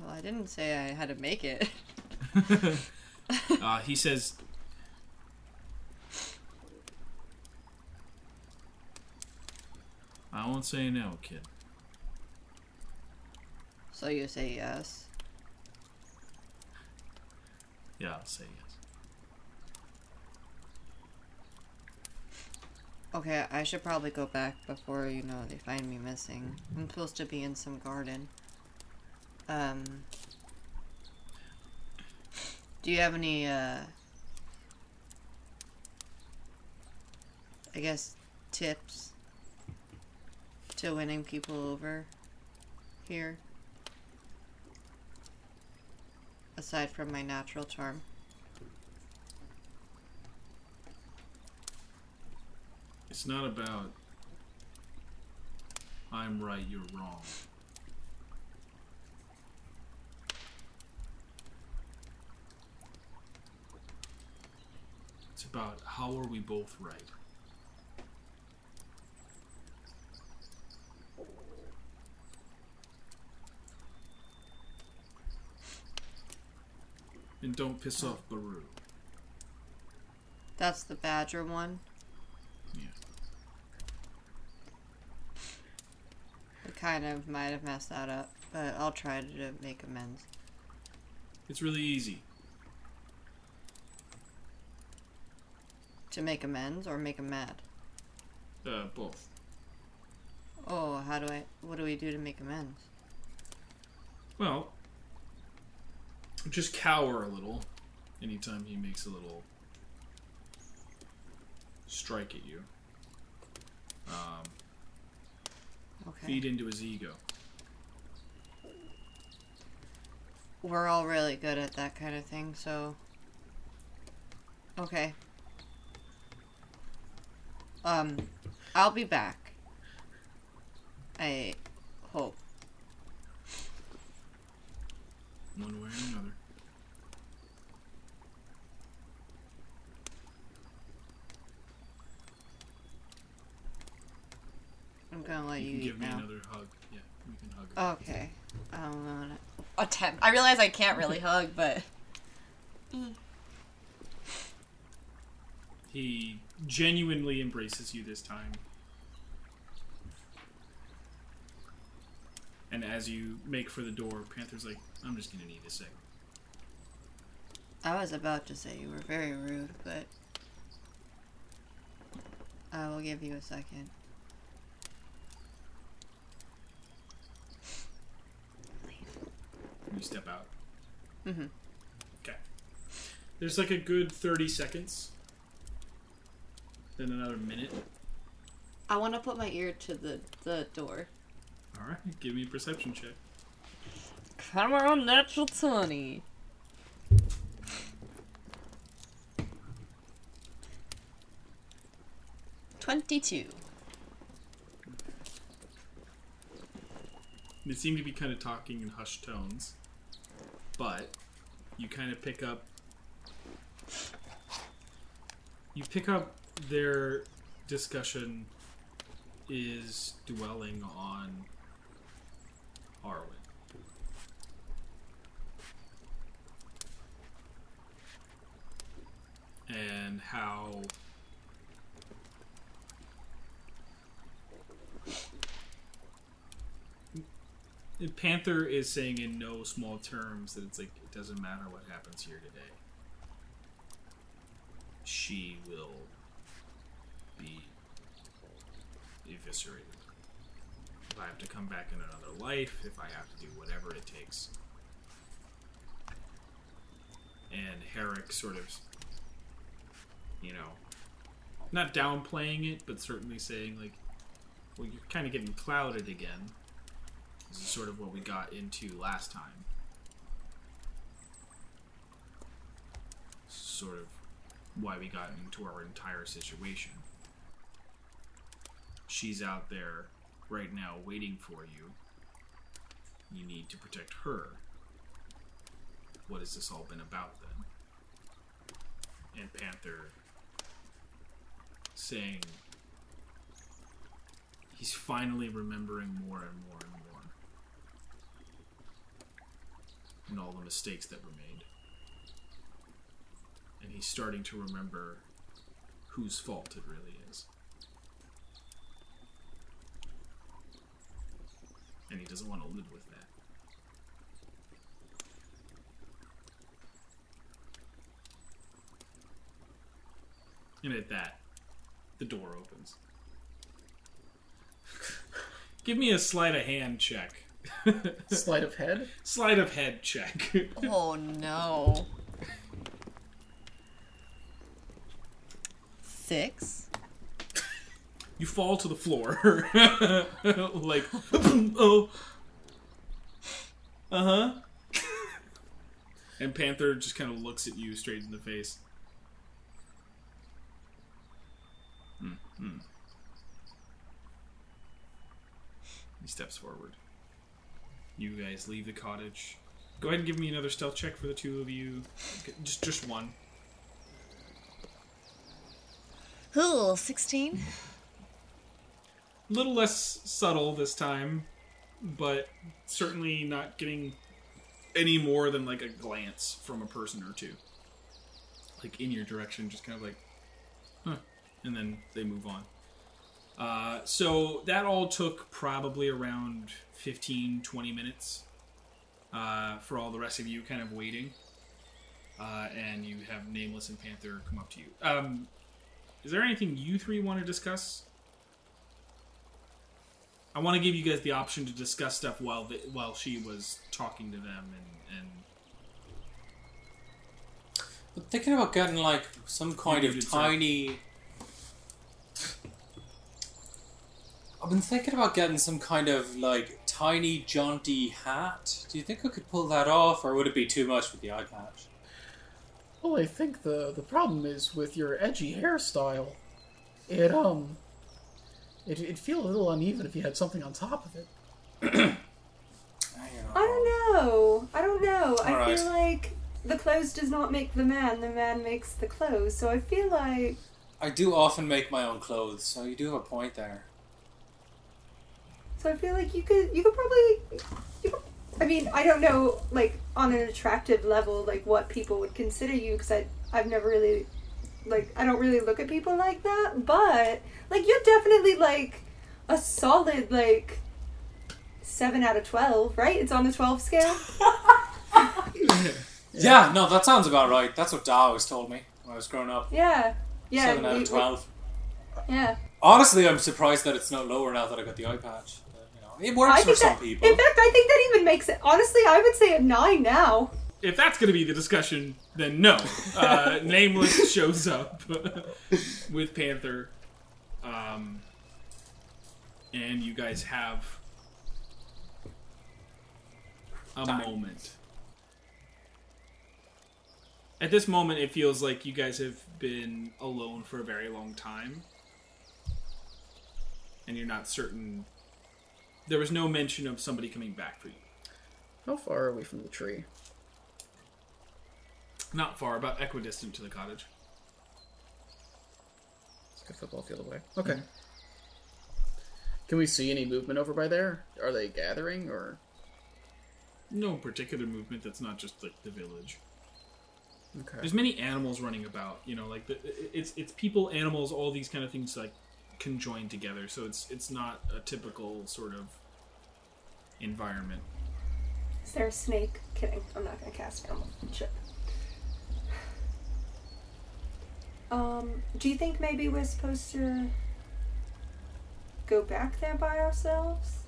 Well, I didn't say I had to make it. [laughs] uh, he says, "I won't say no, kid." So you say yes. Yeah, I'll say yes. Okay, I should probably go back before, you know, they find me missing. I'm supposed to be in some garden. Um. Do you have any, uh. I guess, tips to winning people over here? Aside from my natural charm. It's not about I'm right, you're wrong. It's about how are we both right. And don't piss off Baru. That's the badger one. Yeah. I kind of might have messed that up, but I'll try to make amends. It's really easy. To make amends or make him mad? Uh, both. Oh, how do I. What do we do to make amends? Well, just cower a little anytime he makes a little strike at you. Um, Okay. feed into his ego. We're all really good at that kind of thing, so. Okay. Um, I'll be back. I hope. One way or another. I'm gonna let You you, can eat give me now. another hug. Yeah, we can hug. Okay. I'm gonna attempt. I realize I can't really [laughs] hug, but He genuinely embraces you this time. And as you make for the door, Panther's like, I'm just gonna need a second. I was about to say you were very rude, but I will give you a second. You step out. Mm-hmm. Okay. There's like a good 30 seconds. Then another minute. I want to put my ear to the the door. Alright, give me a perception check. Come on, natural twenty. Twenty-two. They seem to be kind of talking in hushed tones, but you kind of pick up. You pick up their discussion is dwelling on Arwen. And how Panther is saying in no small terms that it's like it doesn't matter what happens here today. She will be eviscerated. If I have to come back in another life, if I have to do whatever it takes. And Herrick sort of, you know, not downplaying it, but certainly saying, like, well, you're kind of getting clouded again. This is sort of what we got into last time. Sort of why we got into our entire situation. She's out there right now waiting for you. You need to protect her. what has this all been about then? And Panther saying he's finally remembering more and more and more. And all the mistakes that were made. And he's starting to remember whose fault it really is. And he doesn't want to live with that. And at that, the door opens. [laughs] Give me a sleight of hand check. [laughs] Sleight of head. Sleight of head check. [laughs] Oh no. Six. You fall to the floor. [laughs] like, [laughs] oh. Uh huh. and Panther just kind of looks at you straight in the face. Hmm. hmm. He steps forward. You guys leave the cottage. Go ahead and give me another stealth check for the two of you. Just, just one. Ooh, 16? A little less subtle this time, but certainly not getting any more than like a glance from a person or two. Like in your direction, just kind of like, huh. And then they move on. Uh, so that all took probably around 15, 20 minutes uh, for all the rest of you kind of waiting. Uh, and you have Nameless and Panther come up to you. Um, is there anything you three want to discuss? I want to give you guys the option to discuss stuff while the, while she was talking to them and, and I'm thinking about getting like some kind of tiny. I've been thinking about getting some kind of like tiny jaunty hat. Do you think I could pull that off, or would it be too much with the eye patch? Well, I think the the problem is with your edgy hairstyle. It um, it, it'd feel a little uneven if you had something on top of it. [clears throat] I don't know. I don't know. I Alright. feel like the clothes does not make the man. The man makes the clothes. So I feel like I do often make my own clothes, so you do have a point there. So I feel like you could you could probably you could, I mean I don't know like on an attractive level like what people would consider you because I I've never really like I don't really look at people like that but like you're definitely like a solid like seven out of twelve right it's on the twelve scale [laughs] Yeah. no, that sounds about right. That's what Da always told me when I was growing up. yeah yeah Seven out we- of twelve. we- yeah Honestly, I'm surprised that it's not lower now that I got the eye patch. But, you know, it I works for some that, people. in fact I think that even makes it honestly I would say a nine now if that's going to be the discussion, then no. Uh, [laughs] Nameless shows up [laughs] with Panther, um, and you guys have a Time. moment. At this moment, it feels like you guys have been alone for a very long time, and you're not certain. There was no mention of somebody coming back for you. How far are we from the tree? Not far, about equidistant to the cottage. It's a good football field away. Mhm. Okay. Can we see any movement over by there? Are they gathering or? No particular movement that's not just like the village. Okay. There's many animals running about. You know, like the, it's it's people, animals, all these kind of things like conjoined together. So it's it's not a typical sort of environment. Is there a snake? Kidding. I'm not gonna cast animal shit. Um, do you think maybe we're supposed to go back there by ourselves?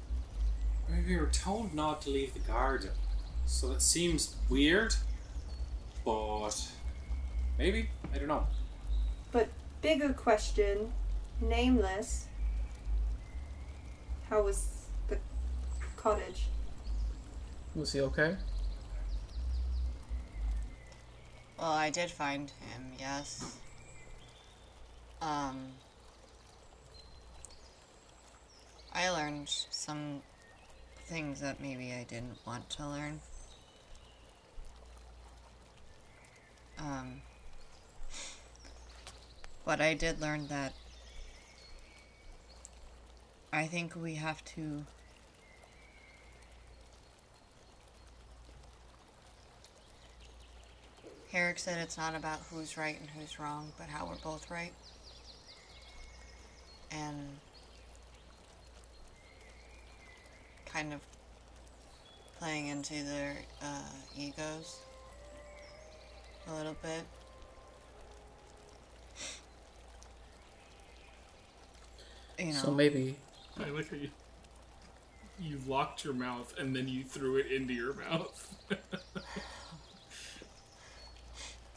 Maybe we were told not to leave the garden, so it seems weird. But maybe I don't know. But bigger question, nameless. How was the cottage? Was he okay? Well, I did find him, yes. Um. I learned some things that maybe I didn't want to learn. Um, but I did learn that I think we have to Herrick said it's not about who's right and who's wrong, but how we're both right. And kind of playing into their uh, egos a little bit. You know, So maybe I like how you you locked your mouth and then you threw it into your mouth. [laughs]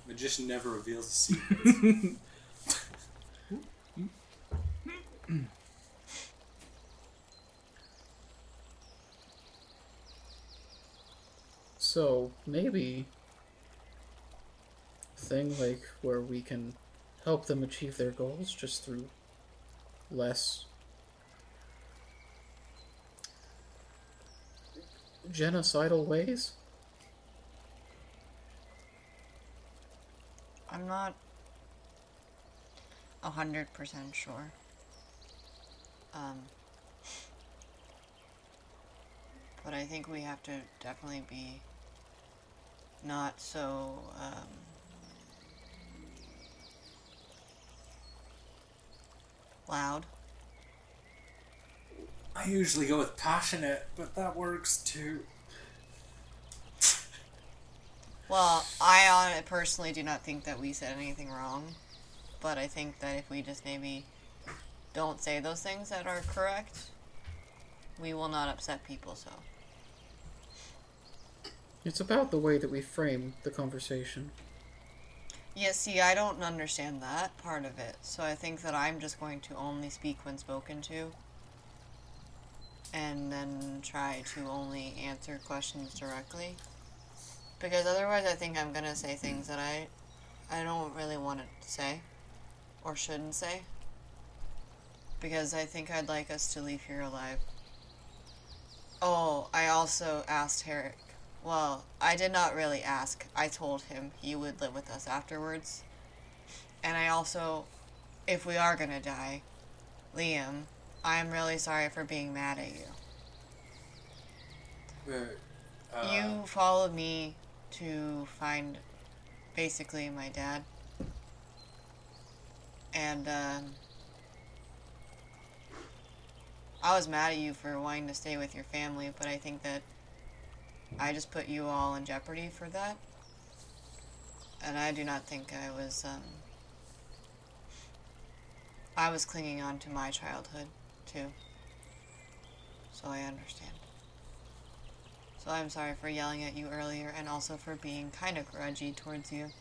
Magician never reveals a secret. [laughs] [clears throat] So maybe a thing like where we can help them achieve their goals just through less genocidal ways. I'm not a hundred percent sure. Um, but I think we have to definitely be not so um, loud. I usually go with passionate, but that works too. Well, I uh, personally do not think that we said anything wrong, but I think that if we just maybe don't say those things that are correct, we will not upset people. So. It's about the way that we frame the conversation. Yeah, see, I don't understand that part of it. So I think that I'm just going to only speak when spoken to. And then try to only answer questions directly. Because otherwise I think I'm going to say things that I I don't really want to say or shouldn't say. Because I think I'd like us to leave here alive. Oh, I also asked Herrick well, I did not really ask. I told him he would live with us afterwards. And I also, if we are gonna die, Liam, I'm really sorry for being mad at you. Uh, you followed me to find basically my dad. And, um, I was mad at you for wanting to stay with your family, but I think that I just put you all in jeopardy for that. And I do not think I was, um, I was clinging on to my childhood, too. So I understand. So I'm sorry for yelling at you earlier and also for being kind of grudgy towards you.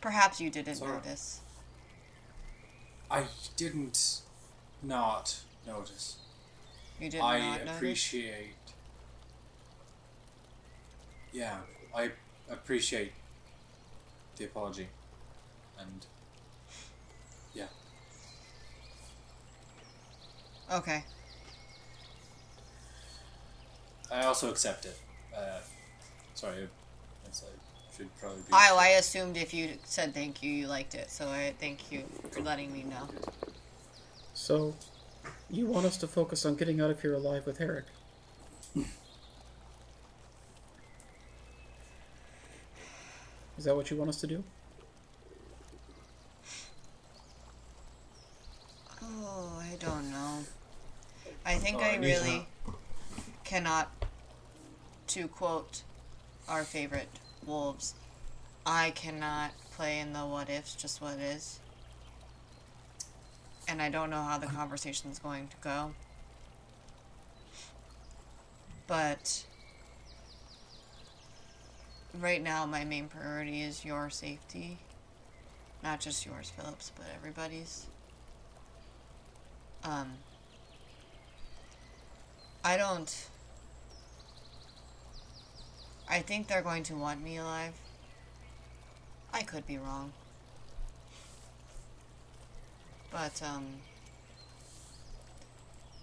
Perhaps you didn't Sorry. notice. I didn't not notice. You did I not notice. I appreciate. Yeah, I appreciate the apology, and yeah, Okay. I also accept it. Uh, sorry, I guess I should probably. Be I, I assumed if you said thank you, you liked it. So I thank you for letting me know. So, you want us to focus on getting out of here alive with Herrick? Is that what you want us to do? Oh, I don't know. I think Oh, I it really cannot, to quote our favorite wolves, I cannot play in the what ifs, just what is. And I don't know how the conversation's going to go. But right now, my main priority is your safety. Not just yours, Phillips, but everybody's. Um, I don't. I think they're going to want me alive. I could be wrong. But, um,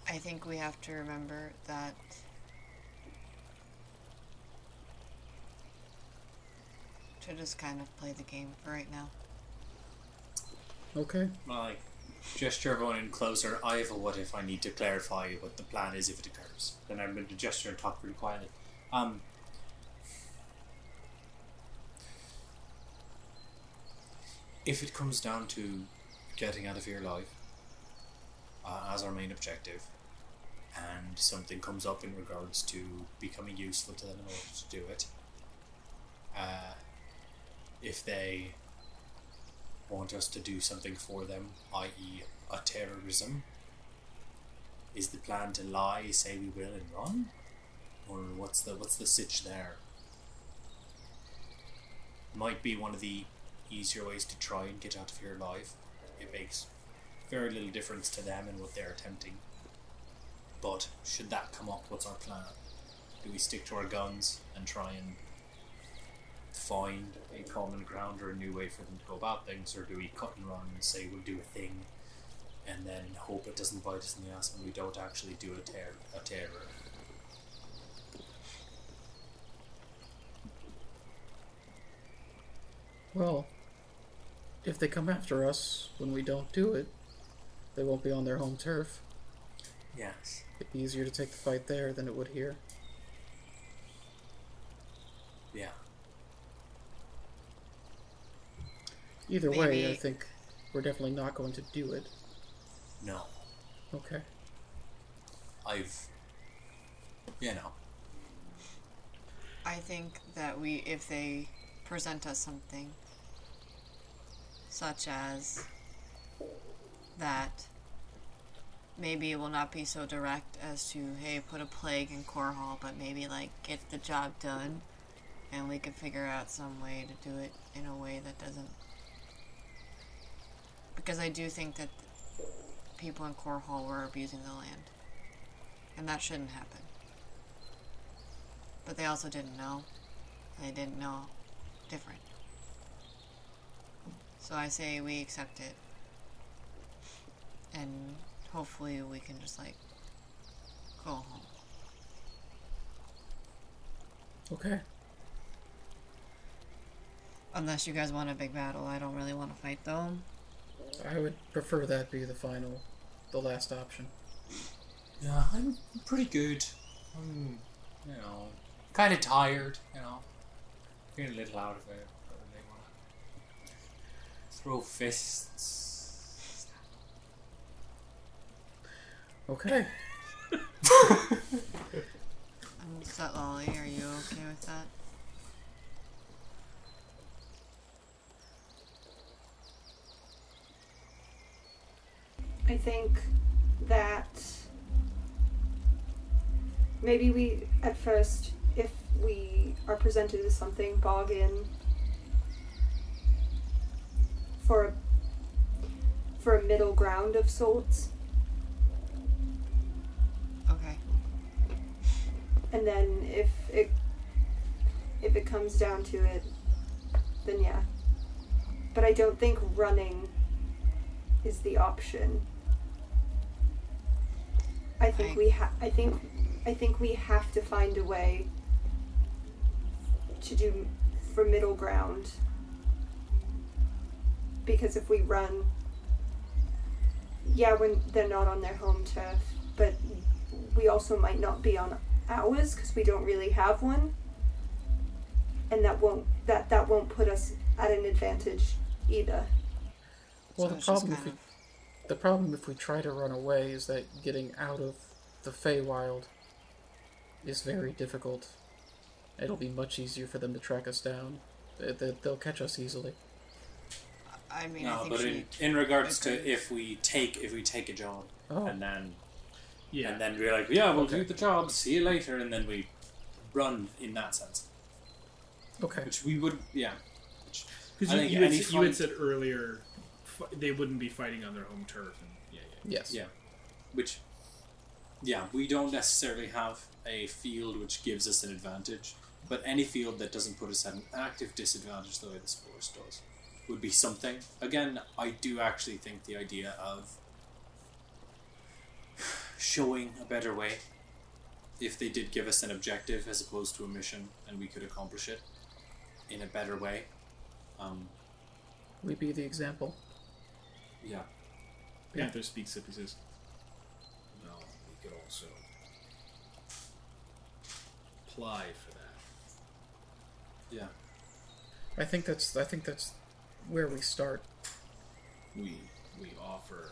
I think we have to remember that to just kind of play the game for right now. Okay. Like, gesture everyone in closer. I have a what if I need to clarify what the plan is if it occurs. Then I'm going to gesture and talk pretty quietly. Um, if it comes down to getting out of here alive uh, as our main objective, and something comes up in regards to becoming useful to them in order to do it, uh, if they want us to do something for them, i.e., a terrorism, is the plan to lie, say we will, and run, or what's the what's the sitch there? Might be one of the easier ways to try and get out of here alive. It makes very little difference to them and what they're attempting. But should that come up, what's our plan? Do we stick to our guns and try and find a common ground or a new way for them to go about things, or do we cut and run and say we'll do a thing and then hope it doesn't bite us in the ass when we don't actually do a tear a terror? Well, if they come after us when we don't do it, they won't be on their home turf. Yes. It'd be easier to take the fight there than it would here. Yeah. Either way, I think we're definitely not going to do it. No. Okay. I've you know. I think that we, if they present us something, such as that, maybe it will not be so direct as to, hey, put a plague in Core Hall, but maybe like get the job done, and we can figure out some way to do it in a way that doesn't. Because I do think that people in Core Hall were abusing the land, and that shouldn't happen. But they also didn't know. They didn't know different. So I say we accept it. And hopefully we can just like go home. Okay. Unless you guys want a big battle, I don't really want to fight though. I would prefer that be the final, the last option. Yeah, I'm pretty good. I'm you know kinda tired, you know. Feeling a little out of it. Don't really wanna throw fists. Okay. [laughs] I'm set Lolly, are you okay with that? I think that maybe we, at first, if we are presented with something, bargain for a, for a middle ground of sorts, Okay. and then if it if it comes down to it, then yeah. But I don't think running is the option. I think I- we ha- I think I think we have to find a way to do for middle ground. Because if we run yeah, when they're not on their home turf, but we also might not be on ours because we don't really have one. And that won't that that won't put us at an advantage either. Well, So the problem if we, of- the problem if we try to run away is that getting out of the Feywild is very difficult. It'll be much easier for them to track us down. They, they, they'll catch us easily. I mean, I No, think but she. in, in regards to if we take if we take a job Oh, and then Yeah. and then we're like, yeah, we'll Okay. do the job, see you later, and then we run in that sense, okay. which we would, yeah. Because I you, you, had, you had said earlier fi- they wouldn't be fighting on their home turf. And, yeah, yeah. Yes. Yeah. which yeah we don't necessarily have a field which gives us an advantage but any field that doesn't put us at an active disadvantage the way this forest does would be something again i do actually think the idea of showing a better way if they did give us an objective as opposed to a mission and we could accomplish it in a better way Um, We be the example. yeah. Panther speaks up. He says, No, we could also apply for that. Yeah. I think that's I think that's where we start. We we offer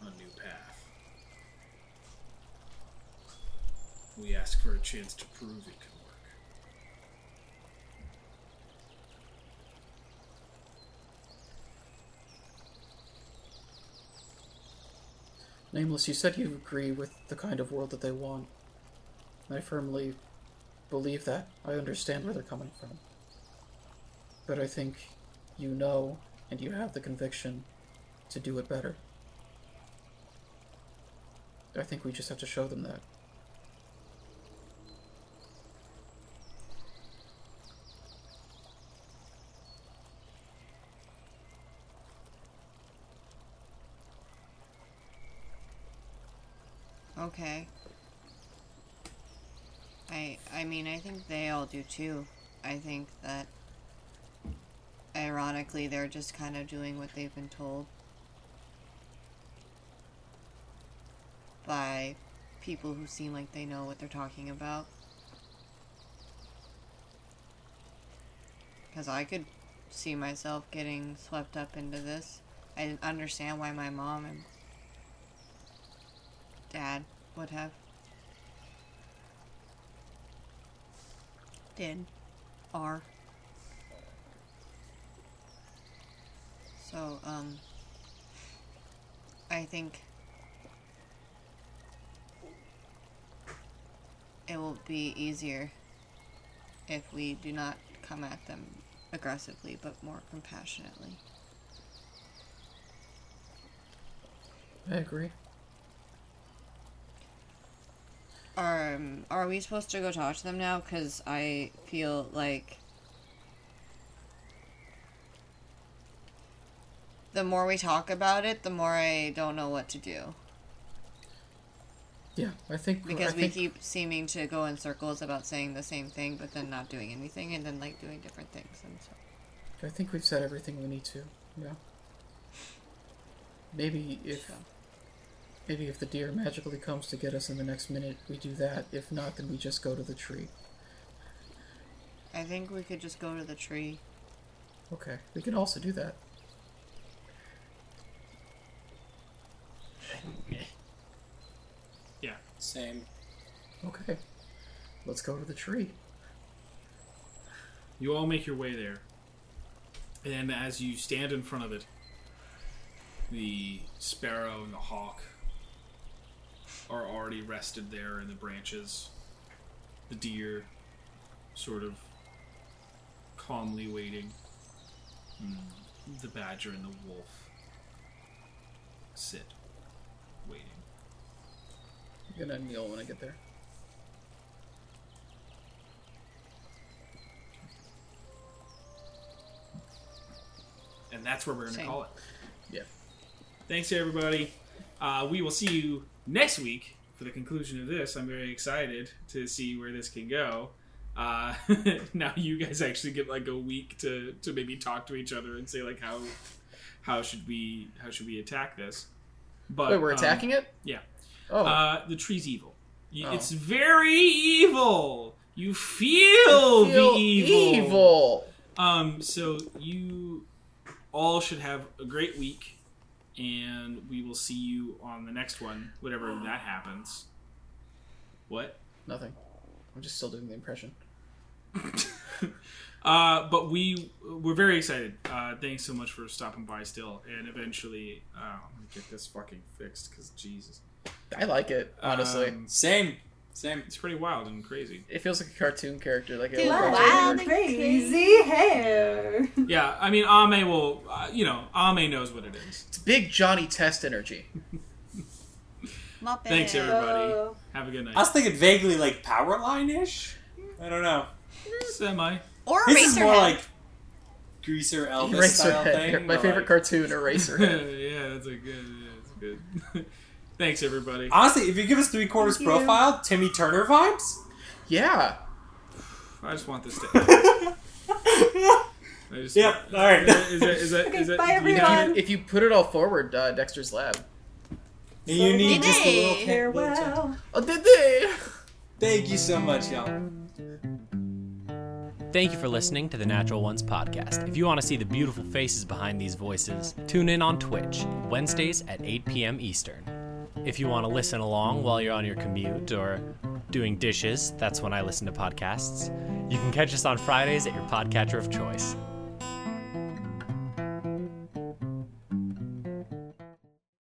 a new path. We ask for a chance to prove it can work. Nameless, you said you agree with the kind of world that they want. I firmly believe that. I understand where they're coming from. But I think you know and you have the conviction to do it better. I think we just have to show them that. Okay. I I mean I think they all do too. I think that ironically they're just kind of doing what they've been told by people who seem like they know what they're talking about. Cuz I could see myself getting swept up into this. I didn't understand why my mom and dad would have. Did. Are. So, um. I think. It will be easier if we do not come at them aggressively but more compassionately. I agree. Um, are we supposed to go talk to them now? Because I feel like the more we talk about it, the more I don't know what to do. Yeah, I think Because I we think, keep seeming to go in circles about saying the same thing, but then not doing anything, and then like doing different things. And so, I think we've said everything we need to. Yeah. Maybe if so. maybe if the deer magically comes to get us in the next minute, we do that. If not, then we just go to the tree. I think we could just go to the tree. Okay, we can also do that. [laughs] "Yeah, Same. Okay, let's go to the tree. You all make your way there. And as you stand in front of it, the sparrow and the hawk are already rested there in the branches. The deer sort of calmly waiting. Mm, The badger and the wolf sit gonna kneel when I get there. And that's where we're going to Same. call it. Yeah. Thanks, everybody. Uh, we will see you next week for the conclusion of this. I'm very excited to see where this can go. Uh, [laughs] now you guys actually get like a week to, to maybe talk to each other and say like how how should we how should we attack this? But Wait, we're um, attacking it? yeah. Oh, Uh, the tree's evil. Oh. It's very evil. You feel, feel the evil. evil. Um, so you all should have a great week, and we will see you on the next one, whatever that happens. What? Nothing. I'm just still doing the impression. [laughs] Uh, but we we're very excited. Uh, thanks so much for stopping by still, and eventually uh, I'm gonna get this fucking fixed because Jesus, I like it honestly. Um, Same. Same. it's pretty wild and crazy. it feels like a cartoon character, like a Dude, wow. cartoon. Wild and crazy hair. Yeah, I mean Ame will, uh, you know, Ame knows what it is. It's big Johnny Test energy. Muppet. Thanks, everybody. Uh, Have a good night. I was thinking vaguely like Powerline ish. I don't know. Semi. Or This is more Eraserhead. like Greaser Elvis style thing. My favorite like- cartoon, Eraserhead. [laughs] yeah, that's a good. Yeah, that's good. [laughs] Thanks, everybody. Honestly, if you give us three quarters Thank you. profile, Timmy Turner vibes. yeah. I just want this to. [laughs] I just, Yep, all right. Is that, is that, Okay, is that, bye, do If everyone. you, if you put it all forward, uh, Dexter's lab. You need just a little Hey. Farewell. Oh, did they? Thank you so much, y'all. Thank you for listening to the Natural Ones podcast. If you want to see the beautiful faces behind these voices, tune in on Twitch, Wednesdays at 8 p.m. Eastern. If you want to listen along while you're on your commute or doing dishes, that's when I listen to podcasts. You can catch us on Fridays at your podcatcher of choice.